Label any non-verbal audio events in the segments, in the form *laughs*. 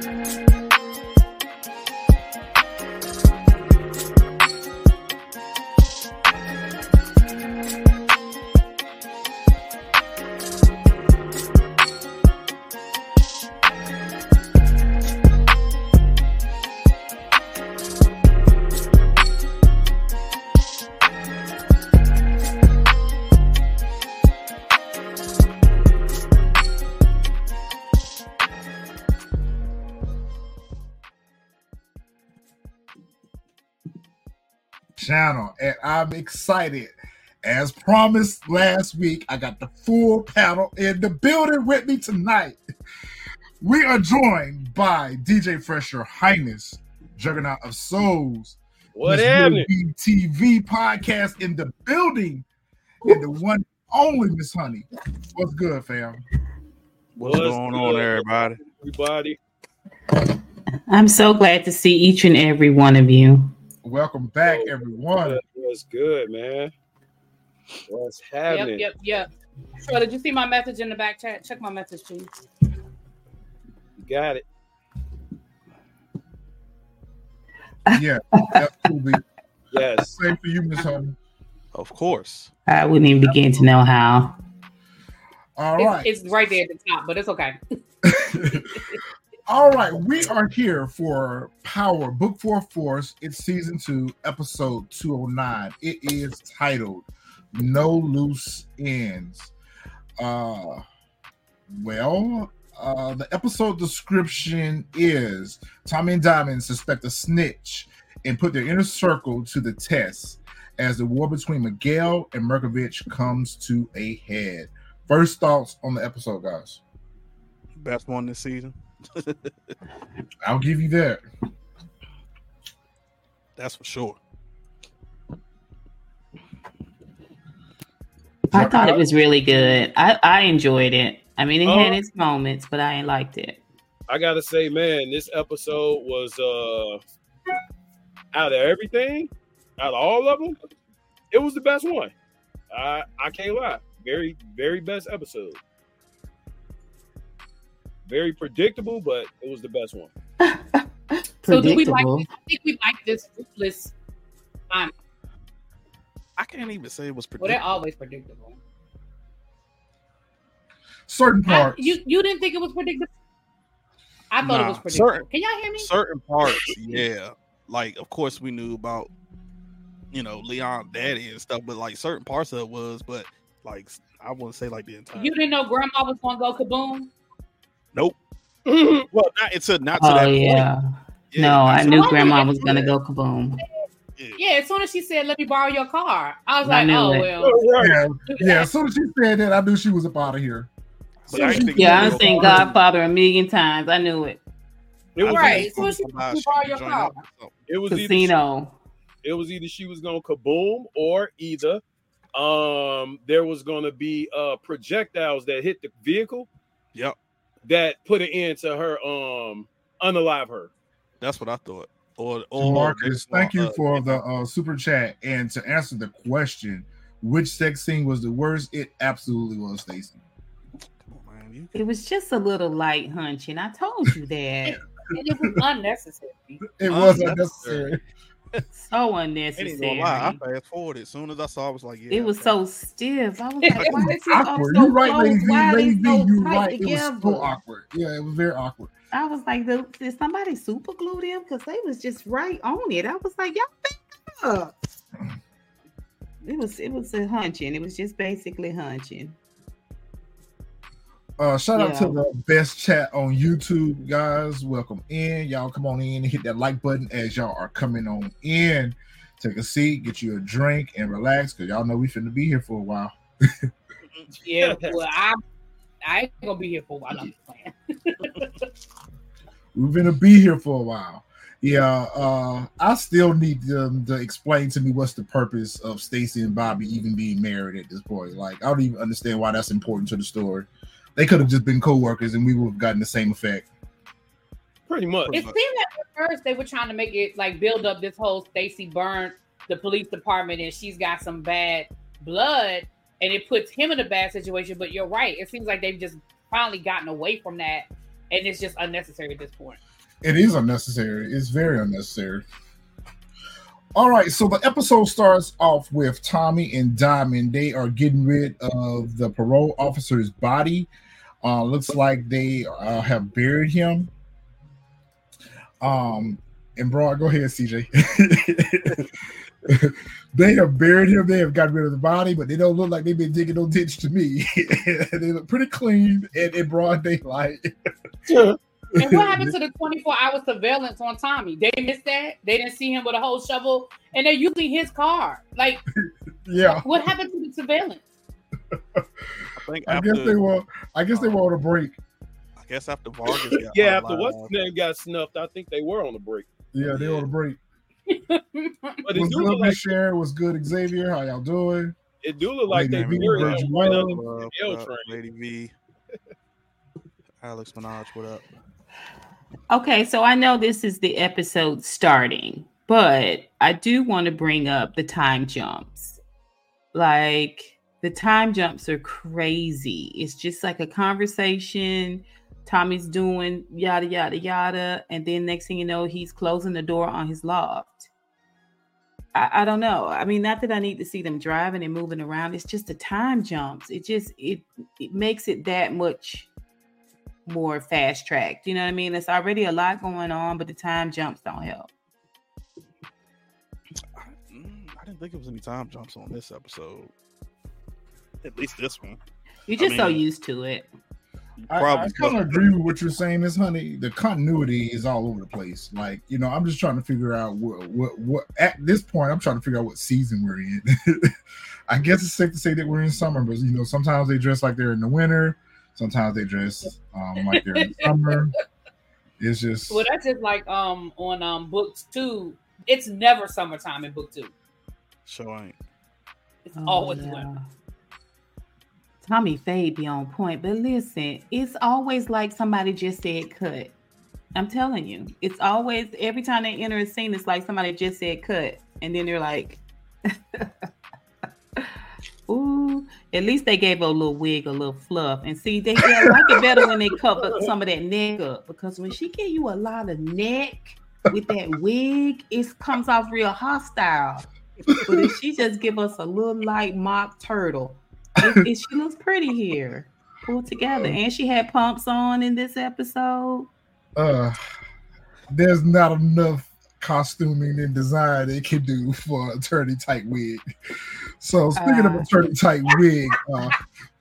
Bye. Channel, and I'm excited. As promised last week, I got the full panel in the building with me tonight. We are joined by DJ Fresher Highness, Juggernaut of Souls, What Miss happening? TV podcast in the building, and the one only Miss Honey. What's good, fam? What's, What's going on, everybody? Everybody, I'm so glad to see each and every one of you. Welcome back, everyone. what's good, man? What's happening? yep, yep. So did you see my message in the back chat? Check my message, please. Got it. Yeah, absolutely. Yes. Same for you, Miss Honey. Of course. I wouldn't even begin to know how. All It's, it's right there at the top, but it's okay. *laughs* All right, we are here for Power Book Four Force. It's season two, episode 209. It is titled No Loose Ends. Uh well, uh the episode description is Tommy and Diamond suspect a snitch and put their inner circle to the test as the war between Miguel and Mirković comes to a head. First thoughts on the episode, guys. Best one this season. *laughs* I'll give you that. That's for sure. I thought it was really good. I, I enjoyed it. I mean, it had Oh. its moments, but I ain't liked it. I gotta say, man, this episode was uh out of everything, out of all of them, it was the best one. I I can't lie. Very, very best episode. Very predictable, but it was the best one. *laughs* So do we like? I think we like this ruthless. Um, I can't even say it was predictable. well, they're always predictable. Certain I, parts. you you didn't think it was predictable? I thought it was predictable. certain- Can y'all hear me? Certain parts, yeah. Like, of course, we knew about, you know, Leon daddy and stuff, but like certain parts of it was, but like, I wouldn't say like the entire. You didn't know Grandma was gonna go kaboom. Nope. *laughs* Well, not it's a not to Oh, that yeah. point. No, I not knew grandma was going to go kaboom. Yeah. Yeah, as soon as she said, "Let me borrow your car," I was I like, "Oh it. well." yeah, yeah. As soon as she said that, I knew she was up out of here. But I think Yeah, I've seen Godfather a million times. I knew it. It was, Right. either, So she- borrow your car. up it was either Casino. it was either she was gonna kaboom or either um there was gonna be uh projectiles that hit the vehicle Yep, that put an end to her um unalive her. that's what I thought. Or, or Marcus, thank you uh, for the uh, super chat. And to answer the question, which sex scene was the worst? It absolutely was, Stacy. Come on, man, you- It was just a little light hunching. I told you that. *laughs* And it was unnecessary. It was Unnecessary. Unnecessary. so Ain't even unnecessary. gonna lie. I fast forwarded. As soon as I saw, it, I was like, yeah. It was okay. so stiff. I was like, why is it so You're right, close? Lady Why are Lady so you're tight right. It was so awkward. Yeah, it was very awkward. I was like, "Did- did somebody super glue them? Because they was just right on it. I was like, y'all back up. It was it was a hunching. It was just basically hunching. Uh, shout out to the best chat on YouTube, guys. Welcome in. Y'all come on in and hit that like button as y'all are coming on in. Take a seat, get you a drink, and relax because y'all know we finna be here for a while. *laughs* Yeah, well, I I ain't gonna be here for a while. I'm playing. We're gonna be here for a while. Yeah, uh, I still need them to explain to me what's the purpose of Stacy and Bobby even being married at this point. Like, I don't even understand why that's important to the story. They could have just been co-workers and we would have gotten the same effect. Pretty much. It seemed like at first they were trying to make it like build up this whole Stacy burnt the police department and she's got some bad blood and it puts him in a bad situation. But you're right. It seems like they've just finally gotten away from that and it's just unnecessary at this point. It is unnecessary. It's very unnecessary. All right, so the episode starts off with Tommy and Diamond. They are getting rid of the parole officer's body. Uh, looks like they uh, have buried him. Um, and bro, go ahead, CJ. *laughs* they have buried him. They have gotten rid of the body, but they don't look like they've been digging no ditch to me. *laughs* they look pretty clean and in broad daylight. and what happened *laughs* to the 24 hour surveillance on Tommy? They missed that. They didn't see him with a whole shovel, and they're using his car. Like, yeah. What happened to the surveillance? I think I after, guess they were. I guess they uh, were on a break. I guess after Vargas. *laughs* got Yeah, after what's his name got snuffed, I think they were on the break. Yeah, they were on a break. *laughs* But it Was do good, look like Miss Sharon? Was good, Xavier? How y'all doing? it do look like they Lady V, buried Virgin him right *laughs* Mother. under What the up, up, train. Lady V. Alex Minaj, what up? Okay, so I know this is the episode starting, but I do want to bring up the time jumps. Like the time jumps are crazy. It's just like a conversation. Tommy's doing yada yada yada, and then next thing you know, he's closing the door on his loft. I, I don't know. I mean, not that I need to see them driving and moving around. It's just the time jumps. It just it it makes it that much more fast tracked. You know what I mean? It's already a lot going on, but the time jumps don't help. I, mm, I didn't think it was any time jumps on this episode. At least this one. You're I just so used to it. I, I kind of agree with what you're saying, Miss Honey. The continuity is all over the place. Like, you know, I'm just trying to figure out what, what, what. At this point, I'm trying to figure out what season we're in. *laughs* I guess it's safe to say that we're in summer, but you know, sometimes they dress like they're in the winter. Sometimes they dress um, like they're in summer. It's just Well, that's just like um on um books two. It's never summertime in book two. Show ain't. It's Oh, always yeah. winter. Tommy Fade be on point, but listen, it's always like somebody just said cut. I'm telling you, it's always every time they enter a scene, it's like somebody just said cut, and then they're like, *laughs* "Ooh." At least they gave a little wig, a little fluff, and see, they like it better when they cover some of that neck up because when she give you a lot of neck with that wig, it comes off real hostile. But if she just give us a little light mock turtle, it, it- *laughs* she looks pretty here, pulled together, and she had pumps on in this episode. uh, there's not enough costuming and design they can do for a attorney tight wig. So speaking of Uh. attorney tight wig, uh,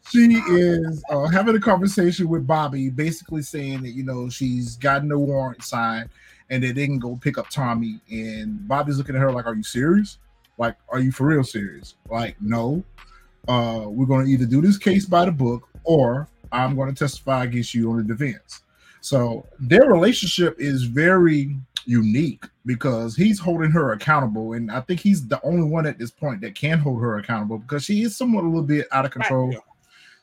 she is uh, having a conversation with Bobby, basically saying that you know she's gotten a warrant signed and that they can go pick up Tommy. And Bobby's looking at her like, "Are you serious? Like, are you for real serious? Like, no. Uh, we're going to either do this case by the book or I'm going to testify against you on the defense." So their relationship is very unique because he's holding her accountable, and I think he's the only one at this point that can hold her accountable because she is somewhat a little bit out of control.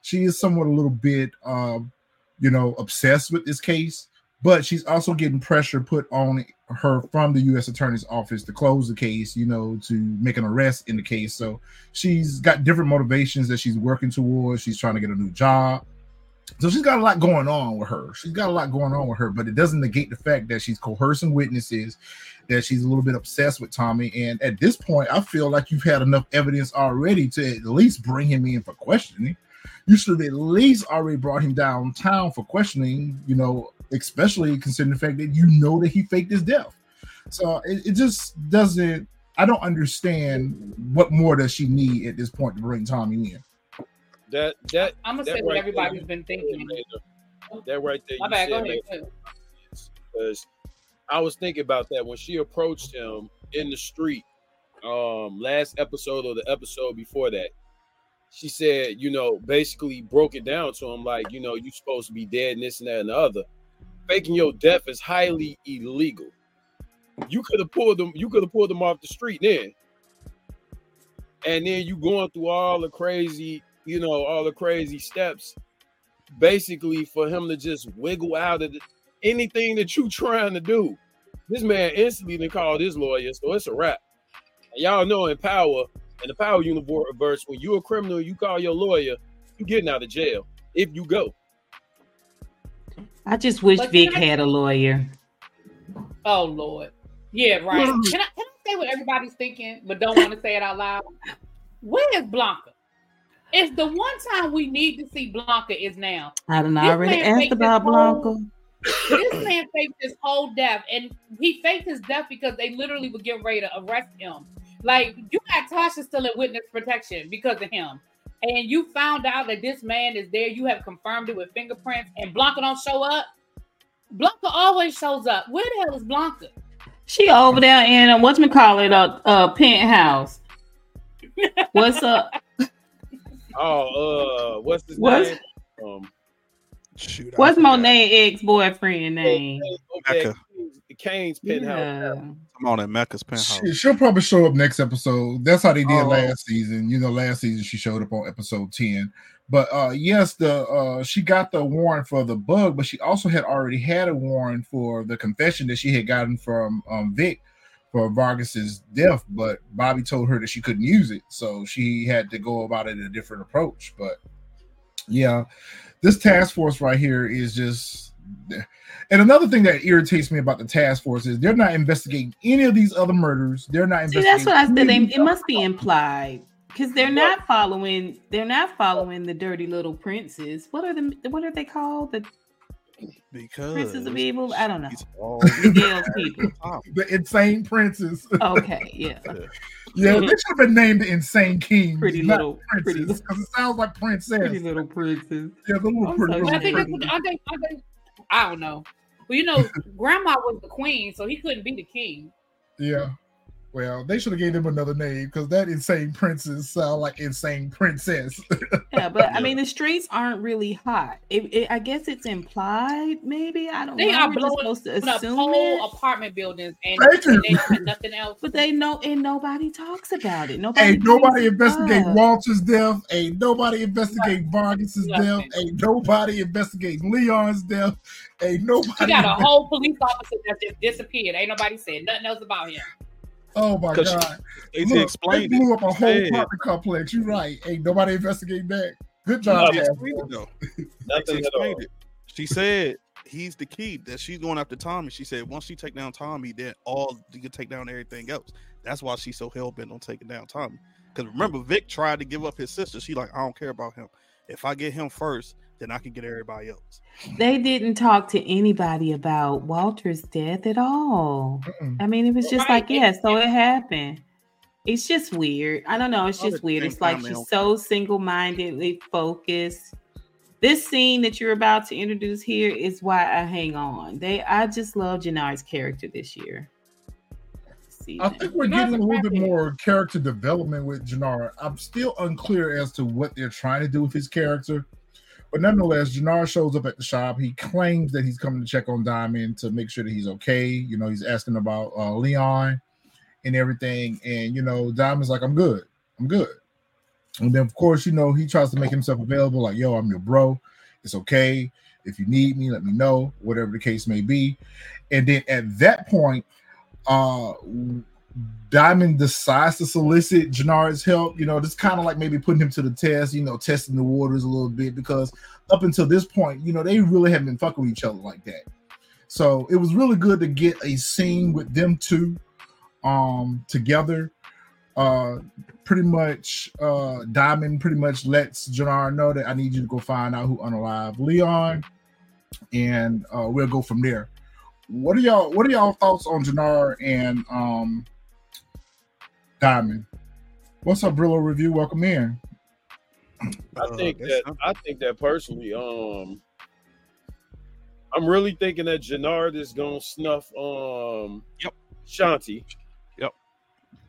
She is somewhat a little bit, um, you know, obsessed with this case, but she's also getting pressure put on her from the U.S. Attorney's Office to close the case, you know, to make an arrest in the case. So she's got different motivations that she's working towards. She's trying to get a new job. So she's got a lot going on with her. She's got a lot going on with her, but it doesn't negate the fact that she's coercing witnesses, that she's a little bit obsessed with Tommy. And at this point, I feel like you've had enough evidence already to at least bring him in for questioning. You should have at least already brought him downtown for questioning, you know, especially considering the fact that you know that he faked his death. So it, it just doesn't, I don't understand what more does she need at this point to bring Tommy in. That that I'm gonna that say what right everybody's there, been thinking. made That right there, My you bad. Go ahead. because I was thinking about that when she approached him in the street, um, last episode or the episode before that. She said, you know, basically broke it down to him like, you know, you're supposed to be dead and this and that and the other. Faking your death is highly illegal. You could have pulled them, you could have pulled them off the street then. And then you going through all the crazy, you know, all the crazy steps, basically for him to just wiggle out of the, anything that you trying to do. This man instantly then called his lawyer, so it's a wrap. And y'all know in power, in the power universe, when you're a criminal, you call your lawyer, you getting out of jail if you go. I just wish But Vic I- had a lawyer. Oh Lord. Yeah, right. *laughs* Can I, can I say what everybody's thinking, but don't want to say it out loud? Where is Blanca? It's the one time we need to see Blanca is now. I don't know. I already asked about his whole- Blanca. This man faked his whole death, and he faked his death because they literally were getting ready to arrest him. Like you got Tasha still in witness protection because of him, and you found out that this man is there. You have confirmed it with fingerprints, and Blanca don't show up. Blanca always shows up. Where the hell is Blanca? She over there in uh, what's call it a, a penthouse. What's up? *laughs* Oh, uh, what's his What's- name? Um, Shoot. What's. Monet ex boyfriend name? okay, Mecca. Cane's penthouse. Yeah. I'm on at Mecca's penthouse. She, she'll probably show up next episode. That's how they did Oh. last season. You know, last season she showed up on episode 10. But uh yes, the uh she got the warrant for the bug, but she also had already had a warrant for the confession that she had gotten from um Vic for Vargas's death, but Bobby told her that she couldn't use it, so she had to go about it in a different approach. But yeah, this task force right here is just and another thing that irritates me about the task force is they're not investigating any of these other murders. They're not See, investigating. that's what I said. They, it must be implied because they're not following. They're not following the dirty little princes. What are the What are they called? The Because Princes of Evil? I don't know. she's all Miguel's people. the insane princes. Okay, *laughs* yeah, yeah, they should have been named the insane kings. Pretty not little- pretty princes, because it sounds like princess. pretty little princes. yeah, the little I'm pretty little But I think, that's princes. what, I think, I think, I don't know. Well, you know, Grandma was the queen, so he couldn't be the king. Yeah. Well, they should have gave him another name because that insane princess sound like insane princess. *laughs* Yeah, but I mean the streets aren't really hot. It, it, I guess it's implied. Maybe I don't They know. are We're blowing supposed to Up assume whole it. apartment buildings and, and they nothing else. But they know, and nobody talks about it. Nobody. Ain't nobody investigate up. Walter's death. Ain't nobody investigate Vargas's death. Ain't nobody investigate Leon's death. Ain't nobody. She got a whole police officer that just disappeared. Ain't nobody said nothing else about him. Oh my 'Cause she- god! They Look, explained they it. blew up a whole Said- apartment complex. You're right. Ain't nobody investigate that. Good job, they task explained it, though. *laughs* She Nothing at all. explained it. She said he's the key that she's going after Tommy. She said once she take down Tommy, then all you can take down everything else. That's why she's so hell bent on taking down Tommy. Because remember, Vic tried to give up his sister. She like, I don't care about him. If I get him first, then I can get everybody else. They didn't talk to anybody about Walter's death at all. Mm-mm. I mean, it was just Right, like, yeah, so it happened. It's just weird. I don't know. It's just weird. It's like she's so single mindedly focused. This scene that you're about to introduce here is why I hang on. They, I just love Janar's character this year. I think we're getting a a little bit more character development with Jannar. I'm still unclear as to what they're trying to do with his character. But nonetheless, Jannar shows up at the shop. He claims that he's coming to check on Diamond to make sure that he's okay. You know, he's asking about uh, Leon and everything. And, you know, Diamond's like, I'm good. I'm good. And then, of course, you know, he tries to make himself available like, yo, I'm your bro. It's okay. If you need me, let me know, whatever the case may be. And then at that point, uh Diamond decides to solicit Jannard's help. You know, just kind of like maybe putting him to the test, you know, testing the waters a little bit because up until this point, you know, they really haven't been fucking with each other like that. So it was really good to get a scene with them two um together. Uh pretty much uh Diamond pretty much lets Jannard know that I need you to go find out who unalive Leon and uh we'll go from there. What are y'all what are y'all thoughts on Jannar and um Diamond? What's up, Brillo Review? Welcome in. I Uh, think that's that. I think that personally, um, I'm really thinking that Jannard is gonna snuff um Yep. Shanti. Yep.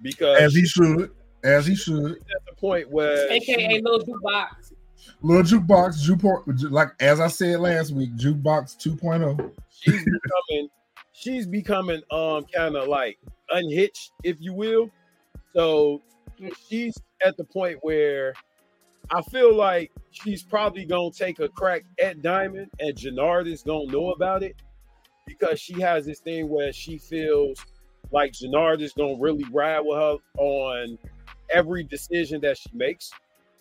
Because As he should. As he should. at the point where AKA she- little jukebox. Little jukebox, jukebox, like as I said last week, jukebox oh. 2.0. she's becoming she's becoming um kind of like unhitched, if you will. So she's at the point where I feel like she's probably gonna take a crack at Diamond, and Jannard is gonna know about it because she has this thing where she feels like Jannard is gonna really ride with her on every decision that she makes.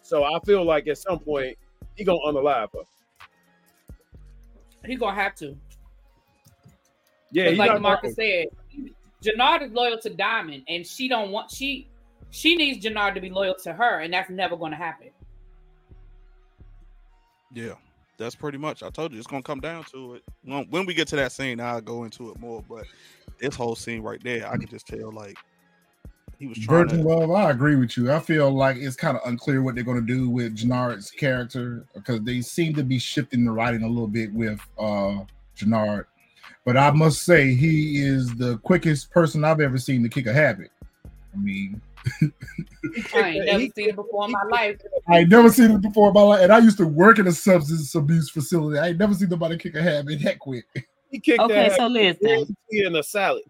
So I feel like at some point he gonna unalive her. he gonna have to. Yeah, like Marcus said, Jannard is loyal to Diamond, and she don't want she she needs Jannard to be loyal to her, and that's never going to happen. Yeah, that's pretty much. I told you it's gonna come down to it. When, when we get to that scene, I'll go into it more. But this whole scene right there, I can just tell like he was trying Virgin to. Love, I agree with you. I feel like it's kind of unclear what they're going to do with Jannard's character because they seem to be shifting the writing a little bit with uh Jannard. But I must say, he is the quickest person I've ever seen to kick a habit. I mean, *laughs* I ain't never He- seen it before in my life. I ain't never seen it before in my life, and I used to work in a substance abuse facility. I ain't never seen nobody kick a habit that quick. *laughs* He kicked Okay, so listen, in a salad.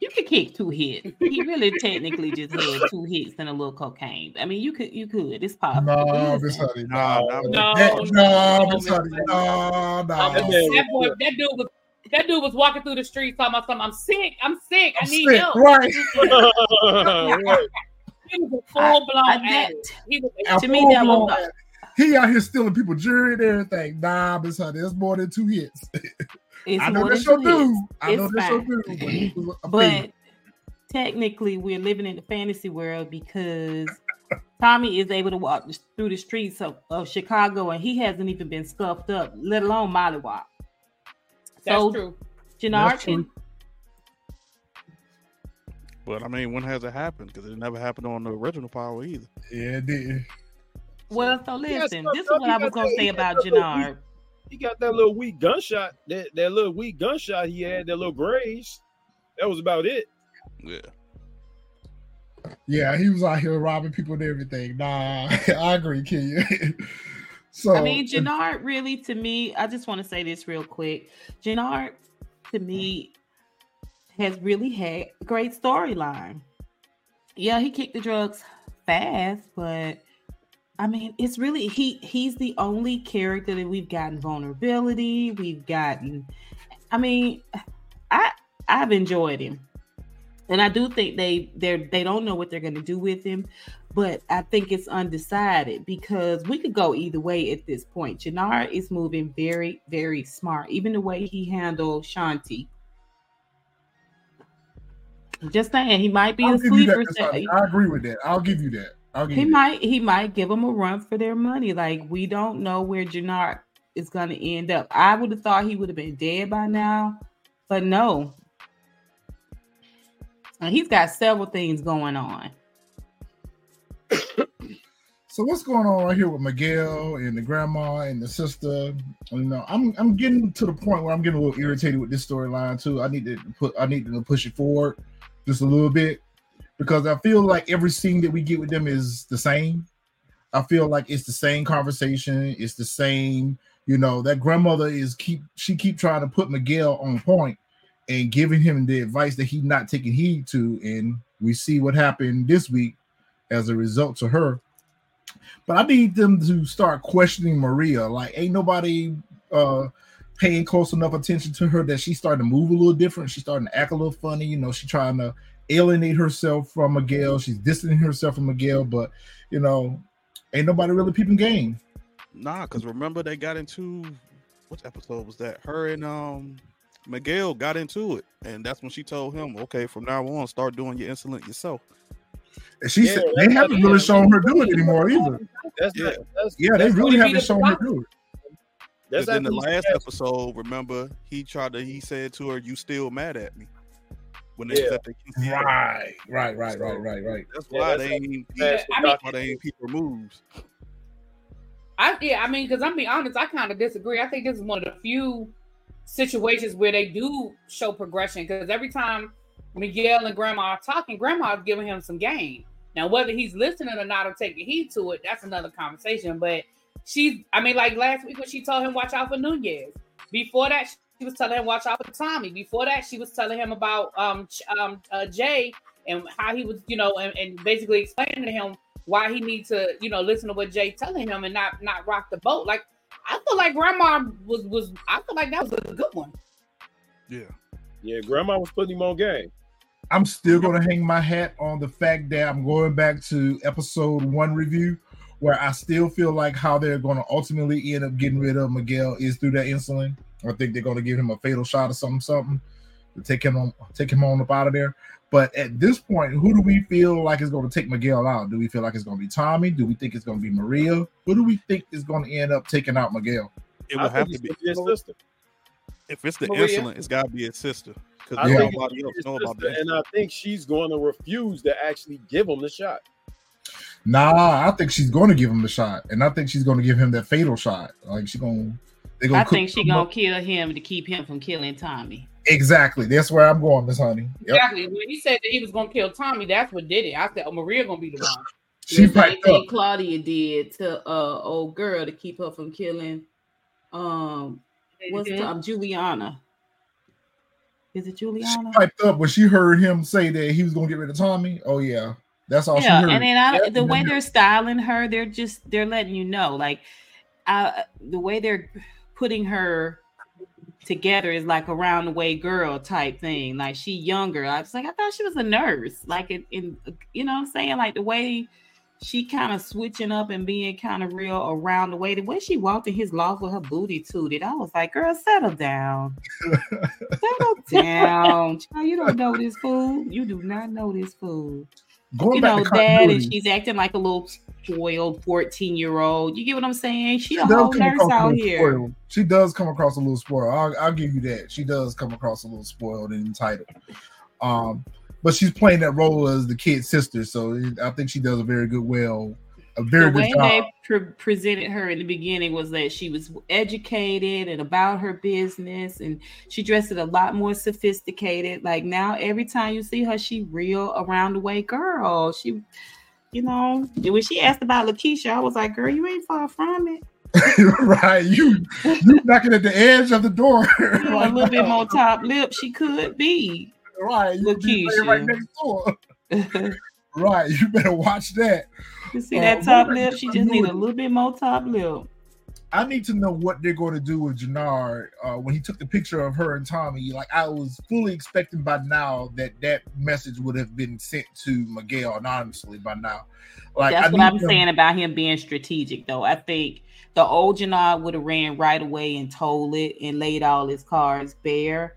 you could kick two hits. He really technically just had two hits and a little cocaine. I mean, you could, you could. It's possible. No, But Miss Honey, Nah, no, nah, No, That- no, no, no, Miss no, Honey, no. no, no. That That boy, that dude was that dude was walking through the streets talking about something. I'm sick. I'm sick. I I'm need sick, help. right? Right. *laughs* He was a full blown I- addict. He was To me, that was- he out here stealing people jewelry and everything. Nah, Miss Honey, that's more than two hits. *laughs* it's I know that's your two hits. dude. I know It's that's your dude. But, it was a But technically, we're living in the fantasy world because Tommy is able to walk through the streets of, of Chicago and he hasn't even been scuffed up, let alone mollywop. That's So true. Jannard That's true. can But I mean, when has it happened? Because it never happened on the original Power either. yeah, it did. Well, so He got listen, stuff this is what I was gonna that- say about that Jannard. He got that little weak gunshot. That that little weak gunshot he had. That little graze. That was about it. Yeah. Yeah, he was out here robbing people and everything. Nah, *laughs* I agree, Kenya. *laughs* so I mean, Jannard really, to me, I just want to say this real quick. Jannard, to me, has really had a great storyline. Yeah, he kicked the drugs fast, but I mean, it's really he he's the only character that we've gotten vulnerability. We've gotten, I mean, I I've enjoyed him. And I do think they they they don't know what they're going to do with him, but I think it's undecided because we could go either way at this point. Jannard is moving very very smart, even the way he handled Shanti. Just saying, he might be I'll a that, sleeper. I agree with that. I'll give you that. I'll give He you that. might he might give them a run for their money. Like we don't know where Jannard is going to end up. I would have thought he would have been dead by now, but no. And he's got several things going on. *coughs* So what's going on right here with Miguel and the grandma and the sister? You know, I'm I'm getting to the point where I'm getting a little irritated with this storyline too. I need to put I need to push it forward just a little bit because I feel like every scene that we get with them is the same. I feel like it's the same conversation. It's the same. You know, that grandmother is keep she keep trying to put Miguel on point and giving him the advice that he's not taking heed to, and we see what happened this week as a result to her. But I need them to start questioning Maria. Like, ain't nobody uh paying close enough attention to her that she's starting to move a little different. She's starting to act a little funny. You know, she's trying to alienate herself from Miguel. She's distancing herself from Miguel, but you know, ain't nobody really peeping game. Nah, because remember they got into what episode was that? Her and um Miguel got into it, and that's when she told him, "Okay, from now on, start doing your insulin yourself." And she Yeah, said they haven't really shown her do it anymore either. That's Yeah. not, that's, Yeah, they really haven't shown her do it. That's Because in the last said- episode, remember he tried to he said to her, "You still mad at me?" When they Yeah. said they kissed. Right, right, right, right, right, right. That's Yeah, why that's they ain't that's I mean- why they ain't people moves. I yeah, I mean, because I'm being honest, I kind of disagree. I think this is one of the few situations where they do show progression. Because every time Miguel and Grandma are talking, Grandma's giving him some game. Now, whether he's listening or not or taking heed to it, that's another conversation. But she's, I mean, like last week when she told him watch out for Nunez. Before that, she was telling him watch out for Tommy. Before that, she was telling him about um um uh, Jay and how he was, you know, and, and basically explaining to him why he needs to, you know, listen to what Jay telling him and not not rock the boat. Like I feel like Grandma was was I feel like that was a good one. Yeah, Yeah, grandma was putting him on game. I'm still going to hang my hat on the fact that I'm going back to episode one review, where I still feel like how they're going to ultimately end up getting rid of Miguel is through that insulin. I think they're gonna give him a fatal shot or something, something to take him on, take him on up out of there. But at this point, who do we feel like is going to take Miguel out? Do we feel like it's going to be Tommy? Do we think it's going to be Maria? Who do we think is going to end up taking out Miguel? It I will have to be his sister. If it's the Maria. insulin, it's got to be his sister because I Yeah. think nobody else it's know about that. and I think she's going to refuse to actually give him the shot. Nah, I think she's going to give him the shot, and I think she's going to give him that fatal shot. Like she's going, to they're going I think she gonna kill him to keep him from killing Tommy. exactly. That's where I'm going, Miss Honey. Yep. Exactly. When he said that he was gonna kill Tommy, that's what did it. I said, "Oh, Maria gonna be the one." *laughs* She The same piped up. thing Claudia did to uh old girl to keep her from killing um what's Mhm. the, um, Juliana. Is it She Juliana? piped up when she heard him say that he was going to get rid of Tommy. Oh yeah, that's all yeah, she heard. and then I, Yeah, the way they're styling her, they're just they're letting you know, like, uh, the way they're putting her together is like around the way girl type thing. Like she younger. I was like, I thought she was a nurse. Like in, in you know what I'm saying? Like the way she kind of switching up and being kind of real around the way the way she walked in his loft with her booty tooted. I was like, girl, settle down. *laughs* settle down. Child, you don't know this fool. You do not know this fool. going you know, dad, and she's acting like a little spoiled 14 year old. You get what I'm saying? She she a does whole come nurse across a out little here. spoiled. She does come across a little spoiled. I'll, I'll give you that. She does come across a little spoiled and entitled. Um, but she's playing that role as the kid's sister, so I think she does a very good well, a very The good way job. they pre- presented her in the beginning was that she was educated and about her business, and she dressed it a lot more sophisticated. Like now, every time you see her, she real around the way girl. She, you know, when she asked about Lakeisha, I was like, "Girl, you ain't far from it. *laughs* right, you you knocking at the edge of the door. *laughs* A little bit more *laughs* top lip, she could be." Right, you be right next door. you *laughs* Right, you better watch that. You see Uh, that what top lip? She just need a little bit more top lip. I need to know what they're going to do with Jannard uh, when he took the picture of her and Tommy. Like I was fully expecting by now that that message would have been sent to Miguel anonymously by now. Like That's I what I'm them- saying about him being strategic, though. I think the old Jannard would have ran right away and told it and laid all his cards bare.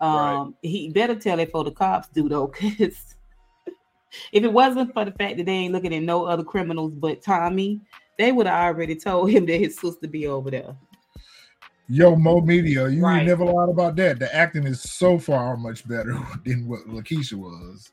Um, Right. he better tell it for the cops do though, *laughs* because if it wasn't for the fact that they ain't looking at no other criminals but Tommy, they would have already told him *laughs* that his sister be over there. Yo, Mo Media, you Right. never lied about that. The acting is so far much better *laughs* than what Lakeisha was.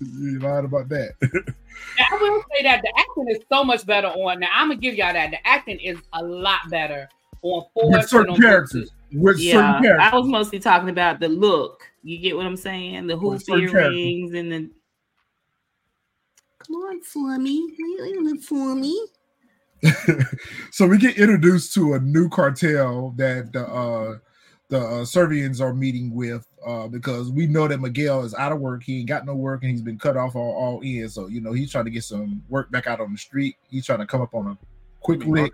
you lied about that. I will say that the acting is so much better on. Now I'm gonna give y'all that the acting is a lot better on four certain characters. With Yeah. I was mostly talking about the look. You get what I'm saying? The hoop With certain characters. earrings and the. Come on, Swami. Swami. *laughs* so we get introduced to a new cartel that the uh the uh, Serbians are meeting with uh because we know that Miguel is out of work. He ain't got no work and he's been cut off all, all in. So you know he's trying to get some work back out on the street. He's trying to come up on a quick lick.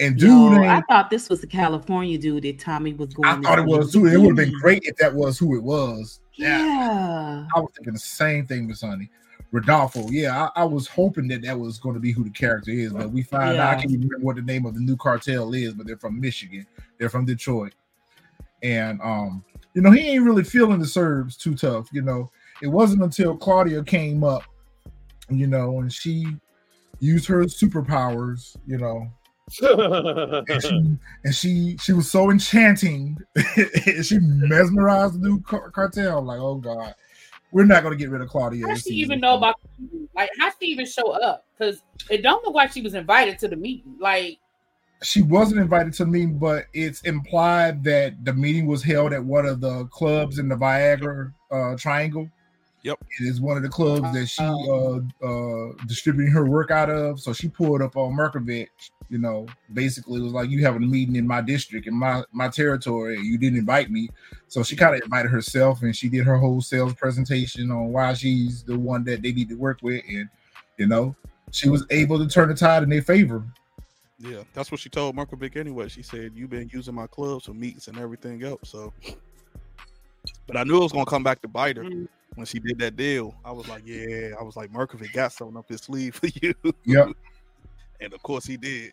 And dude, I thought this was the California dude that Tommy was going. I thought it was too. It would have been great if that was who it was. Yeah. I was thinking the same thing, Miss Honey. Rodolfo, yeah, I, I was hoping that that was going to be who the character is, but we find out I can't even remember what the name of the new cartel is, but they're from Michigan, they're from Detroit, and um, you know, he ain't really feeling the Serbs too tough. You know, it wasn't until Claudia came up, you know, and she used her superpowers, you know, *laughs* and she and she, she was so enchanting, *laughs* she mesmerized the new car- cartel. Like, oh god, we're not going to get rid of Claudia. How this she even know about like how she even show up? Because it don't look like she was invited to the meeting. Like she wasn't invited to the meeting, but it's implied that the meeting was held at one of the clubs in the Viagra uh, Triangle. Yep. It is one of the clubs that she uh, uh, distributing her work out of. So she pulled up on Mirković, you know, basically it was like, You having a meeting in my district, in my, my territory, and you didn't invite me. So she kind of invited herself and she did her whole sales presentation on why she's the one that they need to work with. And, you know, she was able to turn the tide in their favor. Yeah, that's what she told Mirković anyway. She said, You've been using my clubs for meetings and everything else. So, but I knew it was going to come back to bite her Mm. when she did that deal. I was like, Yeah, I was like, Mirković got something up his sleeve for you. Yep. And of course he did.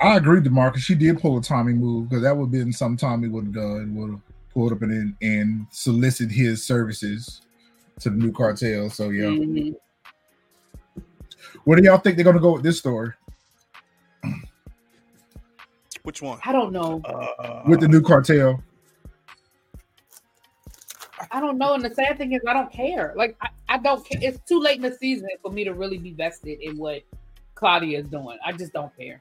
I agreed agree, Demarcus. She did pull a Tommy move because that would have been something Tommy would have done. Would have pulled up and and solicit his services to the new cartel. So yeah. Mhm. Where do y'all think they're gonna go with this story? Which one? I don't know. Uh, With the new cartel? I don't know. And the sad thing is, I don't care. Like, I, I don't care. It's too late in the season for me to really be vested in what Claudia is doing. I just don't care.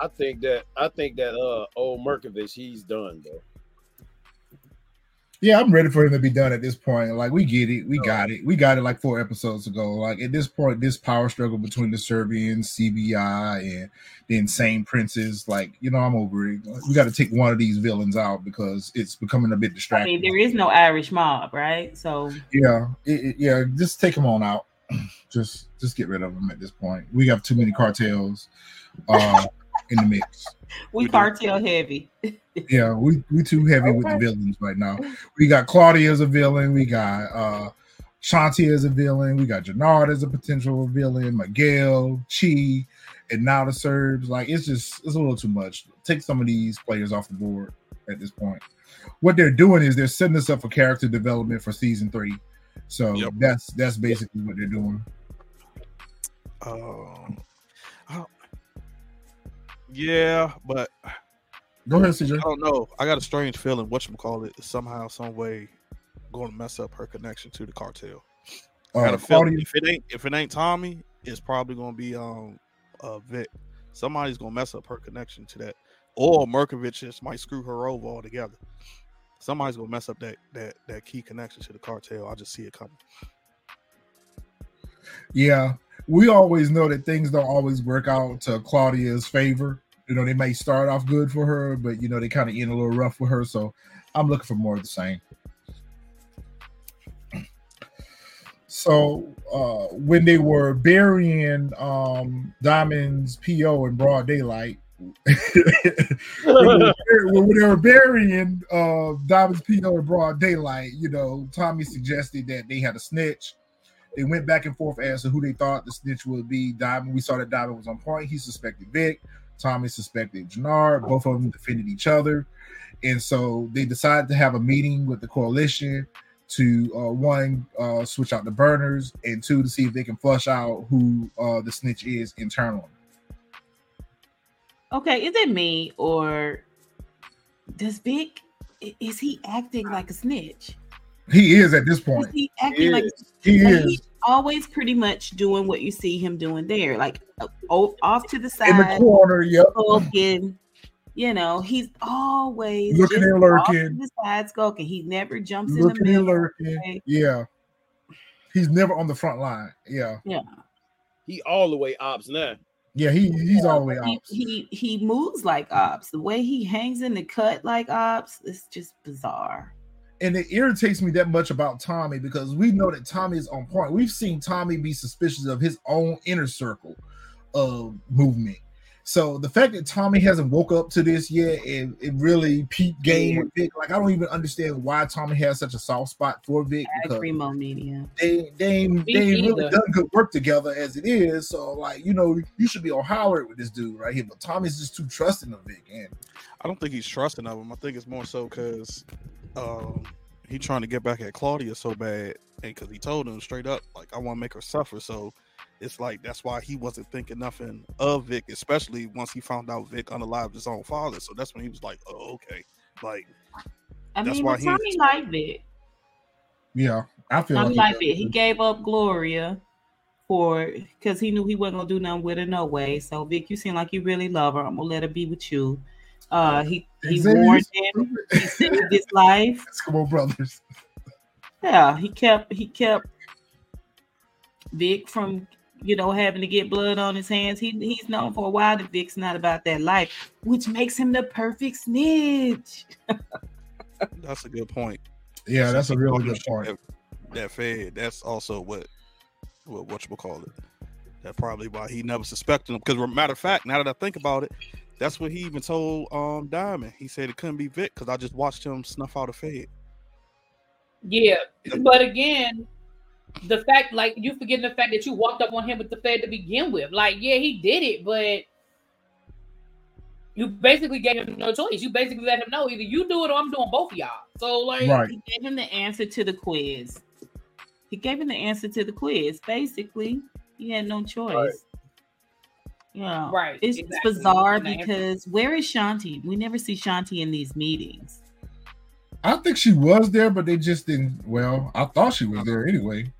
I think that I think that uh old Mirković, he's done though. Yeah, I'm ready for him to be done at this point. Like we get it, we got it, we got it like four episodes ago. Like at this point, this power struggle between the Serbians, CBI, and the insane princes. Like you know, I'm over it. We got to take one of these villains out because it's becoming a bit I distracting. mean, there is no Irish mob, right? So yeah, it, it- yeah, just take them on out. *clears throat* just just get rid of them at this point. We have too many cartels uh, in the mix. *laughs* we, We do. cartel heavy. *laughs* Yeah, we we too heavy with the villains right now. We got Claudia as a villain. We got uh Shanti as a villain. We got Jannard as a potential villain. Miguel, Chi, and now the Serbs. Like it's just it's a little too much. Take some of these players off the board at this point. What they're doing is they're setting us up for character development for season three. So Yep. that's that's basically what they're doing. Um, yeah, but Go ahead, CJ. I don't know. I got a strange feeling. What you call it? somehow, some way, going to mess up her connection to the cartel. I got Uh, a feeling Claudia, if it ain't if it ain't Tommy, it's probably going to be um uh Vic. Somebody's going to mess up her connection to that, or Mirković just might screw her over altogether. Somebody's going to mess up that that that key connection to the cartel. I just see it coming. Yeah, we always know that things don't always work out to Claudia's favor. You know, they may start off good for her, but you know, they kind of end a little rough with her. So I'm looking for more of the same. So uh when they were burying um Diamond's PO in broad daylight, *laughs* when, they were, burying uh Diamond's PO in broad daylight, you know, Tommy suggested that they had a snitch. They went back and forth as to who they thought the snitch would be. Diamond, we saw that Diamond was on point. He suspected Vic. Tommy suspected Jannard. Both of them defended each other. And so they decided to have a meeting with the coalition to uh, one, uh, switch out the burners, and two, to see if they can flush out who uh, the snitch is internally. Okay, is it me or does Vic is he acting like a snitch? He is at this point. he acting like He like, is he's always pretty much doing what you see him doing there, like uh, o- off to the side in the side, corner. Yep. skulking. You know, he's always Looking just and off to lurking. the side skulking. He never jumps in the middle. lurking. okay? Yeah. He's never on the front line. Yeah. Yeah. He all the way ops now. Yeah, he he's all the way He, he he moves like ops. The way he hangs in the cut like ops is just bizarre. And it irritates me that much about Tommy because we know that Tommy is on point. We've seen Tommy be suspicious of his own inner circle of movement. So the fact that Tommy hasn't woke up to this yet and it really peaked game with Vic, like I don't even understand why Tommy has such a soft spot for Vic At because Primo Media. they they ain't, Me they ain't really done good work together as it is. So like you know you should be on Howard with this dude right here, but Tommy's just too trusting of Vic and I don't think he's trusting of him. I think it's more so because um, he trying to get back at Claudia so bad, and because he told him straight up, like I want to make her suffer. So it's like that's why he wasn't thinking nothing of Vic, especially once he found out Vic unalived his own father. So that's when he was like, "Oh, okay." Like I That's mean, why but he- Tommy liked it. yeah, I feel Tommy like liked it. He gave up Gloria for because he knew he wasn't gonna do nothing with her no way. So Vic, you seem like you really love her. I'm gonna let her be with you. Uh, he he Xavier, warned him. He saved his life. Eskimo brothers. Yeah, he kept he kept Vic from you know having to get blood on his hands. He he's known for a while that Vic's not about that life, which makes him the perfect snitch. *laughs* that's a good point. Yeah, that's a Since he really good point. That, that fed. That's also what what what you call it. That probably why he never suspected him. Because matter of fact, now that I think about it, that's what he even told um Diamond. He said it couldn't be Vic because I just watched him snuff out a fed. Yeah, but again, the fact like you forgetting the fact that you walked up on him with the Fed to begin with. Like, yeah, he did it, but You basically gave him no choice. You basically let him know either you do it or I'm doing both of y'all. So like, Right. He gave him the answer to the quiz. He gave him the answer to the quiz. Basically, he had no choice. Right. Yeah, Right, It's exactly. bizarre And answer- because where is Shanti? We never see Shanti in these meetings. I think she was there, but they just didn't. Well, I thought she was there anyway.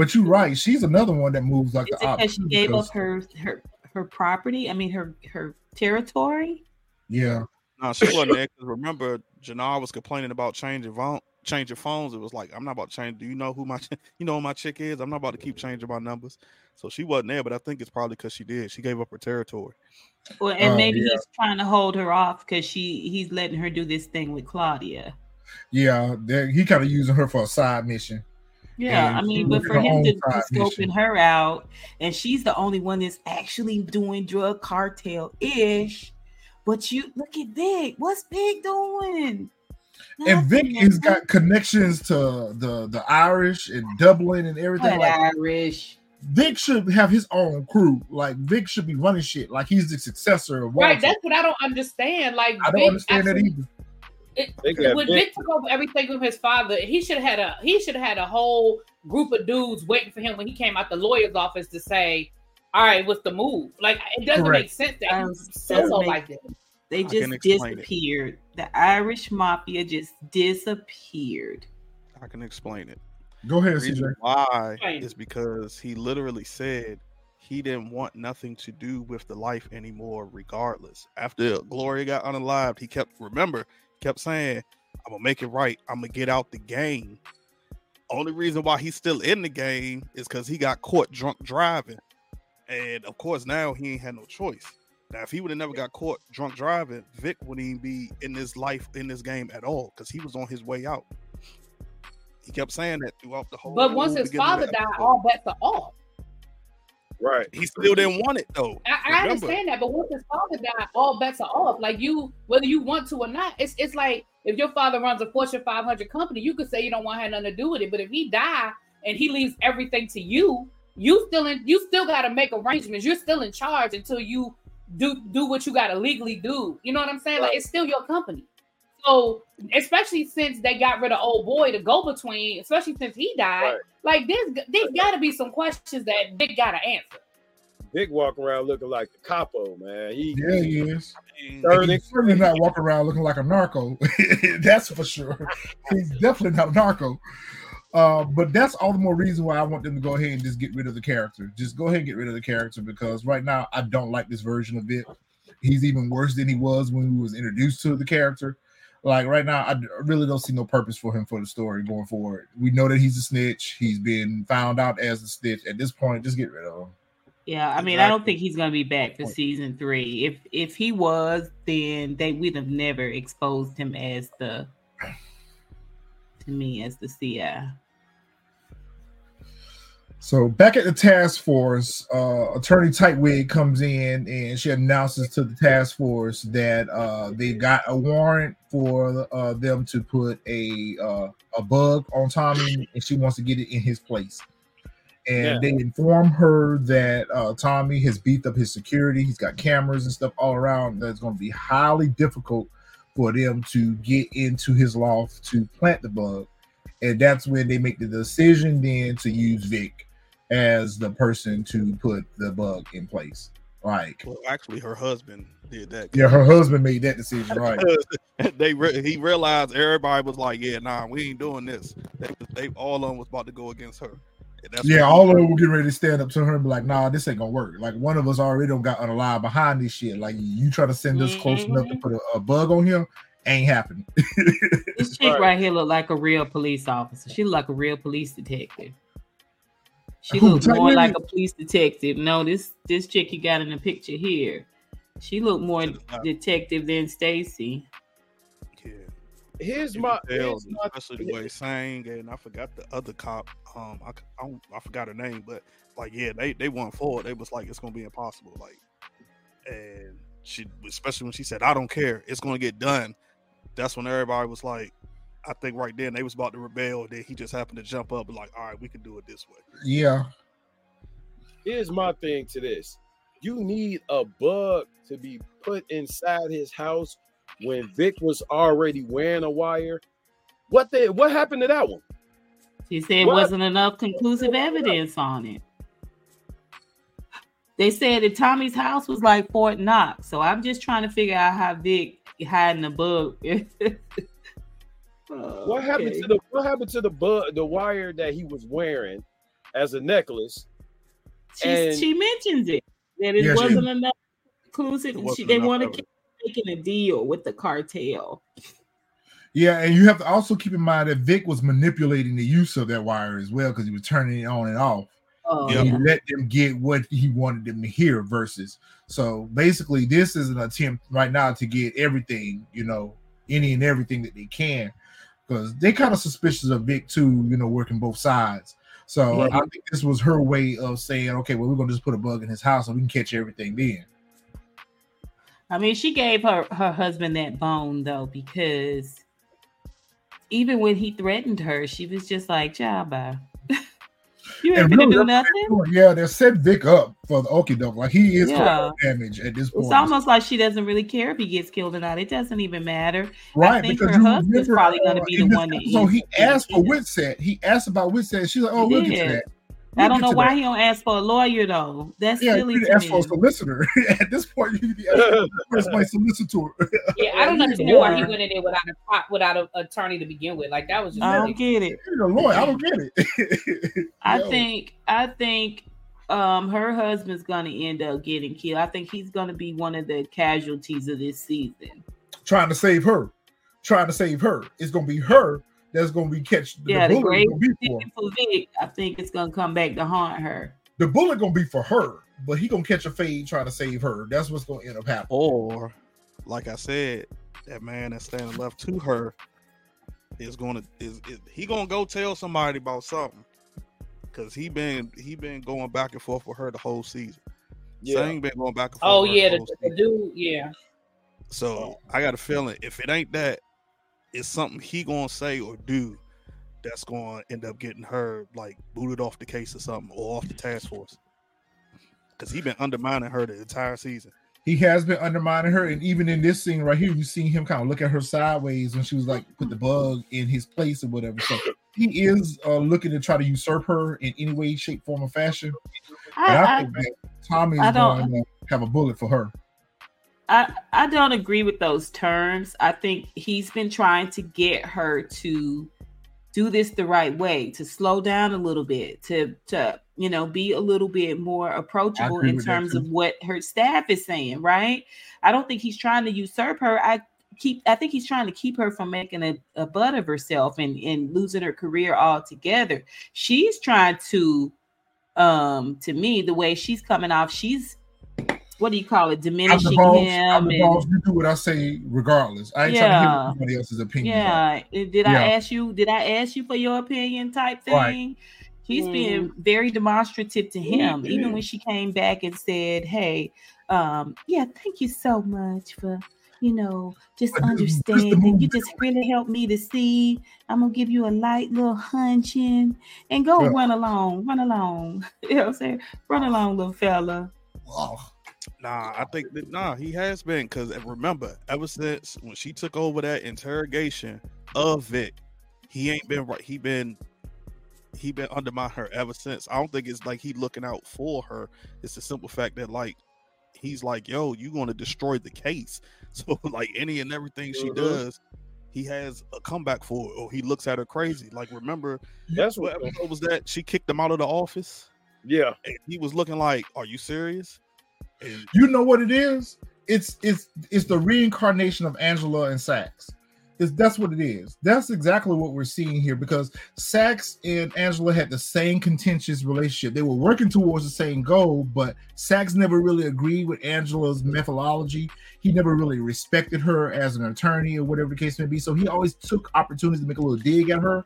But you're right. She's another one that moves like Is the it because opposite. she gave because- up her her her property? I mean, her her territory. Yeah, No, she wasn't there. 'cause remember, Jannard was complaining about changing phone, changing phones. It was like, I'm not about to change. Do you know who my, *laughs* you know who my chick is? I'm not about to keep changing my numbers. So she wasn't there, but I think it's probably because she did. She gave up her territory. Well, and Oh, maybe yeah. he's trying to hold her off because she he's letting her do this thing with Claudia. yeah. He kind of using her for a side mission. Yeah, And I mean, but for him to be side scoping mission. her out, and she's the only one that's actually doing drug cartel ish. But you look at Vic. What's Vic doing? And Vic Nothing, has got connections to the the Irish and Dublin and everything. What Like Irish. Vic should have his own crew. Like Vic should be running shit. Like he's the successor of Right, that's what I don't understand. Like I don't Vic understand that either. It, They got when Vic- Vic took over everything from his father, he should have had a he should have had a whole group of dudes waiting for him when he came out the lawyer's office to say, "All right, what's the move?" Like it doesn't Correct. make sense that Does- he's solo like this. They just can explain it. disappeared. The Irish mafia just disappeared. I can explain it. Go ahead, The CJ. why is because he literally said he didn't want nothing to do with the life anymore, regardless. After Gloria got unalived, he kept remember, kept saying, I'm gonna make it right. I'm gonna get out the game. Only reason why he's still in the game is because he got caught drunk driving. And of course, now he ain't had no choice. Now, if he would have never got caught drunk driving, Vic wouldn't even be in this life in this game at all because he was on his way out. He kept saying that throughout the whole. But once his father died, all bets are off. Right. he still didn't want it though. I, I understand that, but once his father died, all bets are off. Like you, whether you want to or not, it's it's like if your father runs a Fortune 500 company, you could say you don't want to have nothing to do with it. But if he die and he leaves everything to you, you still in, you still got to make arrangements. You're still in charge until you do do what you got to legally do. You know what I'm saying? Like it's still your company. So especially since they got rid of old boy to go between, especially since he died, Right. like there's there's got to be some questions that Vic got to answer. Vic walk around looking like the capo, man. He, Yeah, he is. He's certainly not walking around looking like a narco. *laughs* that's for sure. He's definitely not a narco. Uh, but that's all the more reason why I want them to go ahead and just get rid of the character. Just go ahead and get rid of the character because right now I don't like this version of it. He's even worse than he was when he was introduced to the character. Like right now, I really don't see no purpose for him for the story going forward. We know that he's a snitch. He's been found out as a snitch. At this point, just get rid of him. Yeah, I mean, I don't think he's gonna be back for season three. If if he was, then they would have never exposed him as the to me as the CI. So back at the task force, uh, Attorney Tightwig comes in and she announces to the task force that uh, they got a warrant for uh, them to put a uh, a bug on Tommy, and she wants to get it in his place. And Yeah. they inform her that uh, Tommy has beefed up his security. He's got cameras and stuff all around. That's going to be highly difficult for them to get into his loft to plant the bug. And that's when they make the decision then to use Vic as the person to put the bug in place. Like, well, actually, her husband did that. yeah, her husband made that decision, right? *laughs* they re- he realized everybody was like, "Yeah, nah, we ain't doing this." They, they all of them was about to go against her. Yeah, all of them were getting ready to stand up to her and be like, "Nah, this ain't gonna work." Like one of us already don't got unalive behind this shit. Like you try to send us close enough to mm-hmm. put a, a bug on him, ain't happening. *laughs* This chick Right. right here look like a real police officer. She look like a real police detective. She Who, look more Tightwig? like a police detective. No, this this chick you got in the picture here. She looked more She does not. detective than Stacy. yeah, here's you my, could here's my especially the way he sang, and I forgot the other cop. Um, I, c- I, don't, I forgot her name, but like, yeah, they they went forward. They was like, it's gonna be impossible. Like, and she, especially when she said, "I don't care, it's gonna get done." That's when everybody was like, I think right then they was about to rebel. Then he just happened to jump up and like, all right, we can do it this way. yeah, here's my thing to this. you need a bug to be put inside his house when Vic was already wearing a wire. What they what happened to that one? He said What? wasn't enough conclusive evidence on it. They said that Tommy's house was like Fort Knox, so I'm just trying to figure out how Vic hiding the bug. *laughs* Oh, what happened to the what happened to the bug the wire that he was wearing as a necklace? She, and- she mentions it that it Yeah, wasn't enough conclusive. It She, they want to evidence. keep making a deal with the cartel. Yeah, and you have to also keep in mind that Vic was manipulating the use of that wire as well because he was turning it on and off. Oh, Yeah. And yeah. he let them get what he wanted them to hear versus so basically this is an attempt right now to get everything, you know, any and everything that they can because they kind of suspicious of Vic too, you know, working both sides. So Yeah. I think this was her way of saying, okay, well, we're gonna just put a bug in his house and we can catch everything then. I mean, she gave her her husband that bone though, because even when he threatened her, she was just like, "Child, bye. You ain't gonna really, do nothing." Yeah, they set Vic up for the okie doke. Like he is Yeah. damage at this point. It's almost like she doesn't really care if he gets killed or not. It doesn't even matter. right think because her husband's remember, probably gonna uh, be the one that episode, he asked for WITSEC. He asked about WITSEC. She's like, "Oh, He we'll get to did. That." I We'll don't know why that. he don't ask for a lawyer though. That's Yeah, silly you need to to ask for a me. solicitor. *laughs* At this point, you need to ask for my solicitor. *laughs* Yeah, I don't Yeah, understand why he went in there without a pot, without an attorney to begin with. Like that was just I don't ridiculous. get it. You're a lawyer. I don't get it. *laughs* I Yo, think I think um her husband's gonna end up getting killed. I think he's gonna be one of the casualties of this season. trying to save her, trying to save her. It's gonna be her that's gonna be catch. Yeah, the the bullet grave gonna be for. For Vic, I think it's gonna come back to haunt her. The bullet gonna be for her, but he gonna catch a fade trying to save her. That's what's gonna end up happening. Or, like I said, that man that's standing left to her is gonna is, is he gonna go tell somebody about something? Cause he been he been going back and forth with her the whole season. Yeah. Sang been going back and forth. Oh yeah, the the, whole the season. dude, yeah. So I got a feeling if it ain't that, it's something he gonna say or do that's gonna end up getting her like booted off the case or something or off the task force. Cause he been undermining her the entire season. He has been undermining her, and even in this scene right here, you see him kind of look at her sideways when she was like put the bug in his place or whatever. So he is uh, looking to try to usurp her in any way, shape, form, or fashion. I, I, I, think that Tommy I is don't- going to have a bullet for her. I I don't agree with those terms. I think he's been trying to get her to do this the right way, to slow down a little bit, to to you know be a little bit more approachable in terms of what her staff is saying, right? I don't think he's trying to usurp her. I keep I think he's trying to keep her from making a, a butt of herself and, and losing her career altogether. She's trying to um to me, the way she's coming off, she's what do you call it, I'm the diminishing boss. him I'm the and boss. You do what I say, regardless. I ain't trying to Yeah. hear what somebody else's opinion. are. Yeah. Did Yeah. I ask you? Did I ask you for your opinion type thing? Right. She's being very demonstrative to him, even when she came back and said, Hey, um, yeah, thank you so much for, you know, just But this- this the understanding. You just really helped me to see. I'm gonna give you a light little hunching and go Yeah. run along, run along. *laughs* You know what I'm saying? Run along, little fella. Oh, Nah, I think that nah, he has been because remember, ever since when she took over that interrogation of Vic, he ain't been right. He been he been undermining her ever since. I don't think it's like he looking out for her. It's the simple fact that like he's like, yo, you gonna destroy the case. *laughs* So like any and everything she Mhm. does, he has a comeback for it, or he looks at her crazy. Like remember That's what what. episode was that? She kicked him out of the office, Yeah. and he was looking like, "Are you serious?" You know what it is? It's it's it's the reincarnation of Angela and Saxe. It's, that's what it is. That's exactly what we're seeing here because Saxe and Angela had the same contentious relationship. They were working towards the same goal, but Saxe never really agreed with Angela's methodology. He never really respected her as an attorney or whatever the case may be. So he always took opportunities to make a little dig at her.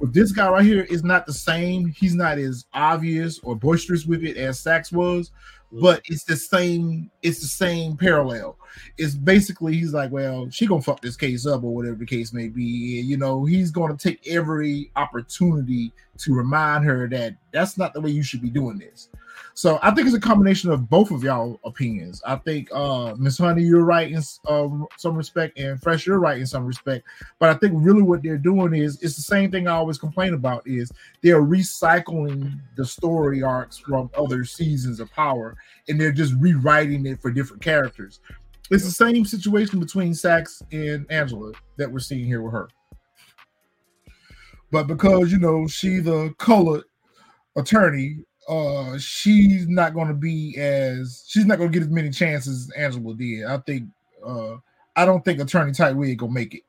But this guy right here is not the same. He's not as obvious or boisterous with it as Saxe was but it's the same it's the same parallel. It's basically he's like well she gonna fuck this case up or whatever the case may be. You know he's gonna take every opportunity to remind her that that's not the way you should be doing this So I think it's a combination of both of y'all opinions. I think uh Miss Honey, you're right in uh, some respect, and Fresh, you're right in some respect. But I think really what they're doing is it's the same thing I always complain about is they're recycling the story arcs from other seasons of Power, and they're just rewriting it for different characters. It's the same situation between Saxe and Angela that we're seeing here with her. But because you know she the colored attorney, uh she's not going to be as she's not going to get as many chances as Angela did. I think uh I don't think Attorney Tightwig gonna make it.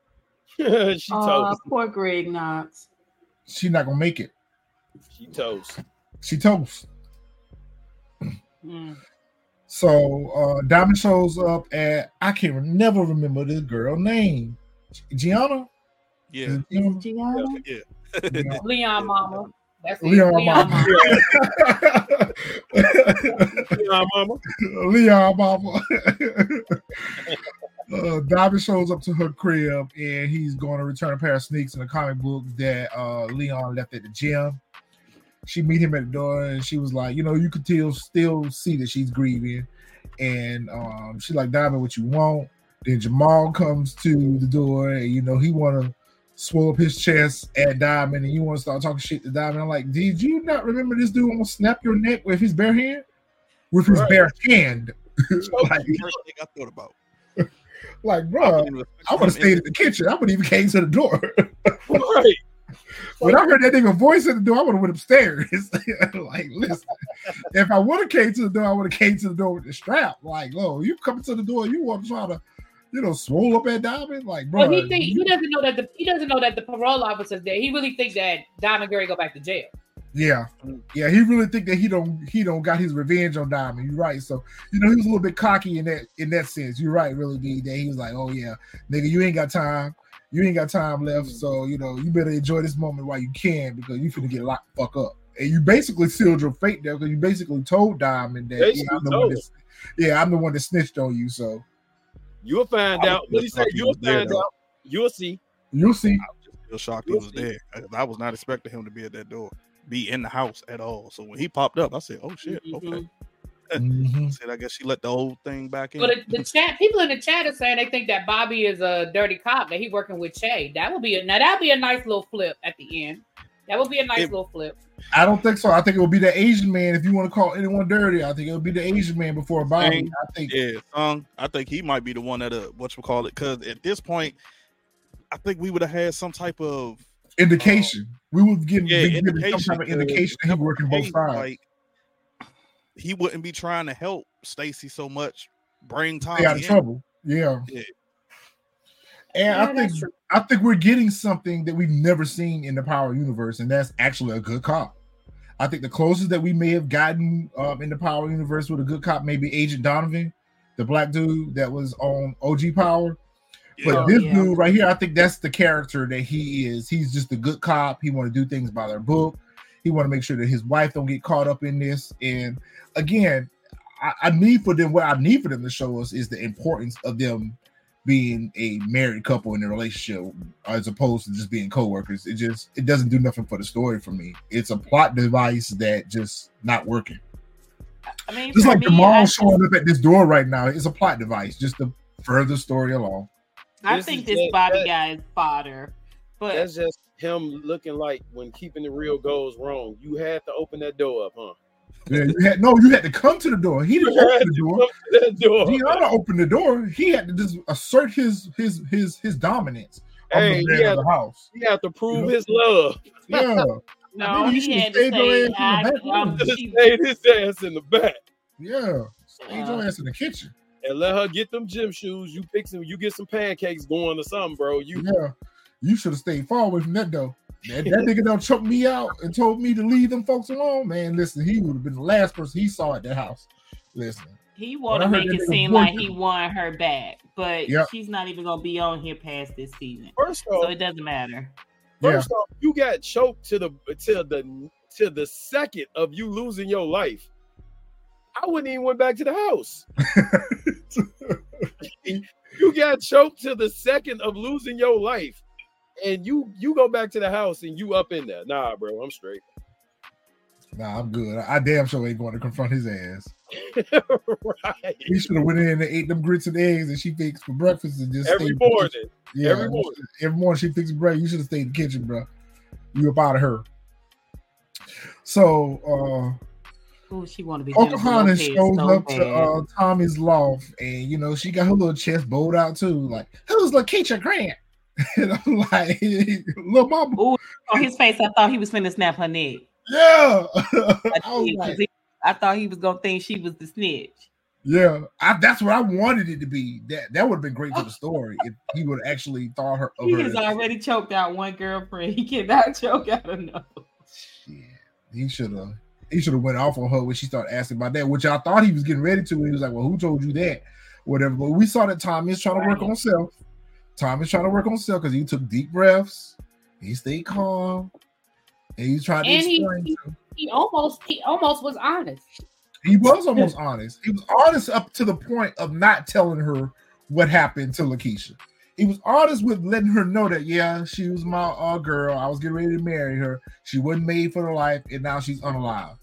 *laughs* she uh, toast. Poor Greg Knox. She's not gonna make it. She toast. She toast. Mm. So uh Diamond shows up at I can't never remember this girl name. Gianna? Yeah. Gianna? Gianna? Yeah. *laughs* yeah. Leon Mama. That's Leon, Leon Mama. Leon Mama. Leon Mama. uh, Diamond shows up to her crib and he's going to return a pair of sneaks and a comic book that uh, Leon left at the gym. She meet him at the door and she was like, you know, you could still still see that she's grieving. And um, she's like, Diamond, what you want? Then Jamal comes to the door and you know he wanna swell up his chest at Diamond and you want to start talking shit to Diamond. I'm like, did you not remember this dude almost snap your neck with his bare hand? With his right. bare hand. *laughs* like, first thing I thought about. *laughs* Like, bro, I would have stayed in the kitchen. I would even came to the door. *laughs* right. When I heard that nigga voice at the door, I would have went upstairs. like, listen, if I would have came to the door, I would have came to the door with the strap. Like, oh, you coming to the door, you want to try to you know, swole up at Diamond. Like, bro, well, he think he doesn't know that the he doesn't know that the parole officer's there. He really thinks that Diamond Gary go back to jail. Yeah, yeah, he really think that he don't he don't got his revenge on Diamond. You're right. So you know he was a little bit cocky in that in that sense. You're right, really, D. That he was like, oh yeah, nigga, you ain't got time. You ain't got time left. Mm-hmm. So you know you better enjoy this moment while you can because you finna get locked fuck up. And you basically sealed your fate there because you basically told Diamond that yeah, I'm the one that, yeah, I'm the one that snitched on you. So You'll find out. What he said, you'll find there, out. You'll see. You'll see. I was just shocked you'll he was see. there. I was not expecting him to be at that door, be in the house at all. So when he popped up, I said, "Oh shit, mm-hmm. okay." *laughs* Mm-hmm. said, I guess she let the whole thing back in. But the, the, chat, people in the chat are saying they think that Bobby is a dirty cop that he working with Che. That would be a now that'd be a nice little flip at the end. That would be a nice it, little flip. I don't think so. I think it would be the Asian man. If you want to call anyone dirty, I think it would be the Asian man before Bobby. I think. Yeah, um, I think he might be the one that uh, what you call it. Because at this point, I think we would have had some type of indication. Um, we would give, yeah, indication, some type of indication that he working both sides. Like, he wouldn't be trying to help Stacy so much. Bring time. Stay out of trouble. Yeah. yeah. And yeah, I think I think we're getting something that we've never seen in the Power universe, and that's actually a good cop. I think the closest that we may have gotten um, in the Power universe with a good cop maybe Agent Donovan, the black dude that was on OG Power. But oh, this yeah. dude right here, I think that's the character that he is. He's just a good cop. He want to do things by their book. He want to make sure that his wife don't get caught up in this. And again, I, I need for them. What I need for them to show us is the importance of them being a married couple in a relationship as opposed to just being co-workers it just it doesn't do nothing for the story for me. It's a plot device that just not working. I mean, just like me, Jamal showing up at this door right now it's a plot device just to further story along. I this think this just, Bobby that, guy is fodder but that's just him looking like when keeping the real goes wrong. You had to open that door up huh yeah, you had no, you had to come to the door. He didn't open the door. door. Gianna opened the door. He had to just assert his his his his dominance hey, on the man of the house. He had to prove you know? his love. Yeah. *laughs* no, he had to say, I, I'm stayed his ass in the back. Yeah, stay uh, your ass in the kitchen. And let her get them gym shoes. You pick some. You get some pancakes going or something, bro. You yeah. You should have stayed far away from that though. That, that nigga don't choke me out and told me to leave them folks alone. Man, listen, he would have been the last person he saw at that house. Listen. He want to make it seem like he won her back, but yep. she's not even gonna be on here past this season. First off, so it doesn't matter. First yeah. off, you got choked to the to the to the second of you losing your life. I wouldn't even went back to the house. *laughs* you got choked to the second of losing your life and you you go back to the house and you up in there. Nah, bro, I'm straight. *laughs* Nah, I'm good. I, I damn sure ain't going to confront his ass. right. He should have went in and ate them grits and eggs that she fixed for breakfast and just Every morning. Yeah, every morning. Every morning she fixed bread. You should have stayed in the kitchen, bro. You up out of her. So uh Ooh, she want to be Jennifer Pocahontas shows so up to uh Tommy's loft and you know she got her little chest bowed out too. Like, who's Lakeisha Grant? *laughs* and I'm like, little mama. Ooh, on his face, I thought he was finna snap her neck. Yeah. *laughs* I, like, he- I thought he was gonna think she was the snitch. yeah, I, that's what I wanted it to be. That that would have been great for the *laughs* story if he would actually thought her He has as- already choked out one girlfriend. He cannot choke out another. Yeah, he should have. He should have went off on her when she started asking about that, which I thought he was getting ready to. He was like, "Well, who told you that?" Whatever. But we saw that Tommy is trying to work on self. Tommy's trying to work on self because he took deep breaths. He stayed calm, and trying to And he- explain. he- to- He almost he almost was honest. he was almost honest. He was honest up to the point of not telling her what happened to Lakeisha. He was honest with letting her know that yeah, she was my uh, girl. I was getting ready to marry her. She wasn't made for the life, and now she's unalive.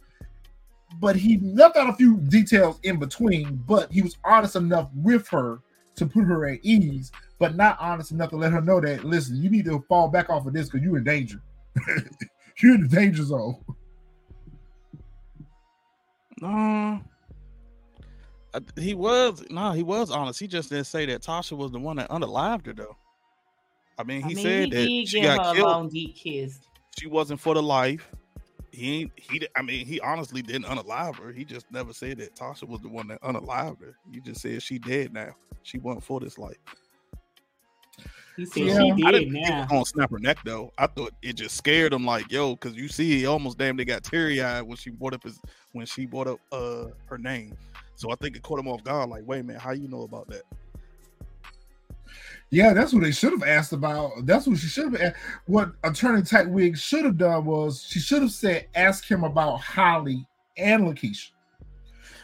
But he left out a few details in between. But he was honest enough with her to put her at ease, but not honest enough to let her know that listen, you need to fall back off of this because you're in danger. *laughs* you're in the danger zone. No. I- he was no, he was honest. He just didn't say that Tasha was the one that unalived her though. I mean, he I mean, said he that she got her killed. long deep kiss. She wasn't for the life. He ain't he. I mean, he honestly didn't unalive her. He just never said that Tasha was the one that unalived her. He just said she dead now. She wasn't for this life. He said Yeah. she I did didn't think he was gonna snap her neck though. I thought it just scared him, like yo, because you see, he almost damn they got teary eyed when she brought up his when she brought up uh her name. So I think it caught him off guard. Like, wait a minute, how you know about that? Yeah, that's what they should have asked about. That's what she should have. What Attorney Tightwig should have done was she should have said, "Ask him about Holly and Lakeisha,"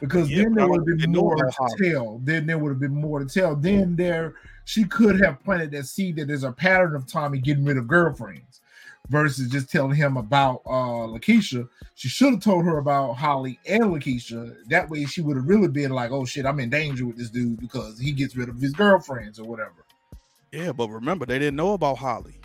because Yeah, then there would have been more to Holly. tell. Then there would have been more to tell. Then there she could have planted that seed that there's a pattern of Tommy getting rid of girlfriends versus just telling him about uh Lakeisha. She should have told her about Holly and Lakeisha. That way she would have really been like, "Oh shit, I'm in danger with this dude because he gets rid of his girlfriends or whatever." Yeah, but remember they didn't know about Holly.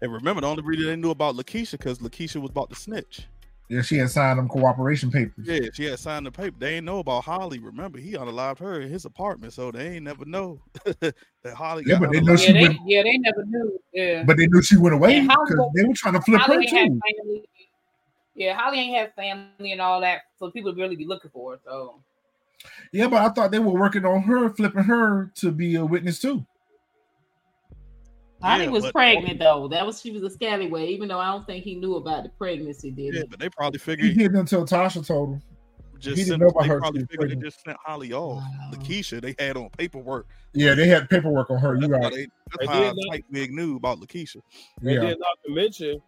And remember the only reason they knew about Lakeisha because Lakeisha was about to snitch. Yeah, she had signed them cooperation papers. Yeah, she had signed the paper. They ain't know about Holly. Remember, he unalived her in his apartment, so they ain't never know *laughs* that Holly. Yeah, got but they know she Yeah, they went- yeah they never knew. Yeah. But they knew she went away And because was- they were trying to flip her Holly ain't had too. family. Yeah, Holly ain't had family and all that, so people would really be looking for her. So Yeah, but I thought they were working on her, flipping her to be a witness too. Holly Yeah, was but- pregnant though. That was she was a scallywag, even though I don't think he knew about the pregnancy, did Yeah, he? but they probably figured He figured didn't until Tasha told him. just he didn't know about they her probably till figured they just sent Holly off. Wow. Lakeisha, they had on paperwork. Yeah, they had paperwork on her. You That's how right? they, They that's how did not- knew about Lakeisha. And Yeah, then not to mention,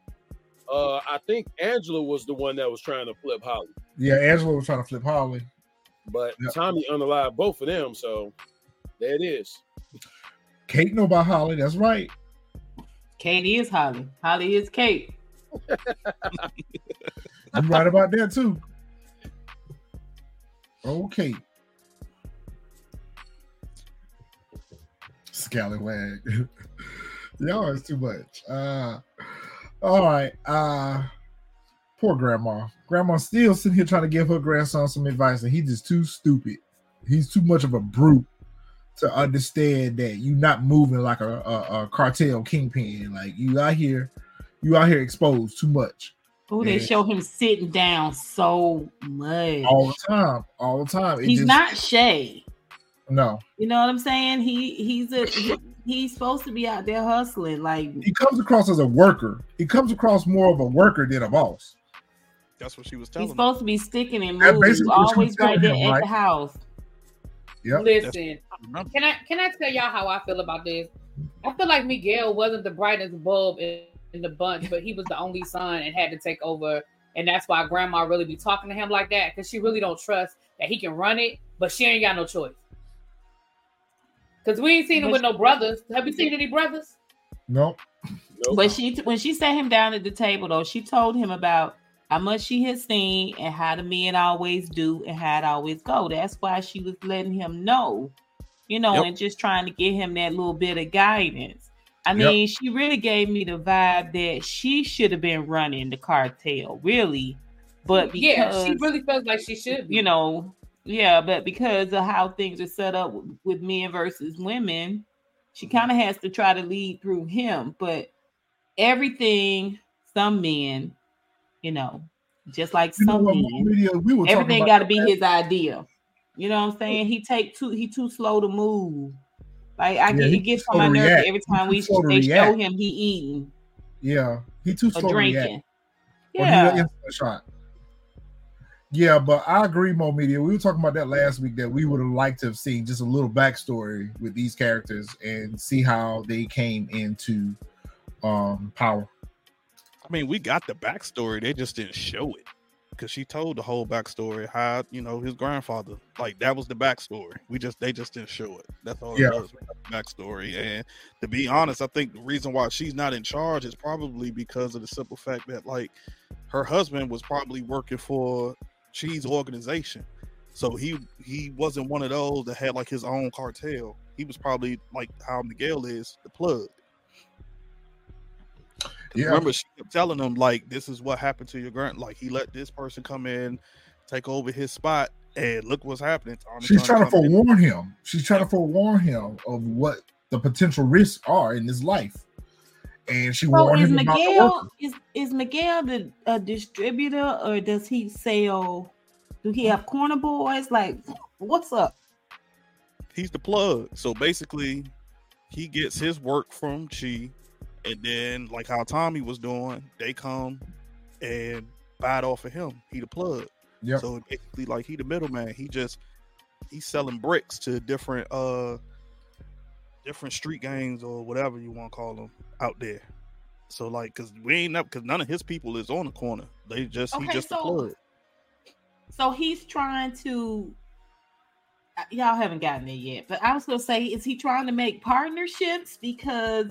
uh, I think Angela was the one that was trying to flip Holly, yeah. Angela was trying to flip Holly. but Yeah. Tommy unalived both of them. So there it is. Kate know about Holly. That's right. Kate is Holly. Holly is Kate. *laughs* I'm right about that too. Okay. Scallywag. *laughs* Y'all is too much. Uh all right. Uh poor grandma. Grandma still sitting here trying to give her grandson some advice, and he's just too stupid. He's too much of a brute to understand that you're not moving like a, a, a cartel kingpin. Like you out here, you out here exposed too much. Oh, they show him sitting down so much. all the time, all the time. It He's just- not Shay. No, You know what I'm saying? He he's a he- he's supposed to be out there hustling. Like he comes across as a worker. He comes across more of a worker than a boss. That's what she was he's telling He's supposed to be sticking and moving. basically Always right there him, at right? the house. Yep. listen, Remember? Can I can I tell y'all how I feel about this? I feel like Miguel wasn't the brightest bulb in, in the bunch, but he was the only son and had to take over, and that's why Grandma really be talking to him like that because she really don't trust that he can run it, but she ain't got no choice. Because we ain't seen him with no brothers. Have you seen any brothers? Nope. Nope. But she when she sat him down at the table though, she told him about how much she has seen and how the men always do and how it always go. That's why she was letting him know, you know, Yep. and just trying to give him that little bit of guidance. I Yep. mean, she really gave me the vibe that she should have been running the cartel, really. But because yeah, she really feels like she should. Be. you know, yeah, but because of how things are set up with, with men versus women, she Mm-hmm. kind of has to try to lead through him. But everything, some men, you know, just like You some men, media, we everything got to be his idea. You know what I'm saying? He take too he too slow to move. Like I Yeah, get he it gets on my to nerves react. every time too we slow to they show him he eating Yeah, he too or slow to react. drinking. Or he Yeah. shot. Yeah, but I agree, Mo Media. We were talking about that last week that we would have liked to have seen just a little backstory with these characters and see how they came into um power. I mean, we got the backstory. They just didn't show it because she told the whole backstory. How you know his grandfather, like that was the backstory. We just they just didn't show it. That's all. Yeah. it was, backstory. And to be honest, I think the reason why she's not in charge is probably because of the simple fact that like her husband was probably working for Cheese organization. So he he wasn't one of those that had like his own cartel. He was probably like how Miguel is, the plug. Yeah, Remember, she kept telling him like, "This is what happened to your grand. Like he let this person come in, take over his spot, and look what's happening." Tommy she's trying to come in. forewarn him. She's trying to forewarn him of what the potential risks are in his life. And she So warned is him about the Miguel is is Miguel the a distributor or does he sell? Do he have corner boys? Like, what's up? He's the plug. So basically, he gets his work from Chi, and then like how Tommy was doing, they come and buy it off of him. He the plug. Yep. So basically, like he the middleman. He just he's selling bricks to different uh different street gangs or whatever you want to call them out there. So like, cause we ain't up, cause none of his people is on the corner. They just he Okay, just the so- plug. So he's trying to. uh, Y'all haven't gotten there yet, but I was gonna say, is he trying to make partnerships because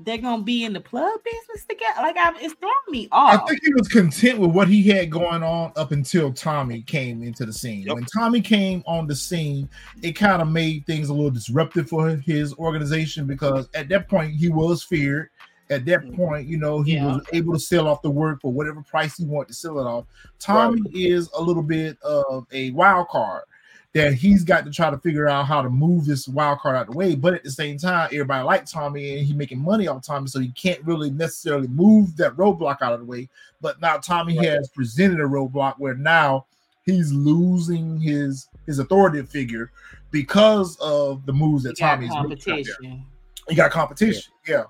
they're gonna be in the plug business together? Like, I'm, it's throwing me off. I think he was content with what he had going on up until Tommy came into the scene. Yep. When Tommy came on the scene, it kind of made things a little disruptive for his organization because at that point he was feared. At that Mhm. point, you know, he Yeah. was able to sell off the work for whatever price he wanted to sell it off. Tommy is a little bit of a wild card that he's got to try to figure out how to move this wild card out the way. But at the same time, everybody like Tommy and he making money off Tommy, so he can't really necessarily move that roadblock out of the way. But now Tommy Right. has presented a roadblock where now he's losing his his authority figure because of the moves that got Tommy's making out there. competition. He got competition, yeah.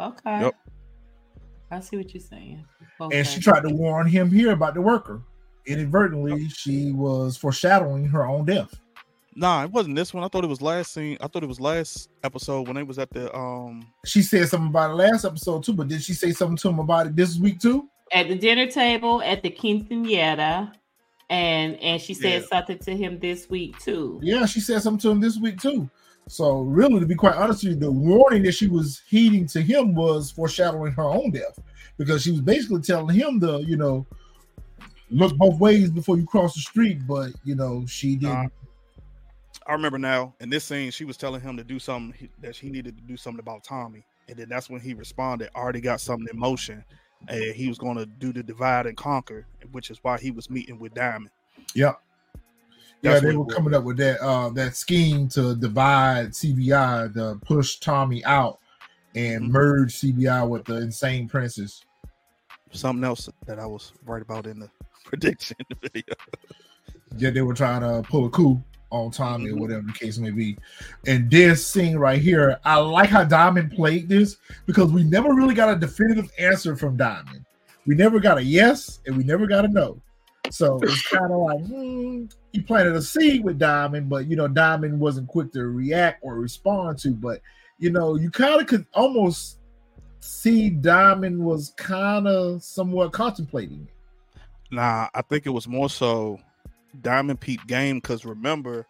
Okay. Yep. I see what you're saying. And she tried to warn him here about the worker. Inadvertently, she was foreshadowing her own death. Nah, it wasn't this one. I thought it was last scene. I thought it was last episode when they was at the um. She said something about it last episode too, but did she say something to him about it this week too? at the dinner table at the quinceanera, and and she said Yeah. something to him this week too. Yeah, she said something to him this week too. So really, to be quite honest with you, the warning that she was heeding to him was foreshadowing her own death because she was basically telling him the, you know, look both ways before you cross the street. But you know, she didn't. Nah. I remember now in this scene, she was telling him to do something that he needed to do something about Tommy, and then that's when he responded. Already got something in motion, and he was going to do the divide and conquer, which is why he was meeting with Diamond. Yep. Yeah, That's they were coming up with that uh that scheme to divide CBI to push Tommy out and Mhm. merge CBI with the insane princess. Something else that I was right about in the *laughs* prediction *laughs* video. Yeah, they were trying to pull a coup on Tommy or Mhm. whatever the case may be. And this scene right here, I like how Diamond played this because we never really got a definitive answer from Diamond. We never got a yes and we never got a no. So it's *laughs* kind of like hmm, he planted a seed with Diamond, but you know, Diamond wasn't quick to react or respond to. But you know, you kind of could almost see Diamond was kind of somewhat contemplating it. Nah, I think it was more so Diamond Pete game because remember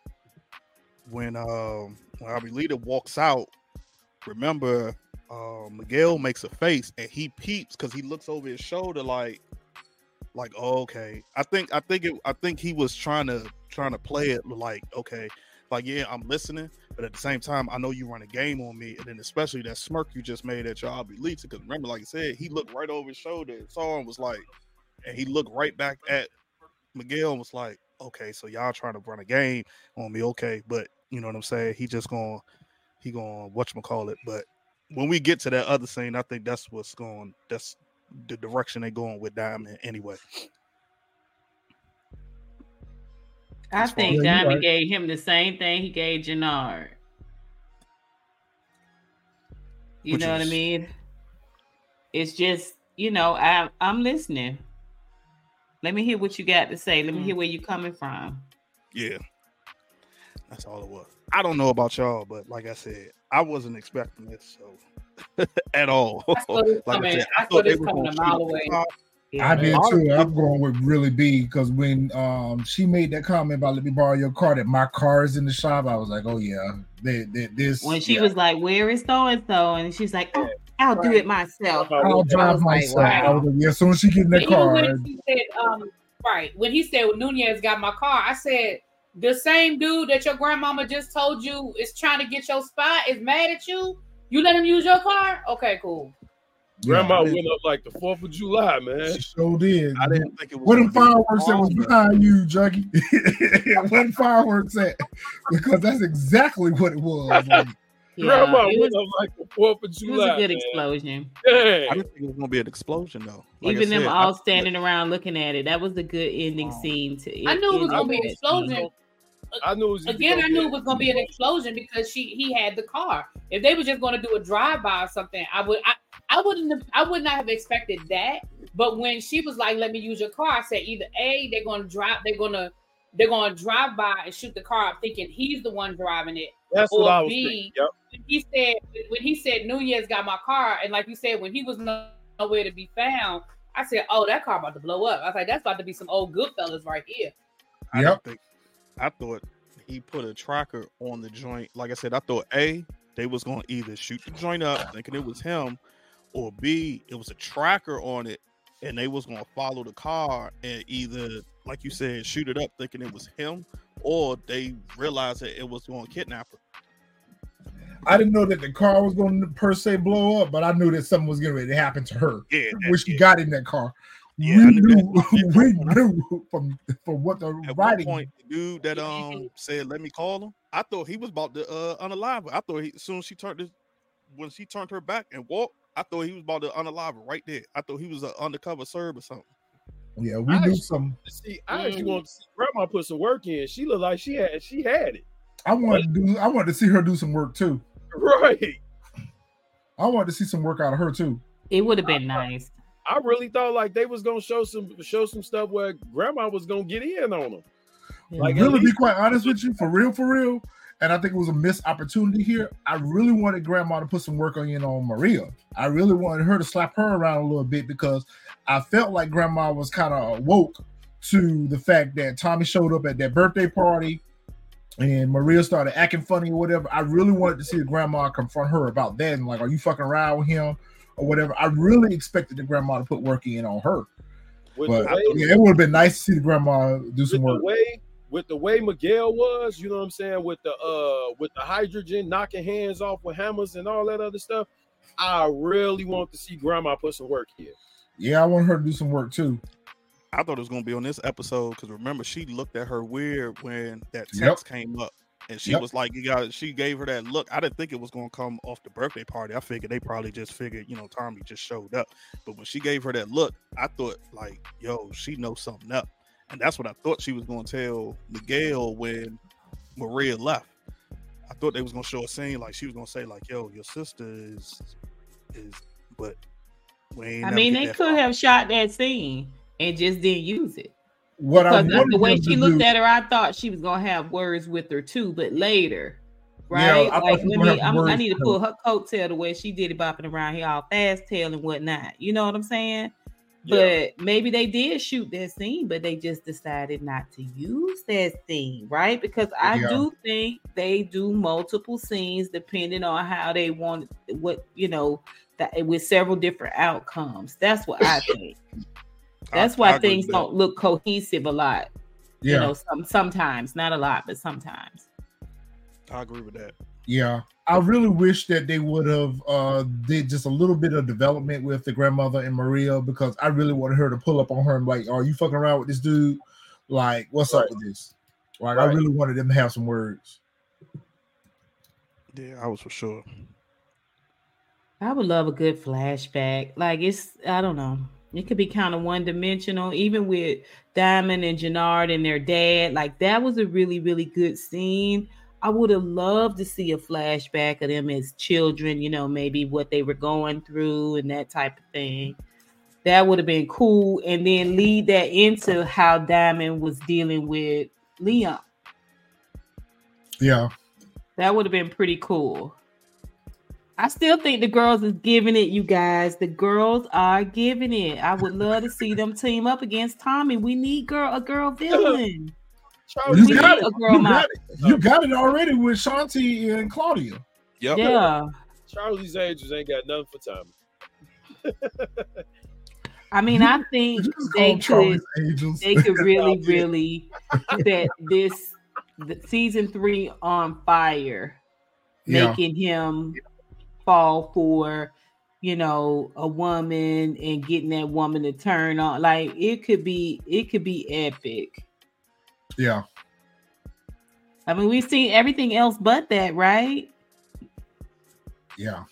when um when Leader walks out, remember uh, Miguel makes a face and he peeps because he looks over his shoulder like, like oh, okay. I think I think it I think he was trying to trying to play it like okay, like yeah, I'm listening, but at the same time, I know you run a game on me, and then especially that smirk you just made at be leaks. Because remember, like I said, he looked right over his shoulder and saw him was like, and he looked right back at Miguel and was like, okay, so y'all trying to run a game on me, okay, but you know what I'm saying? He just going, he going, what call it, but when we get to that other scene, I think that's what's going. That's the direction they're going with Diamond anyway. I think Diamond right. gave him the same thing he gave Jannard. You Which know is... what I mean? It's just, you know, I I'm listening. Let me hear what you got to say. Let me hear mm. where you're coming from. Yeah. That's all it was. I don't know about y'all, but like I said, I wasn't expecting this so *laughs* at all. I thought, like I, said, I, I thought it was coming a mile away. Yeah, I did too. I'm going with really B because when um she made that comment about let me borrow your car that my car is in the shop, I was like, oh yeah, they, they, this. When she yeah. was like, where is so and so, and she's like, oh, I'll right. do it myself. I'll drive myself. Like, wow. yeah, as soon as she get in the car. When he said, um, right when he said Nunez got my car, I said the same dude that your grandmama just told you is trying to get your spot is mad at you. You let him use your car? Okay, cool. Grandma yeah, went up like the Fourth of July, man. She sure did. I didn't think it was. What them fireworks that was behind you, Juggy? *laughs* what fireworks at? Because that's exactly what it was. Like, yeah, Grandma went was, up like the Fourth of July. It was a good man. explosion. Yeah. I didn't think it was gonna be an explosion though. Like Even them all standing around looking at it. That was a good ending oh. scene. To it, I knew it was gonna be an explosion. I knew again. I knew it was gonna be an explosion because she he had the car. If they were just gonna do a drive by or something, I would. I, I wouldn't have, I would not have expected that. But when she was like, "Let me use your car," I said either a they're gonna drive, they're gonna they're gonna drive by and shoot the car up, thinking he's the one driving it. That's or what I was B, yep. When he said when he said Nunez got my car, and like you said, when he was nowhere to be found, I said, "Oh, that car about to blow up." I was like, "That's about to be some old good Goodfellas right here." I yep. Think, I thought he put a tracker on the joint. Like I said, I thought a they was gonna either shoot the joint up, thinking it was him, or B, it was a tracker on it and they was gonna follow the car and either, like you said, shoot it up thinking it was him, or they realized that it was going to kidnap her. I didn't know that the car was going to per se blow up, but I knew that something was going to happen to her yeah, when she yeah. got in that car. Yeah, we knew, *laughs* we knew from from what the At writing. point, the dude that um said, "Let me call him." I thought he was about to uh unalive. I thought he, as soon as she turned this, when she turned her back and walked, I thought he was about to unalive right there. I thought he was an undercover serb or something. Yeah, we I knew some. See, I actually want to see Grandma put some work in. She looked like she had she had it. I wanted to do. I wanted to see her do some work too. *laughs* Right. I wanted to see some work out of her too. It would have been I, nice. I really thought like they was gonna show some show some stuff where Grandma was gonna get in on them. Like, really, be quite honest with you, for real, for real and I think it was a missed opportunity here. I really wanted Grandma to put some work on you know Maria. I really wanted her to slap her around a little bit because I felt like Grandma was kind of woke to the fact that Tommy showed up at that birthday party and Maria started acting funny or whatever. I really wanted to see the grandma confront her about that and like, are you fucking around with him or whatever? I really expected the grandma to put work in on her. With but way, yeah, it would have been nice to see the grandma do some work. The way with the way Miguel was, you know what I'm saying, with the uh with the hydrogen knocking hands off with hammers and all that other stuff, I really want to see grandma put some work here. Yeah, I want her to do some work too. I thought it was gonna be on this episode because remember she looked at her weird when that text yep. came up. And she yep. was like, "You got." She gave her that look. I didn't think it was gonna come off the birthday party. I figured they probably just figured, you know, Tommy just showed up. But when she gave her that look, I thought, like, "Yo, she knows something up." And that's what I thought she was going to tell Miguel when Maria left. I thought they was going to show a scene like she was going to say like, "Yo, your sister is is," but I mean, they could far. have shot that scene and just didn't use it. What because I the way she looked do, at her, I thought she was gonna have words with her too, but later, right? Yeah, like, let me, i need to pull her coattail the way she did it, bopping around here all fast tail and whatnot. You know what I'm saying? Yeah. But maybe they did shoot that scene, but they just decided not to use that scene, right? Because I Yeah. do think they do multiple scenes depending on how they want what you know that with several different outcomes. That's what I *laughs* think. That's I- why I things don't look cohesive a lot. Yeah, You know, some sometimes, not a lot, but sometimes. I agree with that. yeah. I really wish that they would have uh did just a little bit of development with the grandmother and Maria because I really wanted her to pull up on her and like, are you fucking around with this dude? Like, what's up with this? Like, I really wanted them to have some words. Yeah, I was for sure. I would love a good flashback. Like it's, I don't know. It could be kind of one dimensional, even with Diamond and Jannard and their dad. Like that was a really, really good scene. I would have loved to see a flashback of them as children, you know, maybe what they were going through and that type of thing. That would have been cool. And then lead that into how Diamond was dealing with Leon. Yeah, That would have been pretty cool. I still think the girls is giving it, you guys. The girls are giving it. I would love to see them team up against Tommy. We need girl a girl *laughs* villain. Charlie, you got it. a girl You got it. You got it already with Shanti and Claudia. Yep. Yeah. Charlie's Angels ain't got nothing for Tommy. I mean, I think You just call they could they *laughs* could really, really set this the season three on fire. yeah, making him fall for you know a woman and getting that woman to turn on like it could be it could be epic yeah, i mean we've seen everything else but that right yeah.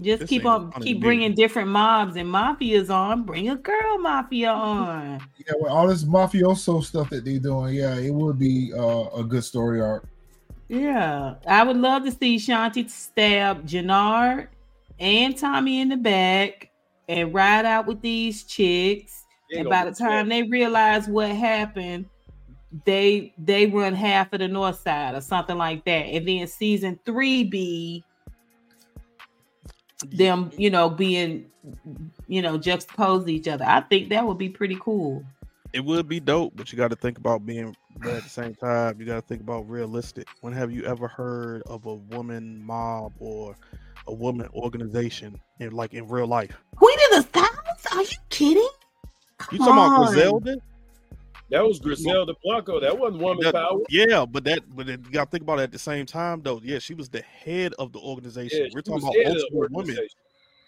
just This keep on keep to me. bringing different mobs and mafias on bring a girl mafia *laughs* on Yeah, with all this mafioso stuff that they're doing, yeah, it would be uh, a good story arc. Yeah. I would love to see shanti stab Jannard and tommy in the back and ride out with these chicks. Ain't and by the time they realize what happened they they run half of the north side or something like that. And then season three be them you know being you know juxtaposed to each other. I think that would be pretty cool It would be dope, but you got to think about being, but at the same time, you got to think about realistic. When have you ever heard of a woman mob or a woman organization in like in real life? queen of the south are you kidding You talking about Come. Griselda? That was Griselda Blanco. That wasn't woman That- power. Yeah, but that but then you got to think about it at the same time though. Yeah, she was the head of the organization. Yeah, We're talking about head of the multiple women. organization.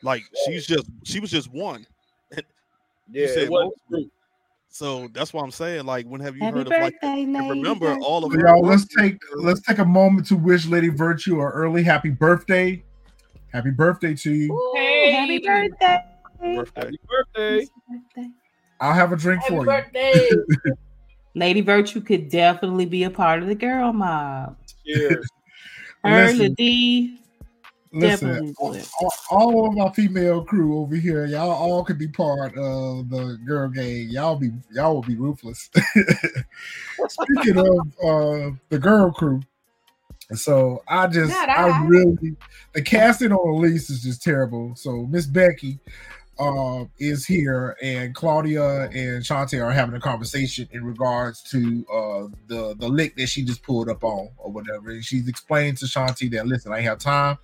Like she's just she was just one. *laughs* Yeah, said it wasn't multiple. true. So that's why I'm saying like when have you happy heard of like lady remember all of So y'all, let's take let's take a moment to wish Lady Virtue an early happy birthday. Happy birthday to you. Ooh, Hey. happy birthday birthday. Happy birthday. I'll have a drink Happy for you. birthday. *laughs* lady virtue could definitely be a part of the girl mob Cheers. her Listen, Ladee, listen, all, all of my female crew over here, y'all all could be part of the girl gang. Y'all be y'all will be ruthless. *laughs* Speaking of uh the girl crew, so I just Not I I. really the casting on Elise is just terrible. So Miss Becky uh is here and Claudia and Shanti are having a conversation in regards to uh the the lick that she just pulled up on or whatever. And she's explaining to Shanti that listen, I have time.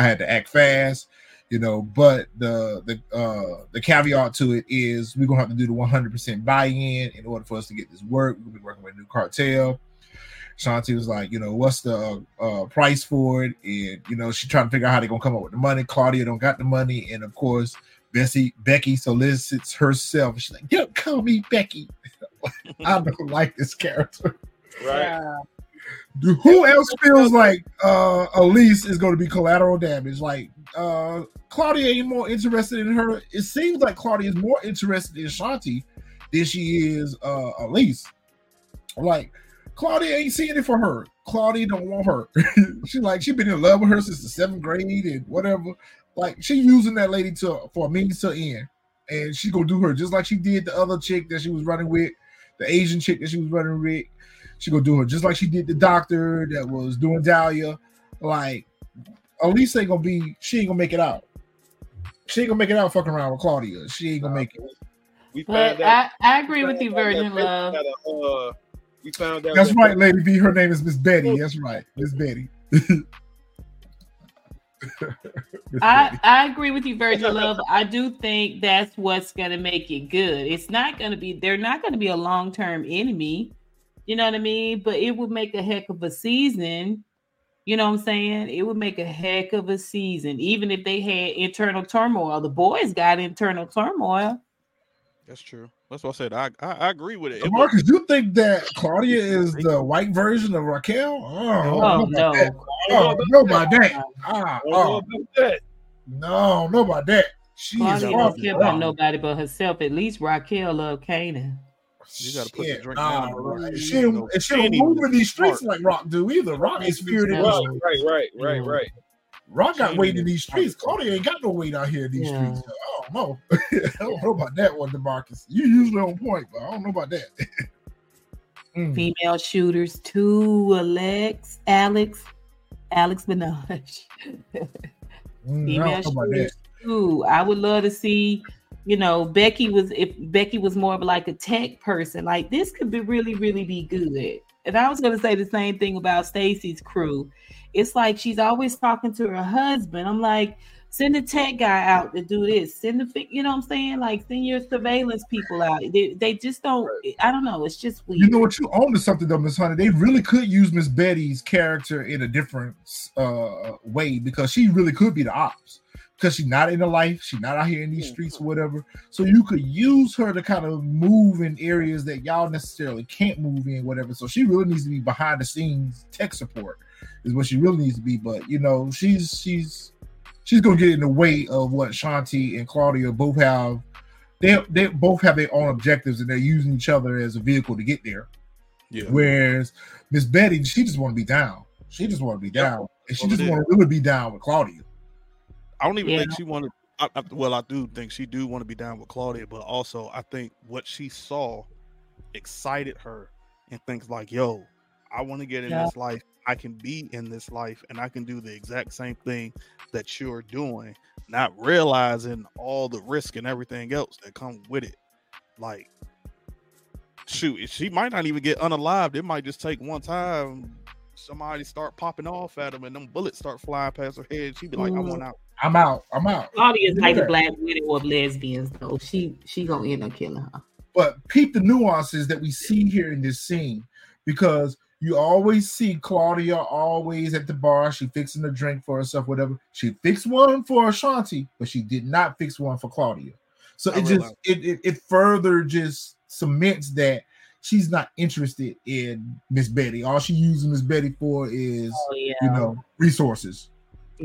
I had to act fast, you know. But the the uh the caveat to it is we're gonna have to do the 100% buy-in in order for us to get this work. We'll be working with a new cartel. Shanti was like, you know, what's the uh, price for it? And you know, she trying to figure out how they're gonna come up with the money. Claudia don't got the money, and of course, Bessie Becky solicits herself. She's like, "Don't call me Becky." *laughs* I don't like this character. Right. Dude, Who else feels like uh Elise is going to be collateral damage? Like uh Claudia ain't more interested in her. It seems like Claudia is more interested in Shanti than she is uh Elise. Like Claudia ain't seeing it for her. Claudia don't want her. *laughs* she like she been in love with her since the seventh grade and whatever. Like she using that lady to for a means to end, and she gonna do her just like she did the other chick that she was running with, the Asian chick that she was running with. She gonna do her just like she did the doctor that was doing Dahlia. Like Elise ain't gonna be, she ain't gonna make it out. She ain't gonna make it out fucking around with Claudia. She ain't gonna make it. We But found out. I, I agree we with you, Virgin Love. A, uh, we found out. That's that right, Lady V. Her name is Miss Betty. That's right, Miss Betty. *laughs* Miss I, Betty. I agree with you, Virgin Love. I do think that's what's gonna make it good. It's not gonna be they're not gonna be a long term enemy. You know what I mean? But it would make a heck of a season. You know what I'm saying? It would make a heck of a season, even if they had internal turmoil. The boys got internal turmoil. That's true. That's what I said. I I, I agree with it. So It Marcus, you think that Claudia is the white version of Raquel? Oh, Oh don't know about no. that. Oh, know about that. Ah, I oh, about that. no, know about that. She Claudia off don't care about nobody but herself. At least Raquel loved Kanan. You gotta put the drink nah, down, bro. right. You She ain't, and she she don't ain't even move in these streets smart. like Rock do either. Rock is spirited. Right, Rock, Right, right, right, right, right. Rock got weight in these streets. smart. Claudia ain't got no weight out here in these Yeah. streets. I don't know. *laughs* I don't know about that one, Demarcus. You usually on point, but I don't know about that. *laughs* Mm. Female shooters too, Alex, Alex, Alex Minaj. *laughs* Mm, I Female don't know about that. shooters too. I would love to see, you know, Becky was if Becky was more of like a tech person, like this could be really, really be good. And I was gonna say the same thing about Stacy's crew. It's like she's always talking to her husband. I'm like, send the tech guy out to do this. Send the, you know what I'm saying? Like, send your surveillance people out. They, they just don't. I don't know. It's just weird. You know what? You own to something though, Miss Honey. They really could use Miss Betty's character in a different uh, way because she really could be the ops. Because she's not in the life, she's not out here in these mm-hmm. streets or whatever. So you could use her to kind of move in areas that y'all necessarily can't move in, whatever. So she really needs to be behind the scenes tech support, is what she really needs to be. But you know, she's she's she's gonna get in the way of what Shanti and Claudia both have. They they both have their own objectives and they're using each other as a vehicle to get there. Yeah. Whereas Miss Betty, she just want to be down. She just want to be down, and she Well, just want to really be down with Claudia. I don't even Yeah. think she wanted. I, I, well, I do think she do want to be down with Claudia, but also I think what she saw excited her and thinks like, "Yo, I want to get in Yeah. this life. I can be in this life, and I can do the exact same thing that you're doing." Not realizing all the risk and everything else that come with it. Like, shoot, she might not even get unalived. It might just take one time. Somebody start popping off at him, and them bullets start flying past her head. She'd be like, "I Mm. want out." I'm out. I'm out. Claudia's like Yeah. the black widow of lesbians, though. She she gonna end up killing her. But peep the nuances that we see here in this scene because you always see Claudia always at the bar. She fixing a drink for herself, whatever. She fixed one for Ashanti, but she did not fix one for Claudia. So I it just it, it it further just cements that she's not interested in Miss Betty. All she uses Miss Betty for is Oh yeah, you know resources.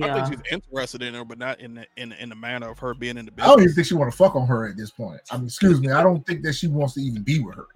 I yeah. think she's interested in her, but not in the in, in the manner of her being in the I don't even think she want to fuck on her at this point. I mean, excuse me. I don't think that she wants to even be with her.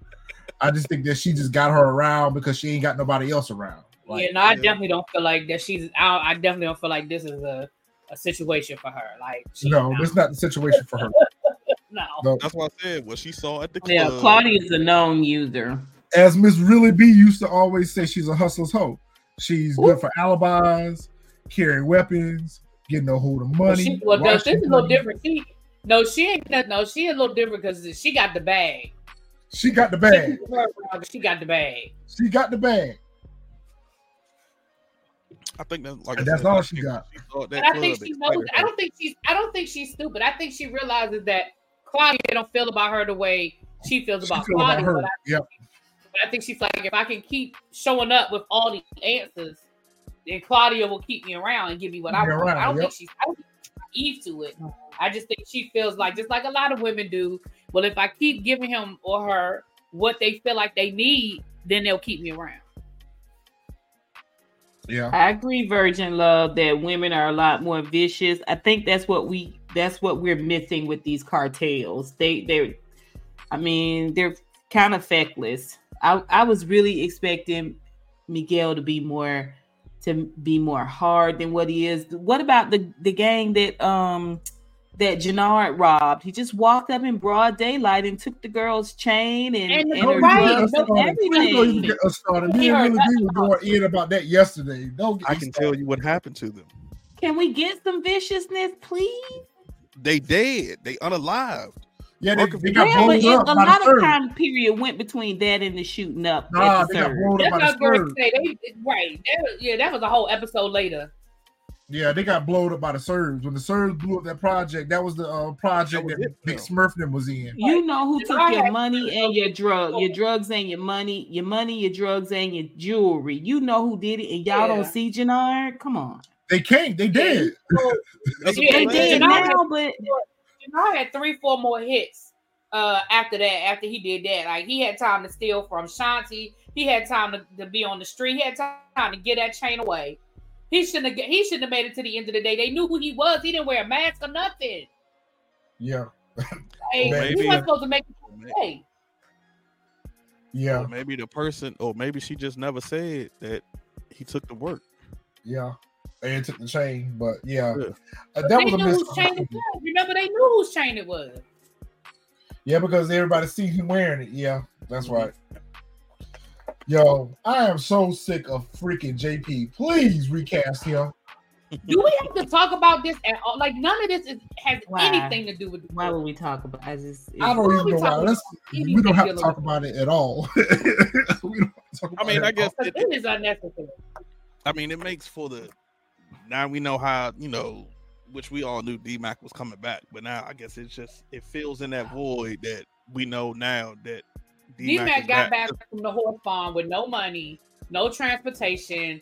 I just think that she just got her around because she ain't got nobody else around. Like, yeah, no, I yeah. definitely don't feel like that. She's. I, I definitely don't feel like this is a, a situation for her. Like, she, no, that's not the situation for her. *laughs* no. No. That's what I said. What she saw at the club. Yeah, Claudia is a known user. As Miss Really B used to always say, she's a hustler's hoe. She's good for alibis, carrying weapons, getting a hold of Well, money. she, well, no, this is a little different. She, no, she ain't. that- No, she a little different because she got the bag. She got the bag. She got the bag. She got the bag. I think that's like that's said, all she got. She that I think she knows. excited I don't think she's. I don't think she's stupid. I think she realizes that Claudia don't feel about her the way she feels She about feel about Claudia. her. But I, Yep. but I think she's like, if I can keep showing up with all these answers, then Claudia will keep me around and give me what I Keep me want. I don't yep. think she's. I don't think she's naive to it. I just think she feels like, just like a lot of women do. Well, if I keep giving him or her what they feel like they need, then they'll keep me around. Yeah. I agree, Virgin Love, that women are a lot more vicious. I think that's what we that's what we're missing with these cartels. They they're I mean, they're kind of feckless. I, I was really expecting Miguel to be more to be more hard than what he is. What about the the gang that um that Jannard robbed? He just walked up in broad daylight and took the girl's chain and, And and, her right, gloves no, and Please don't even everything. get us started. Me He and heard Really that B were going in about that yesterday. Don't get I can started. tell you what happened to them. Can we get some viciousness, please? they dead. They unalived. Yeah, they, Working they for- got Yeah, but blown it, up a lot of third. time period went between that and the shooting up. Nah, at the they got third. blown up That's by what I was the going to say. They, right. That was- yeah, that was a whole episode later. Yeah, they got blown up by the Serbs. When the Serbs blew up that project, that was the uh, project That that, was Big though. Smurfman was in. You know who took your money and your drug, your drugs and your money, your money, your drugs and your jewelry. You know who did it, and y'all Yeah. don't see Jannard. Come on, They can't. They did. *laughs* They did now, but Jannard had three, four more hits uh, after that. After he did that, like he had time to steal from Shanti. He had time to, to be on the street. He had time to get that chain away. He shouldn't have. He shouldn't have made it to the end of the day. They knew who he was. He didn't wear a mask or nothing. Yeah, *laughs* Like, Maybe- he wasn't supposed to make it. Hey, yeah, Or maybe the person, or maybe she just never said that he took the work. yeah. They took the chain, but yeah, Yeah. Uh, they that was a knew miss. whose chain it was. Remember, they knew whose chain it was. Yeah, because everybody see him wearing it. Yeah, that's Mhm. right. Yo, I am so sick of freaking JP. Please recast him. Do we have to talk about this at all? Like none of this is, has Why? anything to do with. why would we talk about? As it's, I don't Why even know why. Let's, we don't have to talk about it at all. *laughs* we don't have to talk I mean, it I guess all. it, It is unnecessary. I mean, it makes for the now we know how you know, which we all knew D Mac was coming back, but now I guess it's just it fills in that void that we know now that D D-Mac got back from the horse farm with no money, no transportation,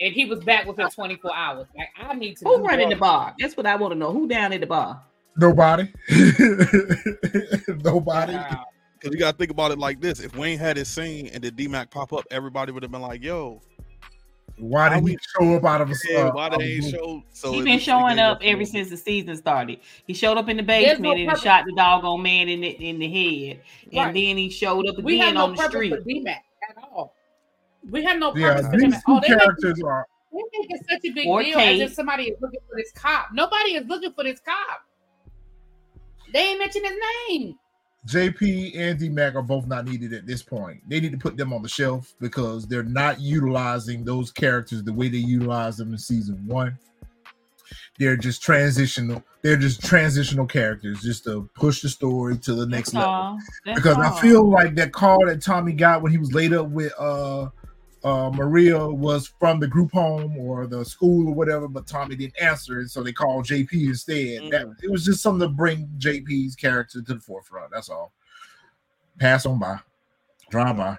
and he was back within 24 hours. Like I need to. who do running the bar? That's what I want to know. Who down at the bar? Nobody. *laughs* Nobody. Wow. Because you got to think about it like this: if Wayne had his scene and the D Mac pop up, everybody would have been like, "Yo, Why did we- he show up out of a yeah, uh, why did of they a ain't blue? show?" So he it been showing up gave ever us- since the season started. He showed up in the basement no and he purpose. shot the doggone man in the in the head, and then he showed up We have again no on the purpose street. for D Mac at all. We have no Yeah, purpose for him these at all. two They make, characters are. they make it such a big Or deal Kate. as if somebody is looking for this cop. Nobody is looking for this cop. They ain't mention his name. JP and D Mac are both not needed at this point. They need to put them on the shelf because they're not utilizing those characters the way they utilized them in season one. They're just transitional. They're just transitional characters, just to push the story to the next That's level. because all. I feel like that call that Tommy got when he was laid up with uh uh Mireya was from the group home or the school or whatever, but Tommy didn't answer it, so they called JP instead. That it was just something to bring JP's character to the forefront. That's all. Pass on by, drive by.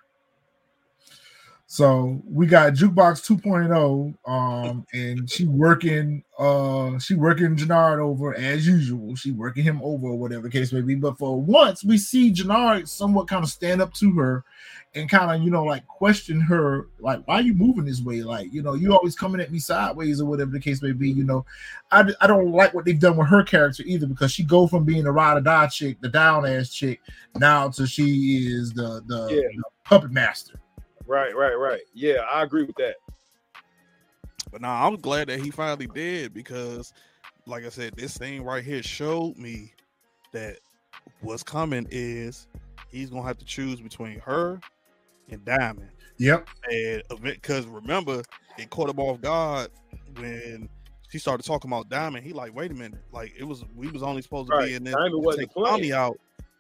So we got jukebox 2.0, um, and she working, uh, she working Jannard over as usual. She working him over, or whatever the case may be. But for once, we see Jannard somewhat kind of stand up to her and kind of, you know, like question her, like, why are you moving this way? Like, you know, you always coming at me sideways, or whatever the case may be. You know, I, I don't like what they've done with her character either because she go from being a ride or die chick, the down ass chick, now to she is the the, Yeah. the puppet master. Right, right, right. Yeah, I agree with that. But now I'm glad that he finally did because, like I said, this thing right here showed me that what's coming is he's gonna have to choose between her and Diamond. Yep. And because remember, it caught him off guard when she started talking about Diamond. He like, wait a minute, like it was we was only supposed to Right. be in this Diamond to wasn't take playing. Tommy out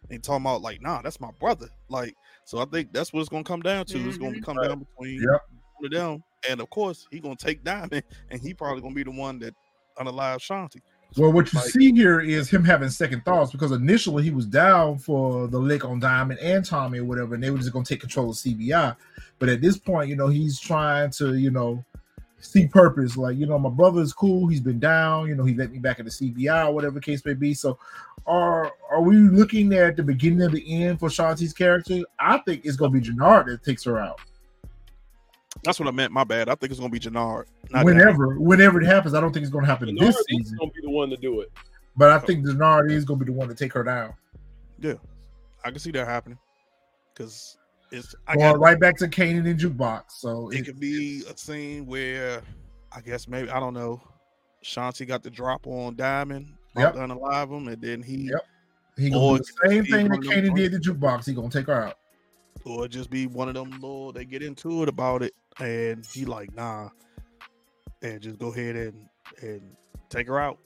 and talking about like, nah, that's my brother. Like, so I think that's what it's gonna come down to. It's gonna Mhm. come Right. down between Yep. one of them, and of course he gonna take Diamond, *laughs* and he probably gonna be the one that unalive Shanti. Well, what you Like- see here is him having second thoughts because initially he was down for the lick on Diamond and Tommy or whatever, and they were just gonna take control of CBI. But at this point, you know, he's trying to, you know, see purpose. Like, you know, my brother is cool. He's been down. You know, he let me back at the CBI or whatever the case may be. So, are are we looking at the beginning of the end for Shanti's character? I think it's gonna be Jannard that takes her out. That's what I meant. My bad. I think it's gonna be Jannard. not Diamond. Whenever, whenever it happens, I don't think it's gonna happen Bernard this is season. gonna be the one to do it. But I think Jannard is gonna be the one to take her down. Yeah, I can see that happening because it's. I Going got right back to Kanan and jukebox. So it it, could be a scene where I guess maybe I don't know. Shanti got the drop on Diamond, Yep. yep. unalive him, and then he Yep. he Or gonna do the same thing that one of them Kanan did to jukebox. He gonna take her out. or just be one of them little they get into it about it, and he like nah, and just go ahead and and take her out.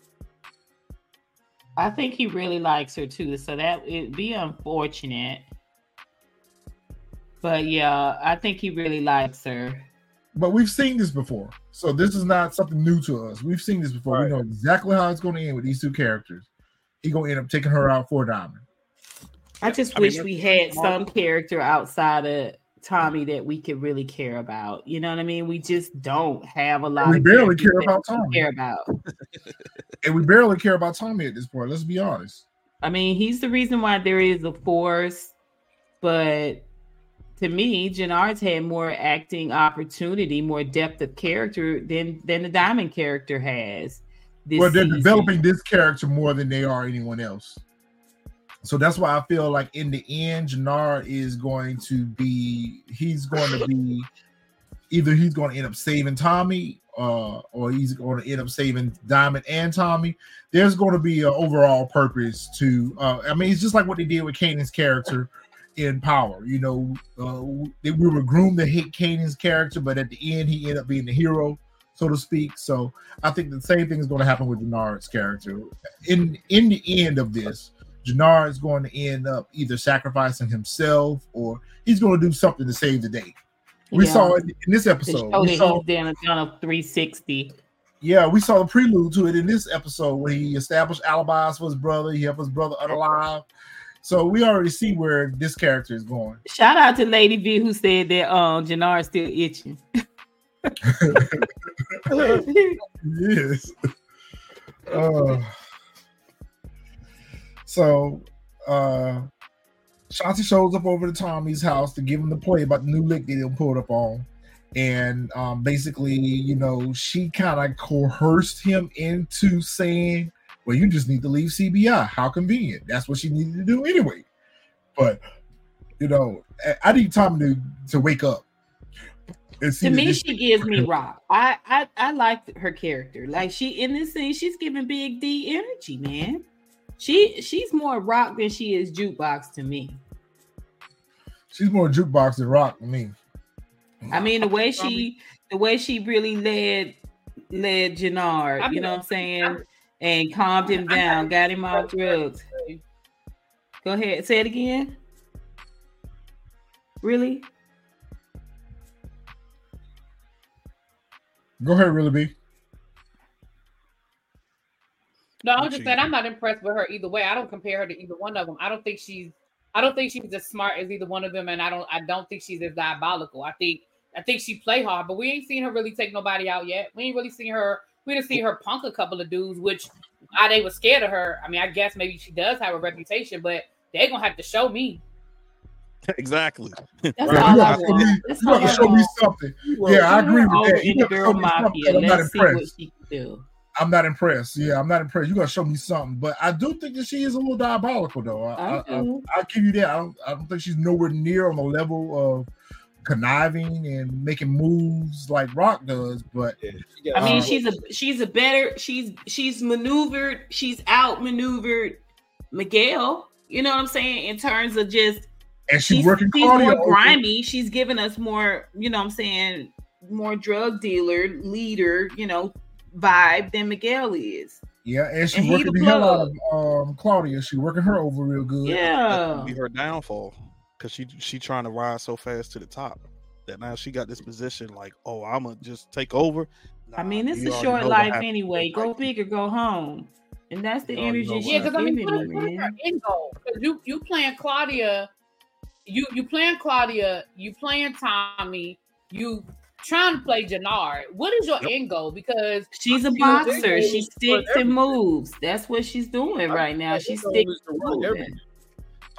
I think he really likes her too, so that it'd be unfortunate. But yeah, I think he really likes her. But we've seen this before, so this is not something new to us. We've seen this before. Right. We know exactly how it's going to end with these two characters. He gonna end up taking her out for a diamond. I just I wish that's we had Marvel. some character outside of Tommy that we could really care about. You know what I mean? We just don't have a lot. We of barely care about Tommy. Care about. And we barely care about Tommy at this point. Let's be honest. I mean, he's the reason why there is a force, but to me, Jannard's had more acting opportunity, more depth of character than than the Diamond character has. This well, they're season. developing this character more than they are anyone else. So that's why I feel like in the end, Jannard is going to be he's going to be either he's going to end up saving Tommy, uh, or he's going to end up saving Diamond and Tommy. There's going to be an overall purpose to uh, I mean, it's just like what they did with Kanan's character in Power. You know, uh, we were groomed to hate Kanan's character, but at the end, he ended up being the hero, so to speak. So I think the same thing is going to happen with Jannard's character. In in the end of this, Jannard is going to end up either sacrificing himself or he's going to do something to save the day. We Yeah. saw it in this episode. show We that saw, he's done a 360. yeah, we saw the prelude to it in this episode where he established alibis for his brother. He helped his brother unalive. So we already see where this character is going. Shout out to Lady V who said that um Jannard's still itching. yes. Uh, so uh Shanti shows up over to Tommy's house to give him the play about the new lick that he pulled up on. And um basically, you know, she kind of coerced him into saying, Well, you just need to leave CBI. How convenient. That's what she needed to do anyway. But you know, I- I need time to, to wake up. and see to me, she gives me *laughs* rock. I I I like her character. Like she in this scene, she's giving Big D energy, man. She she's more rock than she is jukebox to me. she's more jukebox than rock to me. I mean, the way *laughs* she the way she really led led Jannard, I you know what I'm saying, and calmed him down, got him off *laughs* drugs. Go ahead, say it again. Really? Go ahead, really be. No, I'm just saying I'm not impressed with her either way. I don't compare her to either one of them. I don't think she's I don't think she's as smart as either one of them, and I don't I don't think she's as diabolical. I think I think she play hard, but we ain't seen her really take nobody out yet. We ain't really seen her. We didn't see her punk a couple of dudes, which why they were scared of her. I mean, I guess maybe she does have a reputation, but they gonna have to show me. *laughs* exactly. That's Right, all you I have to show me- want. That's you all have to I show me something. Well, Yeah, I agree with that. You In show girl me something, mafia, I'm not let's see what impressed. she can do. I'm not impressed. Yeah, I'm not impressed. You gotta show me something, but I do think that she is a little diabolical, though. I, I I, I, do. I'll give you that. I don't, I don't think she's nowhere near on the level of conniving and making moves like Rock does. But Yeah, I mean, Um, she's a she's a better she's she's maneuvered she's outmaneuvered Miguel. You know what I'm saying in terms of just and she's, she's, working she's Claudia. more over- grimy. She's giving us more. You know what I'm saying more drug dealer leader. You know vibe than Miguel is. Yeah, and she's working the the hell out of um, Claudia. She's working her over real good. That's Yeah. gonna be her downfall because she she trying to rise so fast to the top that now she got this position like, oh, I'm gonna just take over. I mean, Nah, it's a short life anyway. Go big or go home, and that's the You energy she's what Yeah, because I mean, giving what, me, what is her man. end goal? 'Cause You you playing Claudia, you you playing Claudia, you playing Tommy, you trying to play Jannard. What is your Yep. end goal? Because She's a boxer. She sticks and moves. That's what she's doing right now. think She's sticking and run moving. everything.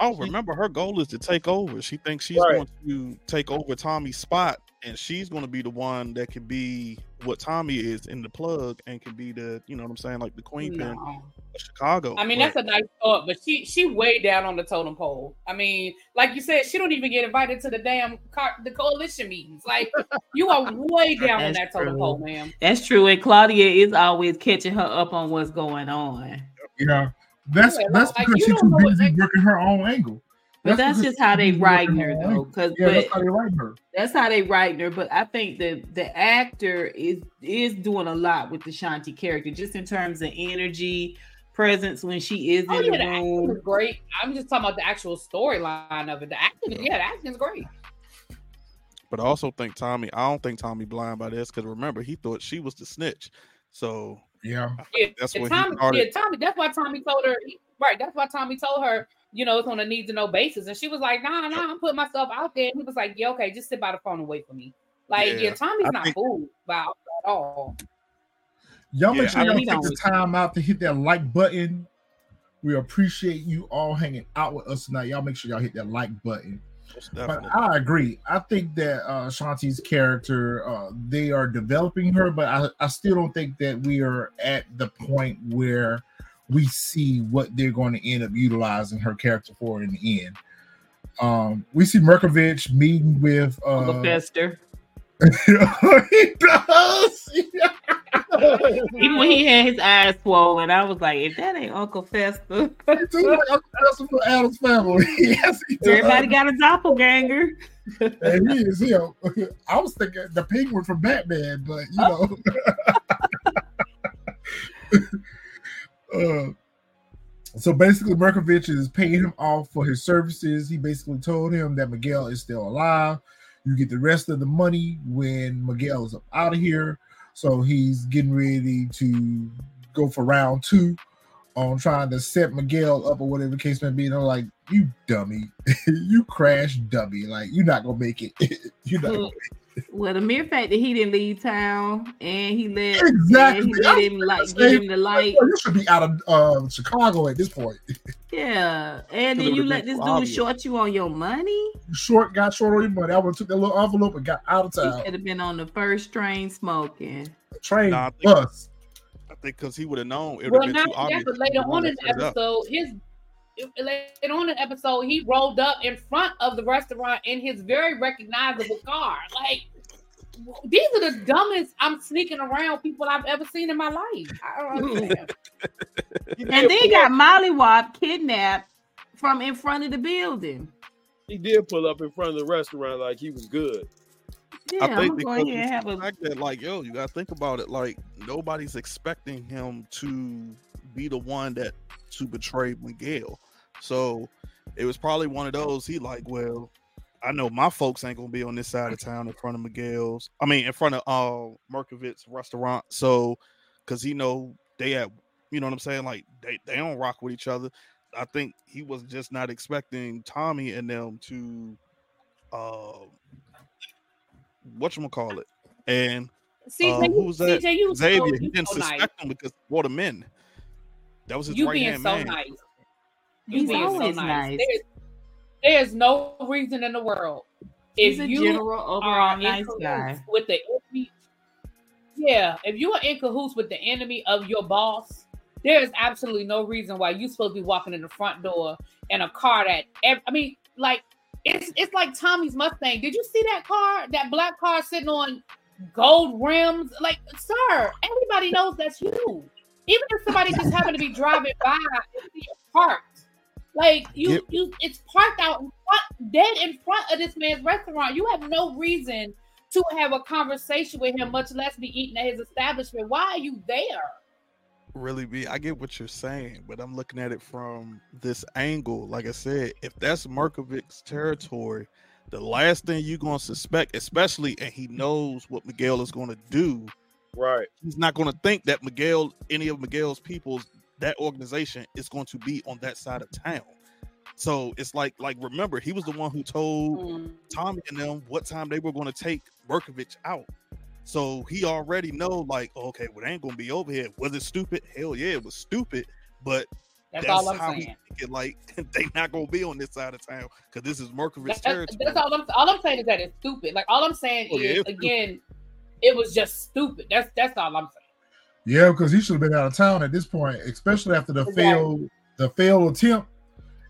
Oh, remember her goal is to take over. She thinks she's Right. going to take over Tommy's spot, and she's going to be the one that can be what Tommy is in the plug, and can be the you know what I'm saying, like the queen pin No. of Chicago. I mean, But- that's a nice thought, but she she way down on the totem pole. I mean, like you said, she don't even get invited to the damn car, the coalition meetings. Like *laughs* you are way down on That's that totem true. pole, ma'am. That's true. And Claudia is always catching her up on what's going on. You know, that's Yeah, that's like, because she's too busy angle- working her own angle. But that's, because just how they write her her though. Cause Yeah, that's how they write her. that's how they write her. But I think the the actor is is doing a lot with the Shanti character, just in terms of energy, presence when she is Oh in yeah, the the room. is great. I'm just talking about the actual storyline of it. The acting, is- yeah, the acting is great. But I also think Tommy. I don't think Tommy blind by this because remember he thought she was the snitch. So Yeah. Yeah, that's what when he Tommy, yeah, Tommy. That's why Tommy told her. Right. That's why Tommy told her. You know, it's on a need to know basis, and she was like, "Nah, nah, I'm putting myself out there." And he was like, "Yeah, okay, just sit by the phone and wait for me." Like, yeah, Yeah, Tommy's I not think- fooled about at all. Y'all make sure y'all mean, take we the time out to hit that like button. We appreciate you all hanging out with us tonight. Y'all make sure y'all hit that like button. Most But. I agree. I think that uh Shanti's character, uh, they are developing her, but I, I still don't think that we are at the point where we see what they're going to end up utilizing her character for in the end. Um, we see Mirković meeting with Uncle uh Fester. *laughs* he does. *laughs* Even when he had his eyes swollen, I was like, if that ain't Uncle Fester, He do like Uncle Fester for Addams family. *laughs* yes, everybody got a doppelganger. And he is him. *laughs* I was thinking the penguin from Batman, but you know. uh, so basically, Mirković is paying him off for his services. He basically told him that Miguel is still alive. You get the rest of the money when Miguel is up out of here. So he's getting ready to go for round two on trying to set Miguel up or whatever the case may be. And I'm like, you dummy, *laughs* you crash dummy. Like you're not gonna make it. *laughs* you're not gonna Well, the mere fact that he didn't leave town and he let Exactly. and he let him like give him the light, you should be out of uh, Chicago at this point. *laughs* yeah, and then you let this dude obvious. short you on your money. Short got short on your money. I would have took that little envelope and got out of He town. should have been on the first train smoking. Train, Nah, bus. I think because he would have known it would Well, have been not too that, obvious. but later on wanted in the set it up. episode, his later on in the episode, he rolled up in front of the restaurant in his very recognizable car. Like these are the dumbest I'm sneaking around people I've ever seen in my life. I don't understand. *laughs* And did then he got up- Molly Wop kidnapped from in front of the building. he did pull up in front of the restaurant like he was good. Yeah, I I'm think gonna because go ahead and have the a fact that like yo, you gotta think about it. Like nobody's expecting him to be the one that to betray Miguel. So it was probably one of those. He like, well, I know my folks ain't gonna be on this side of town in front of Miguel's. I mean, in front of uh Mirković's restaurant. So because he know they at, you know what I'm saying? Like they they don't rock with each other. I think he was just not expecting Tommy and them to, uh, what you call it, and CJ, Uh, you, who's that? CJ, you Xavier. so, he didn't so nice. suspect him because what the men. That was his You right being hand so man. nice. You He's being so nice. nice. There's, there's no reason in the world he's if a you general are overall in nice guy. with the enemy. Yeah, if you are in cahoots with the enemy of your boss, there is absolutely no reason why you're supposed to be walking in the front door in a car that ev- I mean, like it's it's like Tommy's Mustang. Did you see that car? That black car sitting on gold rims? Like, sir, everybody knows that's you. Even if somebody just *laughs* happened to be driving by and see it parked. Like you, Yep. you, it's parked out in front, dead in front of this man's restaurant. You have no reason to have a conversation with him, much less be eating at his establishment. Why are you there? Really be i get what you're saying but i'm looking at it from this angle like i said if that's Mirković's territory the last thing you're going to suspect especially and he knows what miguel is going to do Right. he's not going to think that miguel any of miguel's people that organization is going to be on that side of town so it's like like remember he was the one who told Mm. Tommy and them what time they were going to take Mirković out. So he already know, like, oh, okay, well, they ain't gonna be over here. Was it stupid? Hell yeah, it was stupid. But That's, that's, all I'm how saying. he think it. Like, *laughs* they not gonna be on this side of town because this is Mirković's That's, territory. that's all I'm. All I'm saying is that it's stupid. Like all I'm saying Oh, is it's again, it was just stupid. That's that's all I'm saying. Yeah, because he should have been out of town at this point, especially after the Exactly. failed the failed attempt.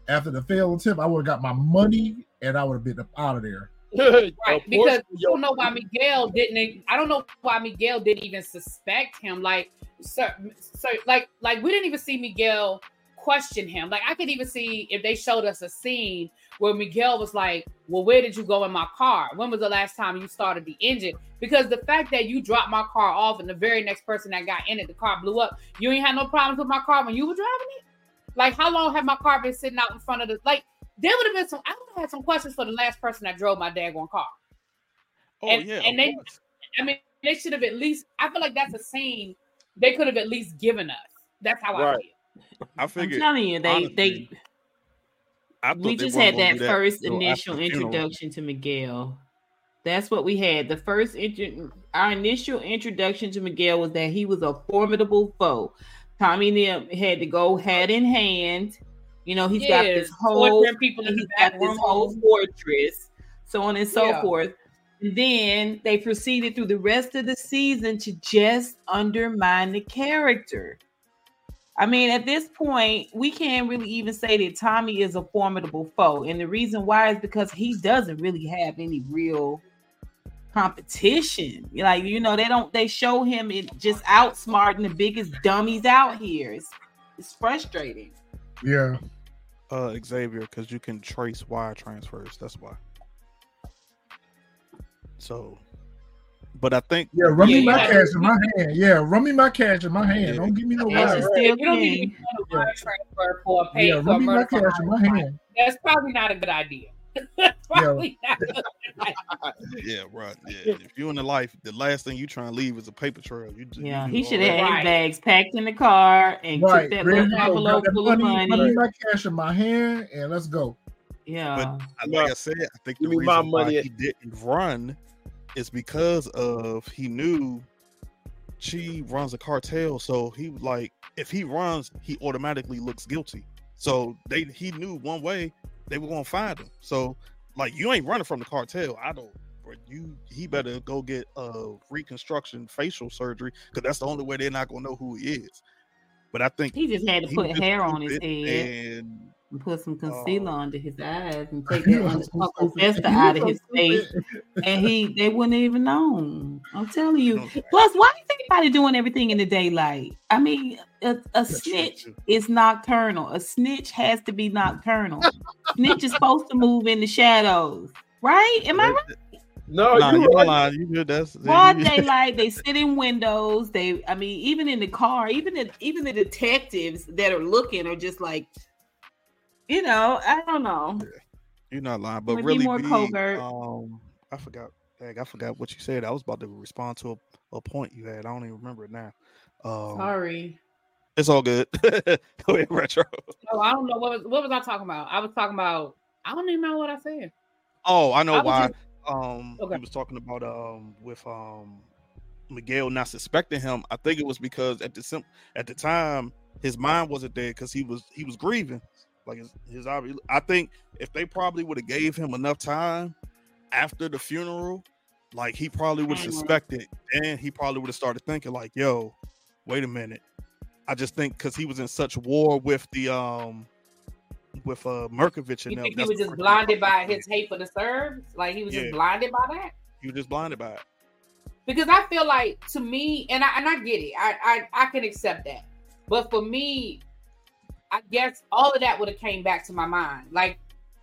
After the failed attempt, I would have got my money and I would have been up out of there. Right, *laughs* because I don't know why Miguel didn't. I don't know why Miguel didn't even suspect him. Like, sir, sir, like, like we didn't even see Miguel question him. Like I could even see if they showed us a scene where Miguel was like, "Well, where did you go in my car? When was the last time you started the engine?" Because the fact that you dropped my car off and the very next person that got in it, the car blew up. You ain't had no problems with my car when you were driving it. Like, how long have my car been sitting out in front of the? Like, there would have been some. I would have had some questions for the last person that drove my daggone car. Oh and, yeah, and they, course. I mean, they should have at least. I feel like that's a scene they could have at least given us. That's how I feel. I figured. I'm telling you, they honestly, they I thought we they just had gonna that first until initial introduction to Miguel. That's what we had. The first intro, our initial introduction to Miguel was that he was a formidable foe. Tommy and them had to go hand in hand. You know, he's got this whole torturing people in he's the back got this room. whole fortress, so on and so Yeah. forth. And then they proceeded through the rest of the season to just undermine the character. I mean, at this point, we can't really even say that Tommy is a formidable foe. And the reason why is because he doesn't really have any real competition. Like, you know, they don't they show him it just outsmarting the biggest dummies out here. It's, it's frustrating. Yeah. Uh, Xavier, because you can trace wire transfers. That's why. So, but I think Yeah, run Yeah, me my yeah. cash in my hand. Yeah, run me my cash in my hand. Yeah. Don't give me no wire. is Right. You don't need king. to do a wire transfer for a pay Yeah, run me my cash in my hand. That's probably not a good idea. *laughs* That's probably not a good idea. yeah, right. Yeah, if you in the life, the last thing you trying to leave is a paper trail. You, you Yeah, do he should have had Right. his bags packed in the car and Right. took that Ready little envelope full of money, money. Run me my cash in my hand and let's go. Yeah. I- like I said, I think the Give me my reason why money. he didn't run is because of he knew she runs a cartel. So he was like, if he runs, he automatically looks guilty. So they he knew one way they were gonna find him. So like you ain't running from the cartel. I don't. Or you he better go get a reconstruction facial surgery because that's the only way they're not gonna know who he is. But I think he just had to he put hair on his head and and put some concealer Oh. under his eyes and *laughs* take You that are under- so Uncle stupid. Fester You out of his face. And he they wouldn't even know. I'm telling you. Okay. Plus, why is anybody doing everything in the daylight? I mean, a, a snitch is nocturnal. A snitch has to be nocturnal. snitch is supposed to move in the shadows, right? Am I right? No, Nah, you you right. don't. You good? That's Broad daylight, they *laughs* sit in windows. They, I mean, even in the car, even the, even the detectives that are looking are just like, you know, I don't know. You're not lying, but Would be really, more covert. Um, I forgot. Dang, I forgot what you said. I was about to respond to a, a point you had. I don't even remember it now. Um, Sorry. it's all good. *laughs* Go ahead, retro. Oh, I don't know what was what was I talking about. I was talking about. I don't even know what I said. Oh, I know I why. just- Um, Okay. he was talking about um with um Miguel not suspecting him. I think it was because at the sim- at the time his mind wasn't there because he was he was grieving. Like his, his obvi- I think if they probably would have gave him enough time after the funeral, like he probably would have Mhm. suspected, and he probably would have started thinking like, "Yo, wait a minute." I just think because he was in such war with the um with uh Mirković and them, think he was just blinded by his his hate for the Serbs? Like he was Yeah. just blinded by that? He was just blinded by it. Because I feel like to me, and I and I get it. I I, I can accept that. But for me, I guess all of that would have came back to my mind. Like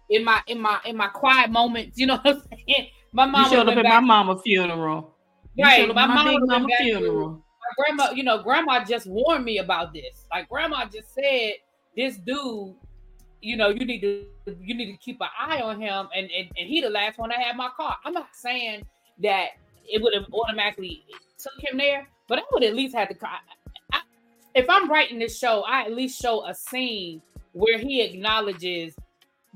in my in my in my quiet moments, you know what I'm saying? My mom showed up at my back- mama funeral. You Right, my my mom big would've been mama back to- funeral. my grandma, you know, grandma just warned me about this. Like grandma just said, this dude, you know, you need to you need to keep an eye on him, and and, and he the last one I had my car. I'm not saying that it would have automatically took him there, but I would at least have to. If I'm writing this show, I at least show a scene where he acknowledges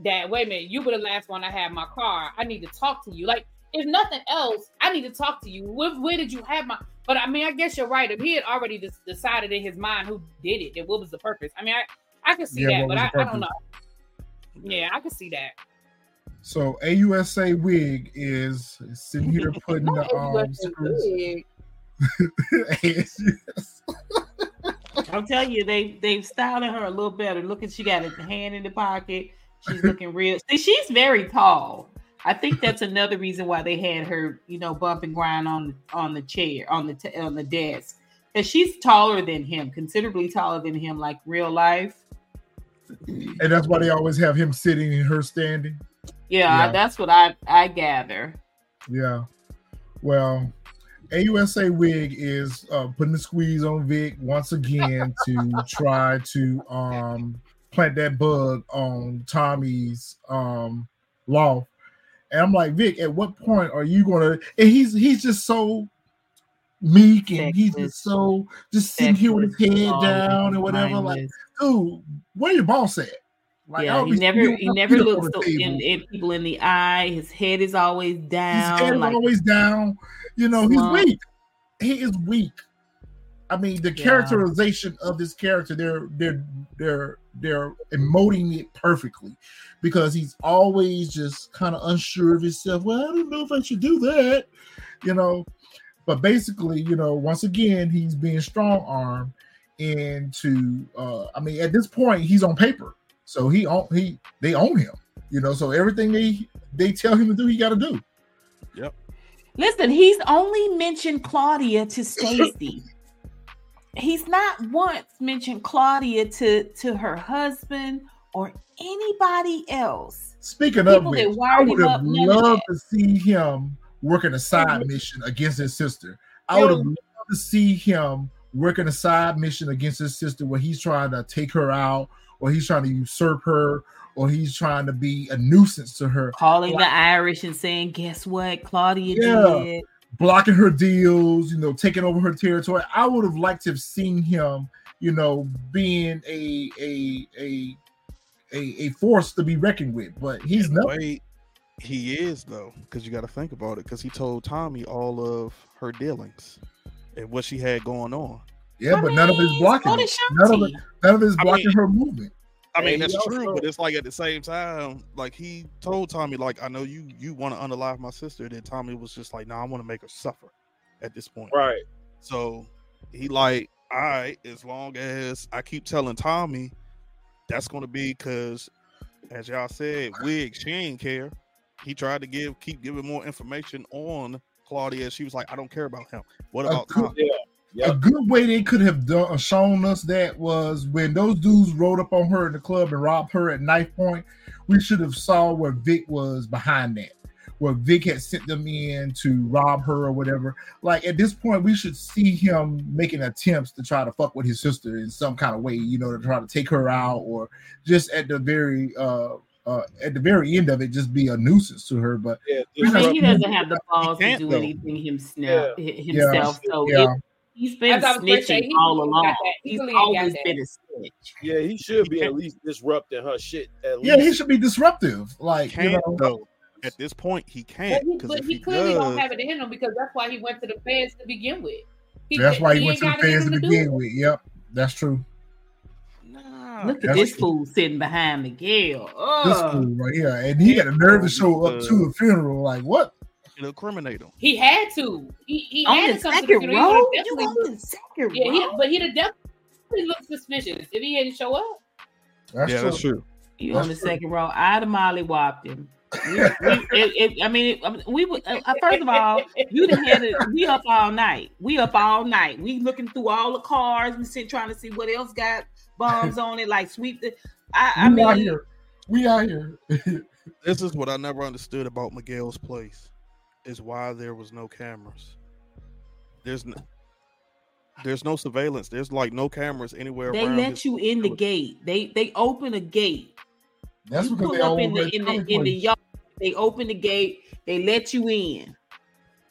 that. Wait a minute, you were the last one I had my car. I need to talk to you. Like if nothing else, I need to talk to you. Where, where did you have my? But I mean, I guess you're right. If he had already decided in his mind who did it, then what was the purpose? I mean, I, I can see Yeah, that, but I, I don't know. Yeah, I can see that. So AUSA wig is sitting here *laughs* putting the um wasn't screws. good. *laughs* I'm telling you, they they've styling her a little better. Look at she got a hand in the pocket. She's looking real. See, she's very tall. I think that's another reason why they had her, you know, bump and grind on on the chair on the t- on the desk. Because she's taller than him, considerably taller than him, like real life. and that's why they always have him sitting and her standing. Yeah, Yeah. that's what I I gather. Yeah. Well, AUSA Wig is uh, putting the squeeze on Vic once again to *laughs* try to um, plant that bug on Tommy's um, loft. And I'm like, Vic, at what point are you gonna? And he's he's just so meek and he's just so just sitting here with his head Sexist, down and whatever. Like, dude, where your boss at? Like, yeah, he never he never feet up on looks so in, in people in the eye. His head is always down. His head is like, always down. You know, he's Slump. weak. He is weak. I mean, the Yeah. characterization of this character, they're they're they're they're emoting it perfectly because he's always just kind of unsure of himself. Well, I don't know if I should do that, you know. But basically, you know, once again, he's being strong armed into uh I mean, at this point, he's on paper. So he own he they own him, you know. So everything they they tell him to do, he got to do. Listen, he's only mentioned Claudia to Stacy. he's not once mentioned Claudia to to her husband or anybody else. Speaking People of which, I would have up, none of loved to see him working a side Mhm. mission against his sister. I would have loved to see him working a side mission against his sister where he's trying to take her out or he's trying to usurp her or he's trying to be a nuisance to her, Calling the Irish and saying, "Guess what, Claudia Yeah. did." blocking her deals, you know, taking over her territory. I would have liked to have seen him, you know, being a a a a, a force to be reckoned with, but he's not. he is though, because you got to think about it. Because he told Tommy all of her dealings and what she had going on. Yeah, I but none of it's blocking. so None of it. None of it's I blocking mean- her movement. I mean, that's true, but it's like at the same time, like he told Tommy, like, I know you you want to unalive my sister. Then Tommy was just like, No, I want to make her suffer at this point. Right. So he like, all right, as long as I keep telling Tommy, that's gonna be because, as y'all said, Wig, she ain't care. He tried to give, keep giving more information on Claudia. She was like, I don't care about him. What about cool. Tommy? Yeah. A good way they could have done shown us that was when those dudes rode up on her in the club and robbed her at knife point. We should have saw where Vic was behind that, where Vic had sent them in to rob her or whatever. Like at this point, we should see him making attempts to try to fuck with his sister in some kind of way, you know, to try to take her out, or just at the very uh uh at the very end of it, just be a nuisance to her. But Yeah. I mean, he doesn't have the balls to do though. anything himself. Yeah. himself. So yeah, it, he's been As I was gonna say, snitching he all really along. that. He He's really ain't got always been a snitch. Yeah, he should be at least disrupting her shit. At yeah, he should be disruptive. Like Can't know, though. At this point, he can't he, because but if he he clearly don't have it in him because that's why he went to the feds to begin with. He, that's why he, he went to ain't the got it in feds to him to begin do it. with. Yep, that's true. nah, Look at That's this true. fool sitting behind Miguel. This fool right here, and he got a nerve to show up to a funeral. Like what? It'll incriminate him. He had to. He, he on had the to come to the second funeral. row? He You would've on definitely the second Yeah, he, row? but he'd have definitely looked suspicious if he hadn't show up. That's yeah, true. that's true. You That's on the true. second row? I'd have molly whopped him. We, we, it, it, I mean, it, we would. Uh, first of all, you done had it. We up all night. We up all night. We looking through all the cars. We sit trying to see what else got bombs on it. Like sweep the. I, I we out mean, here. We out here. *laughs* This is what I never understood about Miguel's place is why there was no cameras. There's no there's no surveillance. There's like no cameras anywhere they around. let his you in the gate. They they open a gate. That's you because they up in the in the in the yard. They open the gate. They let you in.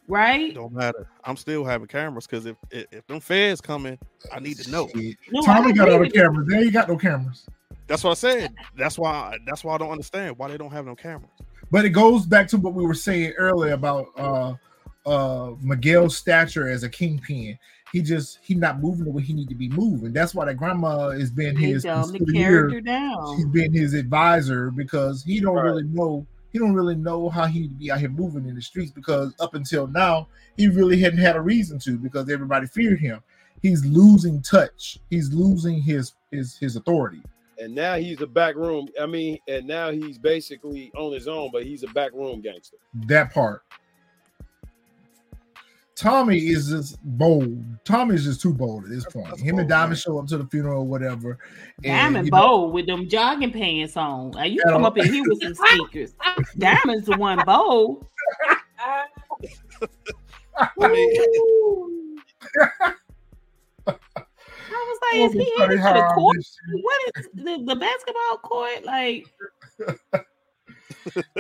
Right? Don't matter. I'm still having cameras because if, if if them feds coming, I need to know. No, Tommy got agree all the cameras. They ain't got no cameras. That's what I said. That's why. That's why I don't understand why they don't have no cameras. But it goes back to what we were saying earlier about uh uh Miguel's stature as a kingpin. He just he not moving the way he need to be moving. That's why that grandma has been his dumb the consigliere. character She's down. been his advisor because he don't Right. really know he don't really know how he need to be out here moving in the streets because up until now he really hadn't had a reason to because everybody feared him. He's losing touch. He's losing his his his authority. And now he's a back room. I mean, and now he's basically on his own, but he's a back room gangster. That part. Tommy is just bold. Tommy is just too bold at this point. That's Him and Diamond man. show up to the funeral or whatever. and, Diamond you know, bold with them jogging pants on. Like, you Yeah. come up in here with some *laughs* sneakers. Diamond's the one bold. *laughs* I mean, I was *laughs* like, it is he was headed to the court? this- What is the, the basketball court? Like, *laughs*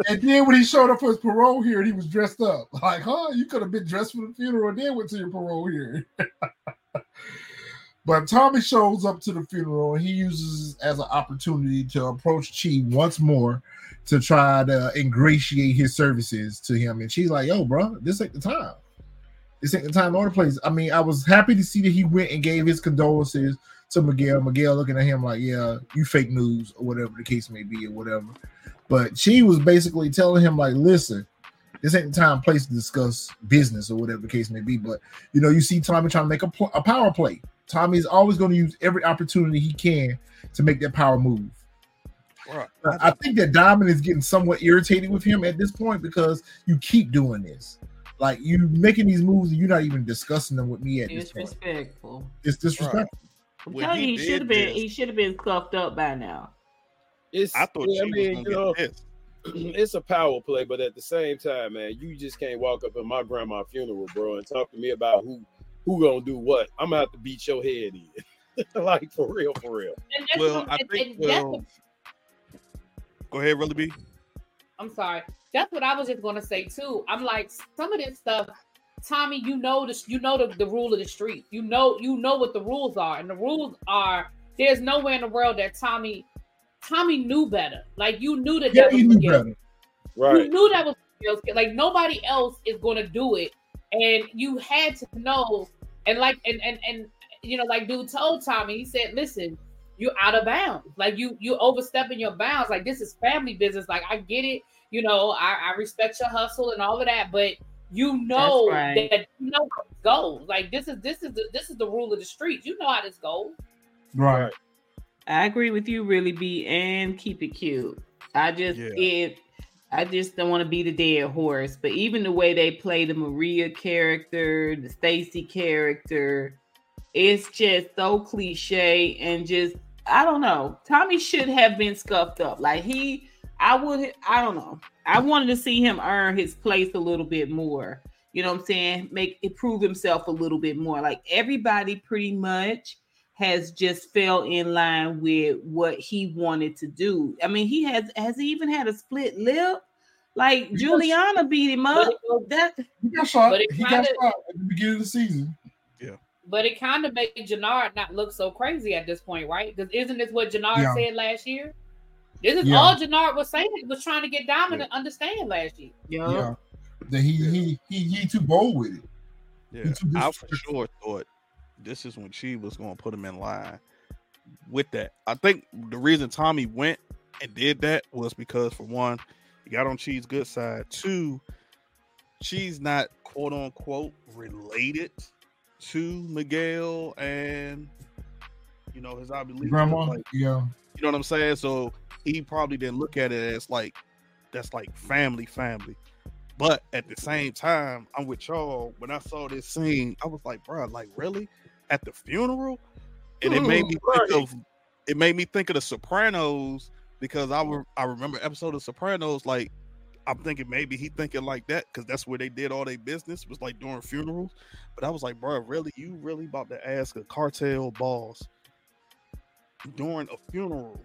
And then when he showed up for his parole hearing, he was dressed up. *laughs* Like, huh? You could have been dressed for the funeral and then went to your parole hearing. *laughs* but Tommy shows up to the funeral and he uses it as an opportunity to approach Chi once more to try to ingratiate his services to him. And she's like, yo, bro, this ain't the time. This ain't the time or the place. I mean, I was happy to see that he went and gave his condolences to Miguel. Miguel looking at him like, yeah, you fake news or whatever the case may be or whatever. But she was basically telling him, like, listen, this ain't the time, place to discuss business or whatever the case may be. But you know, you see Tommy trying to make a, pl- a power play. Tommy is always going to use every opportunity he can to make that power move. Right. I think that Diamond is getting somewhat irritated with him at this point because you keep doing this. Like you making these moves and you're not even discussing them with me at this point. disrespectful. It's disrespectful. I'm When telling you, he he should have been. this- He should have been cuffed up by now. It's I thought yeah, I mean, was you gonna know, *clears throat* it's a power play, but at the same time, man, you just can't walk up at my grandma's funeral, bro, and talk to me about who who gonna do what. I'm gonna have to beat your head in. *laughs* like for real, for real. Well, I think. Um, well, go ahead, really be. I'm sorry. That's what I was just gonna say too. I'm like some of this stuff, Tommy. You know this. You know the, the rule of the street. You know you know what the rules are, and the rules are there's nowhere in the world that Tommy Tommy knew better. Like you knew that Yeah, that was he knew Miguel. better. You knew that was Like nobody else is gonna do it, and you had to know. And like and and and you know, like dude told Tommy, he said, "Listen, you're out of bounds. Like you you overstepping your bounds. Like this is family business. Like I get it. You know, I, I respect your hustle and all of that, but you know right. that you know how it goes. Like this is this is the this is the rule of the street. You know how this goes. Right. I agree with you, really be and keep it cute. I just Yeah. it I just don't want to be the dead horse. But even the way they play the Mireya character, the Stacy character, it's just so cliche and just I don't know. Tommy should have been scuffed up. Like he I would I don't know. I wanted to see him earn his place a little bit more. You know what I'm saying? Make it prove himself a little bit more. Like everybody pretty much has just fell in line with what he wanted to do. I mean, he has has he even had a split lip? Like Juliana beat him up. But it, That He got shot. But it He got kinda- shot at the beginning of the season. Yeah. But it kind of made Jannard not look so crazy at this point, right? Because isn't this what Jannard Yeah. said last year? This is Yeah. all Jannard was saying. He was trying to get Diamond to understand last year. yo, Yeah. That he he he he too bold with it. Yeah, too I for sure thought this is when she was going to put him in line with that. I think the reason Tommy went and did that was because, for one, he got on Chee's good side. Two, she's not quote unquote related to Miguel and you know his I believe Grandma. like, yeah. you know what I'm saying? So he probably didn't look at it as like that's like family, family. But at the same time, I'm with y'all. When I saw this scene, I was like, bro, like really? At the funeral? And it made me think of it made me think of the Sopranos because I re- I remember episode of Sopranos, like I'm thinking maybe he thinking like that because that's where they did all their business was like during funerals. But I was like, bro, really? You really about to ask a cartel boss during a funeral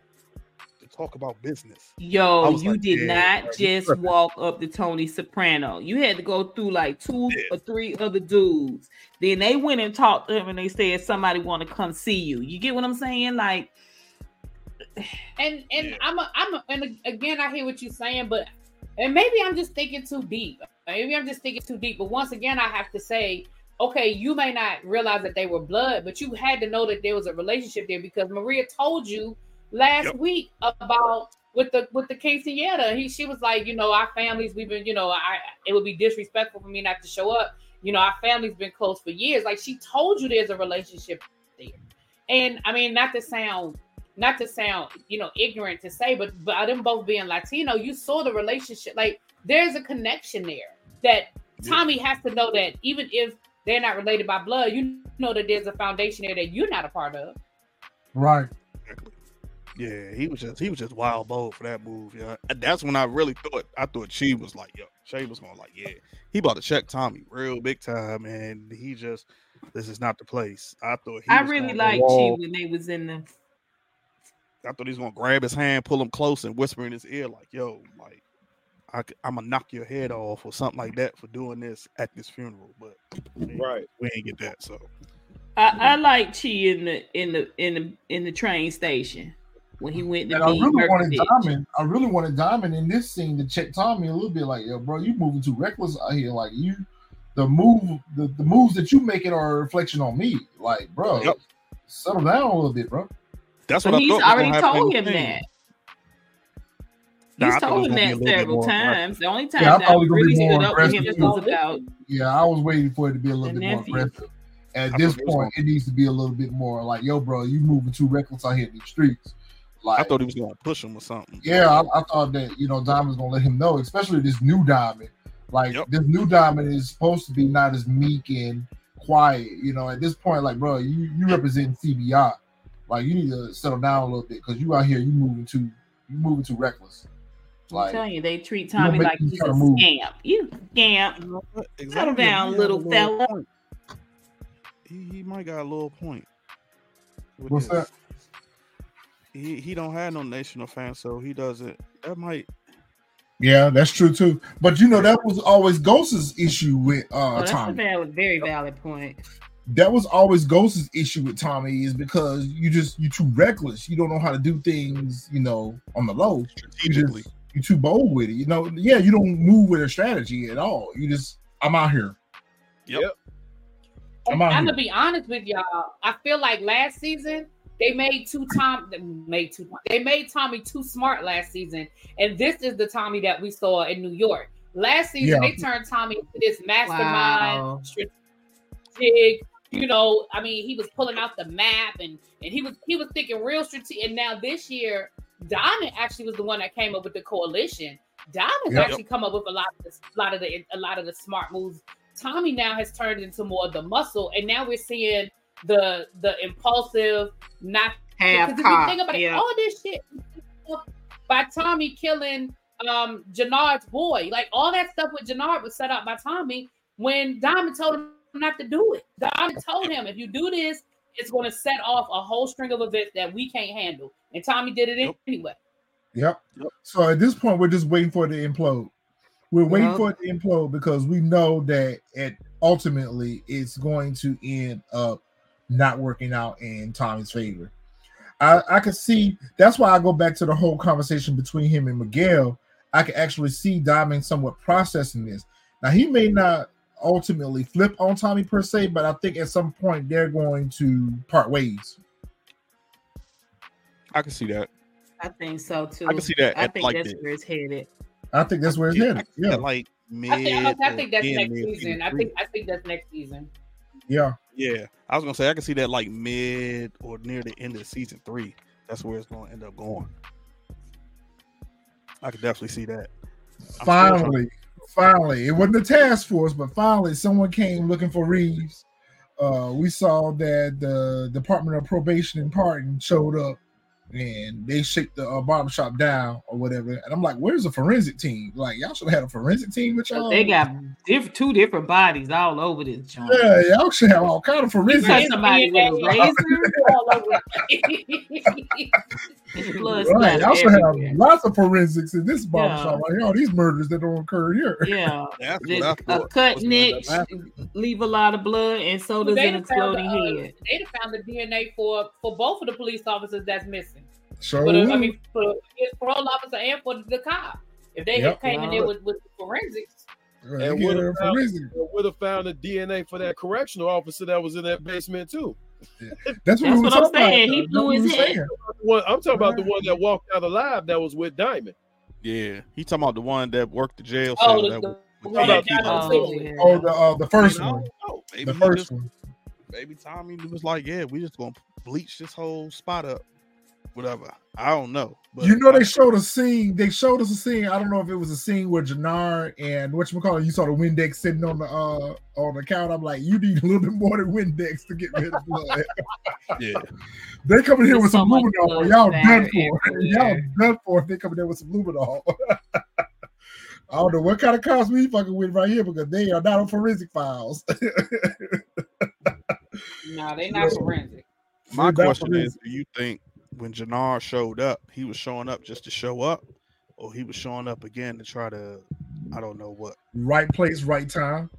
talk about business? Yo, you like, did yeah, not bro, just tripping. walk up to Tony Soprano. You had to go through like two Yeah. or three other dudes. Then they went and talked to him and they said somebody want to come see you. You get what I'm saying? Like *sighs* And and Yeah. I'm a, I'm a, and again I hear what you're saying, but and maybe I'm just thinking too deep. Maybe I'm just thinking too deep. But once again, I have to say, okay, you may not realize that they were blood, but you had to know that there was a relationship there because Mireya told you last Yep. week about with the with the quinceañera. He she was like, you know, our families we've been, you know, I it would be disrespectful for me not to show up. You know, our family's been close for years. Like she told you there's a relationship there. And I mean, not to sound not to sound you know ignorant to say, but by them both being Latino, you saw the relationship. Like there's a connection there that Yeah. Tommy has to know that even if they're not related by blood, you know that there's a foundation there that you're not a part of. Right. Exactly. Yeah, he was just he was just wild bold for that move. Yeah, And that's when I really thought I thought she was like, yo, Shay was going like, yeah, he about to check Tommy real big time, and he just this is not the place. I thought he I was really liked wall- Chi when they was in the. I thought he was gonna grab his hand, pull him close, and whisper in his ear like, yo, like I, am gonna knock your head off or something like that for doing this at this funeral. But we Right. we ain't get that. So I, I like Chi in the in the in the in the train station when he went to And I meet really wanted Hercules. Diamond. I really wanted Diamond in this scene to check Tommy a little bit. Like, yo, bro, you moving too reckless out here. Like, you, the move, the, the moves that you making are a reflection on me. Like, bro, Yep. settle down a little bit, bro. that's But what I he's thought. already told him that. He's thought it was told him gonna be a that several more aggressive. times. The only time Yeah, I that thought I it really stood up with him aggressive, was about Yeah, I was waiting for it to be a little The bit more aggressive. At I this thought it point, it needs to be a little bit more like, yo, bro, you moving too reckless out here in these streets. Like, I thought he was gonna push him or something. Yeah, I, I thought that you know Diamond's gonna let him know, especially this new Diamond. Like Yep. this new Diamond is supposed to be not as meek and quiet. You know, at this point, like bro, you you represent CBI. Like you need to settle down a little bit because you out here you moving too you moving too reckless. I'm telling you, they treat don't Tommy like he's a move. scamp. You scamp. You know what? Settle down, He little a fella. He, he might got a little point. what's this. that? He he don't have no national fan, so he doesn't. That might. Yeah, that's true too. But you know that was always Ghost's issue with uh Oh, that's a Tommy. valid, very valid point. that was always Ghost's issue with Tommy is because you just you too reckless. You don't know how to do things, you know, on the low. You strategically. just you too bold with it. You know, yeah, you don't move with a strategy at all. You just I'm out here. Yep. I'm out I'm here. gonna be honest with y'all. I feel like last season they made two Tom they made two they made Tommy too smart last season, and this is the Tommy that we saw in New York. Last season Yeah. they turned Tommy into this mastermind, Wow. strategic. You know, I mean, he was pulling out the map and and he was he was thinking real strategic. And now this year, Diamond actually was the one that came up with the coalition. Diamond's Yep. actually come up with a lot of the, a lot of the a lot of the smart moves. Tommy now has turned into more of the muscle, and now we're seeing the the impulsive, not Half because if you think about it, all this shit by Tommy killing um Jannard's boy, like all that stuff with Jannard was set up by Tommy when Diamond told him not to do it. Diamond told him if you do this, it's going to set off a whole string of events that we can't handle, and Tommy did it Yep. anyway. Yep. Yep. So at this point, we're just waiting for it to implode. We're waiting Yep. for it to implode because we know that it ultimately it's going to end up not working out in Tommy's favor. I, I can see that's why I go back to the whole conversation between him and Miguel. I can actually see Diamond somewhat processing this. Now he may not ultimately flip on Tommy per se, but I think at some point they're going to part ways. I can see that. I think so too. I can see that I think like that's this. where it's headed. I think that's where it's headed. can see that, Yeah, like mid. I think, I think or that's next season. I think I think that's next season. yeah. Yeah, I was gonna say I can see that like mid or near the end of season three. That's where it's gonna end up going. I could definitely see that. I'm finally, finally, it wasn't the task force, but finally, someone came looking for Reeves. Uh, we saw that the Department of Probation and Pardon showed up, and they shake the uh, barbershop down or whatever. And I'm like, "Where's the forensic team? Like, y'all should have had a forensic team with y'all. They got diff- two different bodies all over this joint. yeah, y'all should have all kind of You forensic. cut somebody with a *laughs* razor, All over. *laughs* blood Right, y'all should have lots of forensics in this barbershop. Like, all these murders that don't occur here. Yeah, *laughs* That's There's what I a thought cut was niche leave a lot of blood, and so does an have found the, exploding uh, head. they'd have found the DNA for for both of the police officers that's missing. So For the, I mean, for his parole officer and for the cop. If they Yep. had came in there with, with forensics, they And get what a about- forensic. Would have found the DNA for that correctional officer that was in that basement too. That's what, That's we what I'm talking about. saying. He blew what his were head. saying. I'm talking about the one that walked out alive that was with Diamond. Yeah, he talking about the one that worked the jail oh, cell. the, that the, the was one about that keep got on on Oh, the yeah. Oh, the uh, the I first mean, one. don't. Maybe The first just- one. maybe Tommy was like, "Yeah, we just gonna bleach this whole spot up whatever. I don't know. But you know I- they showed a scene. They showed us a scene. I don't know if it was a scene where Jannard and what you call it. You saw the Windex sitting on the uh on the count. I'm like, you need a little bit more than Windex to get rid of blood. *laughs* yeah. they coming here There's with so some much luminol. Y'all done for. *laughs* Y'all done for if they coming there with some luminol. *laughs* I don't know what kind of cops we fucking with right here because they are not on forensic files. No, they not forensic. My We're question forensic. is: Do you think when Jannard showed up, he was showing up just to show up, or he was showing up again to try to, I don't know what? right place, right time.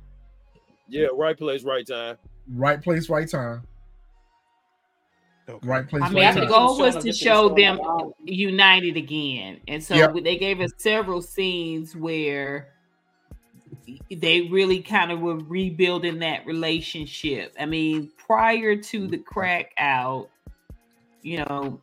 Yeah, right place, right time. Right place, right time. Okay. Right place, I mean, I the time. goal was was to up just to show show them them. united again, and so Yep. they gave us several scenes where they really kind of were rebuilding that relationship. I mean, prior to the crack out, you know,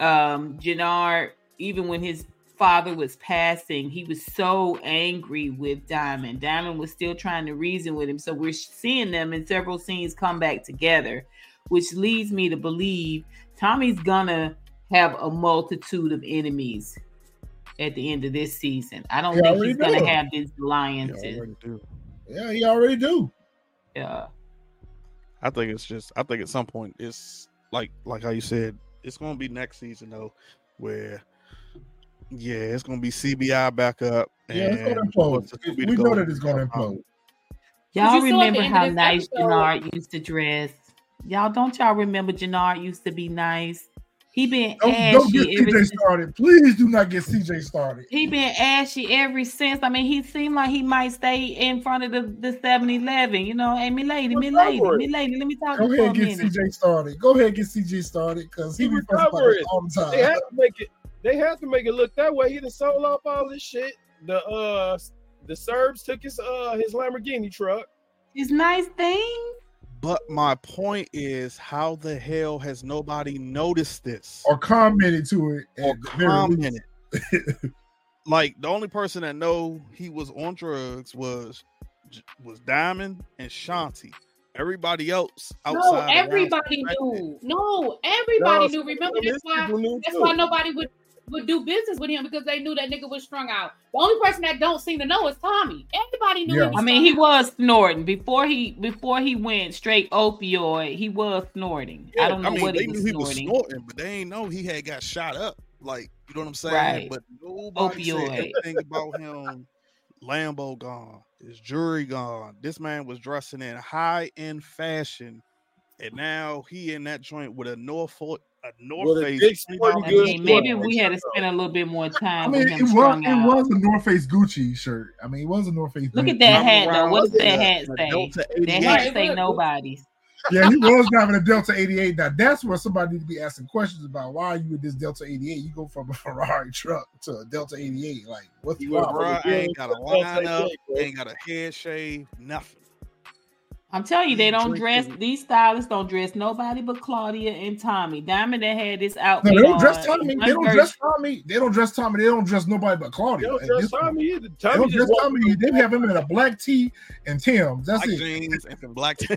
um, Jannard, even when his father was passing, he was so angry with Diamond. Diamond was still trying to reason with him. So we're seeing them in several scenes come back together, which leads me to believe Tommy's gonna have a multitude of enemies at the end of this season. I don't He think already he's gonna have these alliances. already. Yeah, he already do. Yeah. I think it's just. I think at some point it's like like how you said. It's gonna be next season though, where yeah, it's gonna be CBI back up. Yeah, it's gonna implode. what's We the know that it's gonna implode. Y'all you saw at the remember how nice episode- Jannard used to dress? Y'all don't y'all remember Jannard used to be nice? He been Don't, don't get ashy ever CJ since. started. Please do not get CJ started. He been ashy ever since. I mean, he seemed like he might stay in front of the, the 7-Eleven. You know, hey, me lady, me lady, Recovery. me lady, let me talk Go to you for ahead a and get minute. CJ started. Go ahead and get CJ started because he He be fussing recovering. all the time. They had time. to make it. They have to make it look that way. He done sold off all this shit. The uh, the Serbs took his uh his Lamborghini truck. It's nice thing. But my point is, how the hell has nobody noticed this Or commented to it. or at the very least. commented? like the only person that know he was on drugs was was Diamond and Shanti. Everybody else outside. No, everybody knew. No, everybody No, knew. Remember His that's why that's why nobody would would do business with him because they knew that nigga was strung out. The only person that don't seem to know is Tommy. Everybody knew. Yeah. He I mean, he out. was snorting before he before he went straight opioid. He was snorting. I don't know I mean, what they he was knew he was snorting. snorting, but they ain't know he had got shot up. Like, you know what I'm saying? Right. But nobody said Opioid. anything about him. Lambo gone, his jewelry gone. This man was dressing in high end fashion, and now he in that joint with a Norfolk, a North With a Face. big $20 I mean, maybe we had to spend a little bit more time. I mean, with it was it out. was a North Face Gucci shirt. I mean, it was a North Face. Look Gucci. at that hat though. around What does with that hat say? Delta That hat say nobody's. Yeah, he was *laughs* driving a Delta 88. Now that's where somebody need to be asking questions about why are you with this Delta 88? You go from a *laughs* Ferrari truck to a Delta 88. Like, what's the You went problem? Bruh, I ain't got a Delta 88, lineup, ain't got a head shave, nothing. I'm telling you, they don't dress. drinking- These stylists don't dress nobody but Claudia and Tommy. Diamond that had this No, outfit. they don't dress Tommy. They don't dress Tommy. They don't dress Tommy. They don't dress nobody but Claudia. They don't dress this point. Tommy. They don't dress walked Tommy. They have him in a black tee and Tim's. That's Black it. jeans and some black. *laughs*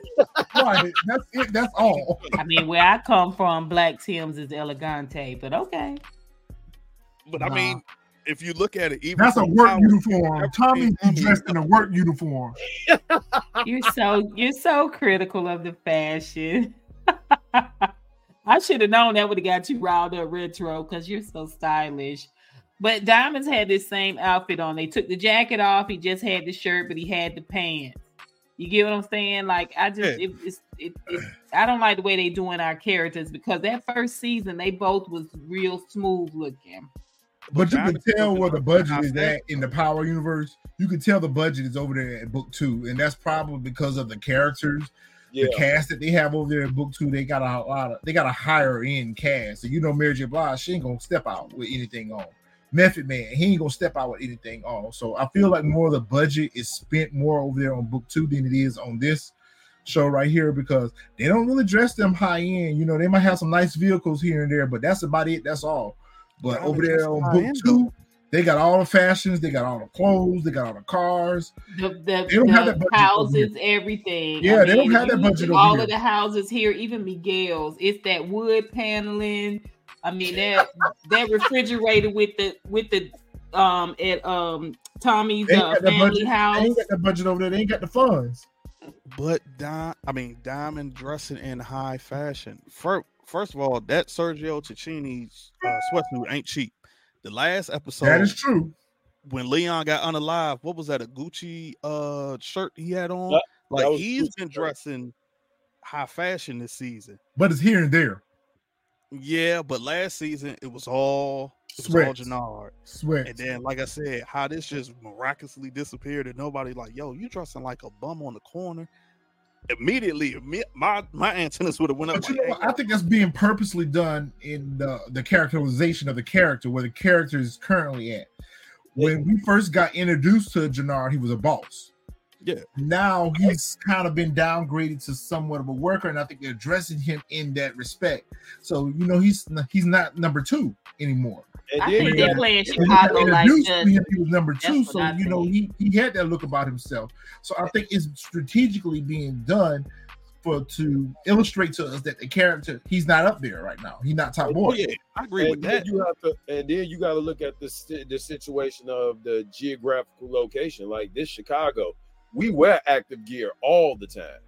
Right. That's it. That's all. I mean, where I come from, Black Tim's is elegante, but okay. but I mean, if you look at it, even That's a work Howard, uniform. everything Tommy be dressed in a work uniform. *laughs* You're so you're so critical of the fashion. *laughs* I should have known that would have got you riled up retro because you're so stylish. But Diamonds had this same outfit on. They took the jacket off. He just had the shirt, but he had the pants. You get what I'm saying? Like I just Yeah. it, it's it, it, I don't like the way they doing our characters because that first season they both was real smooth looking. But you can tell where the budget is at in the Power universe. You can tell the budget is over there at book two, and that's probably because of the characters, Yeah. the cast that they have over there in book two. They got a lot of they got a higher end cast. So you know, Mary J. Blige, she ain't gonna step out with anything on. Method Man, he ain't gonna step out with anything on. So I feel like more of the budget is spent more over there on book two than it is on this show right here because they don't really dress them high end. You know, they might have some nice vehicles here and there, but that's about it. That's all. But Y'all over there on high book end, two, they got all the fashions, they got all the clothes, they got all the cars. The, the, They don't have that budget houses, everything. Yeah, they don't have that you budget over All here. of the houses here, even Miguel's, it's that wood paneling, I mean that that refrigerator with the with the um at um Tommy's They uh, family budget. They ain't got the budget over there. They ain't got the funds. But Di- I mean, Diamond dressing in high fashion. First, first of all, that Sergio Tacchini's uh, sweatsuit ain't cheap. The last episode, that is true. when Leon got unalive, what was that? A Gucci uh shirt he had on? That- like that was he's Gucci been shirt. dressing high fashion this season. But it's here and there. Yeah, but last season it was all it was all Jannard. Sweat. And then, like I said, how this just miraculously disappeared and nobody like, yo, you dressing like a bum on the corner. Immediately, imme- my my antennas would have went up. Like, know. I think that's being purposely done in the the characterization of the character, where the character is currently at. When we first got introduced to Jannard, he was a boss. Yeah. Now he's kind of been downgraded to somewhat of a worker, and I think they're addressing him in that respect. So you know, he's he's not number two anymore. And I think you they're got- playing When we got Chicago like introduced to him, he was number two. So you know, he he had that look about himself. So I think it's strategically being done for to illustrate to us that the character he's not up there right now. He's not top oh boy. yeah, I agree with and then that. you have to, and then you got to look at the the situation of the geographical location. Like this Chicago, we wear active gear all the time.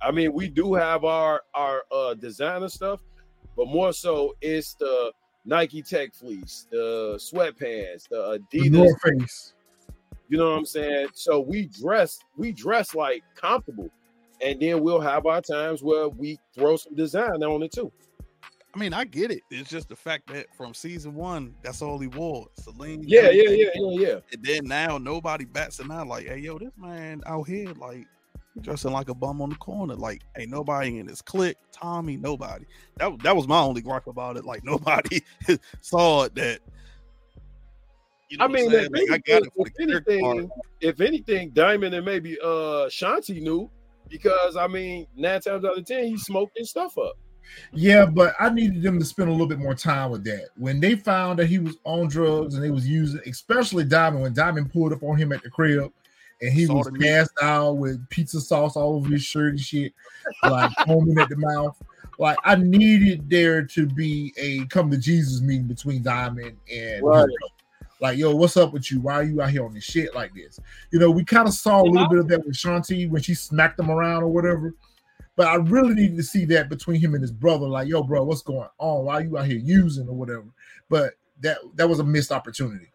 I mean, we do have our our uh, designer stuff, but more so it's the Nike Tech fleece, the sweatpants, the Adidas. Face. You know what I'm saying? So we dress, we dress like comfortable, and then we'll have our times where we throw some design on it too. I mean, I get it. It's just the fact that from season one, that's all he wore. Celine. Yeah, yeah, yeah, yeah, yeah. And then now nobody bats an eye like, hey, yo, this man out here, like, dressing like a bum on the corner. Like, ain't nobody in his clique, Tommy, nobody. That, that was my only gripe about it. Like, *laughs* nobody saw it that. You know I mean, if Like, I got it for anything, the if anything, if anything, Diamond and maybe uh Shanti knew because I mean, nine times out of ten, he smoked his stuff up. Yeah, but I needed them to spend a little bit more time with that. When they found that he was on drugs and they was using, especially Diamond, when Diamond pulled up on him at the crib and he was passed out with pizza sauce all over his shirt and shit, like foaming at the mouth. Like I needed there to be a come to Jesus meeting between Diamond and Right. Like, yo, what's up with you? Why are you out here on this shit like this? You know, we kind of saw a little bit of that with Shanti when she smacked him around or whatever. But I really needed to see that between him and his brother. Like, yo, bro, what's going on? Why are you out here using or whatever? But that that was a missed opportunity.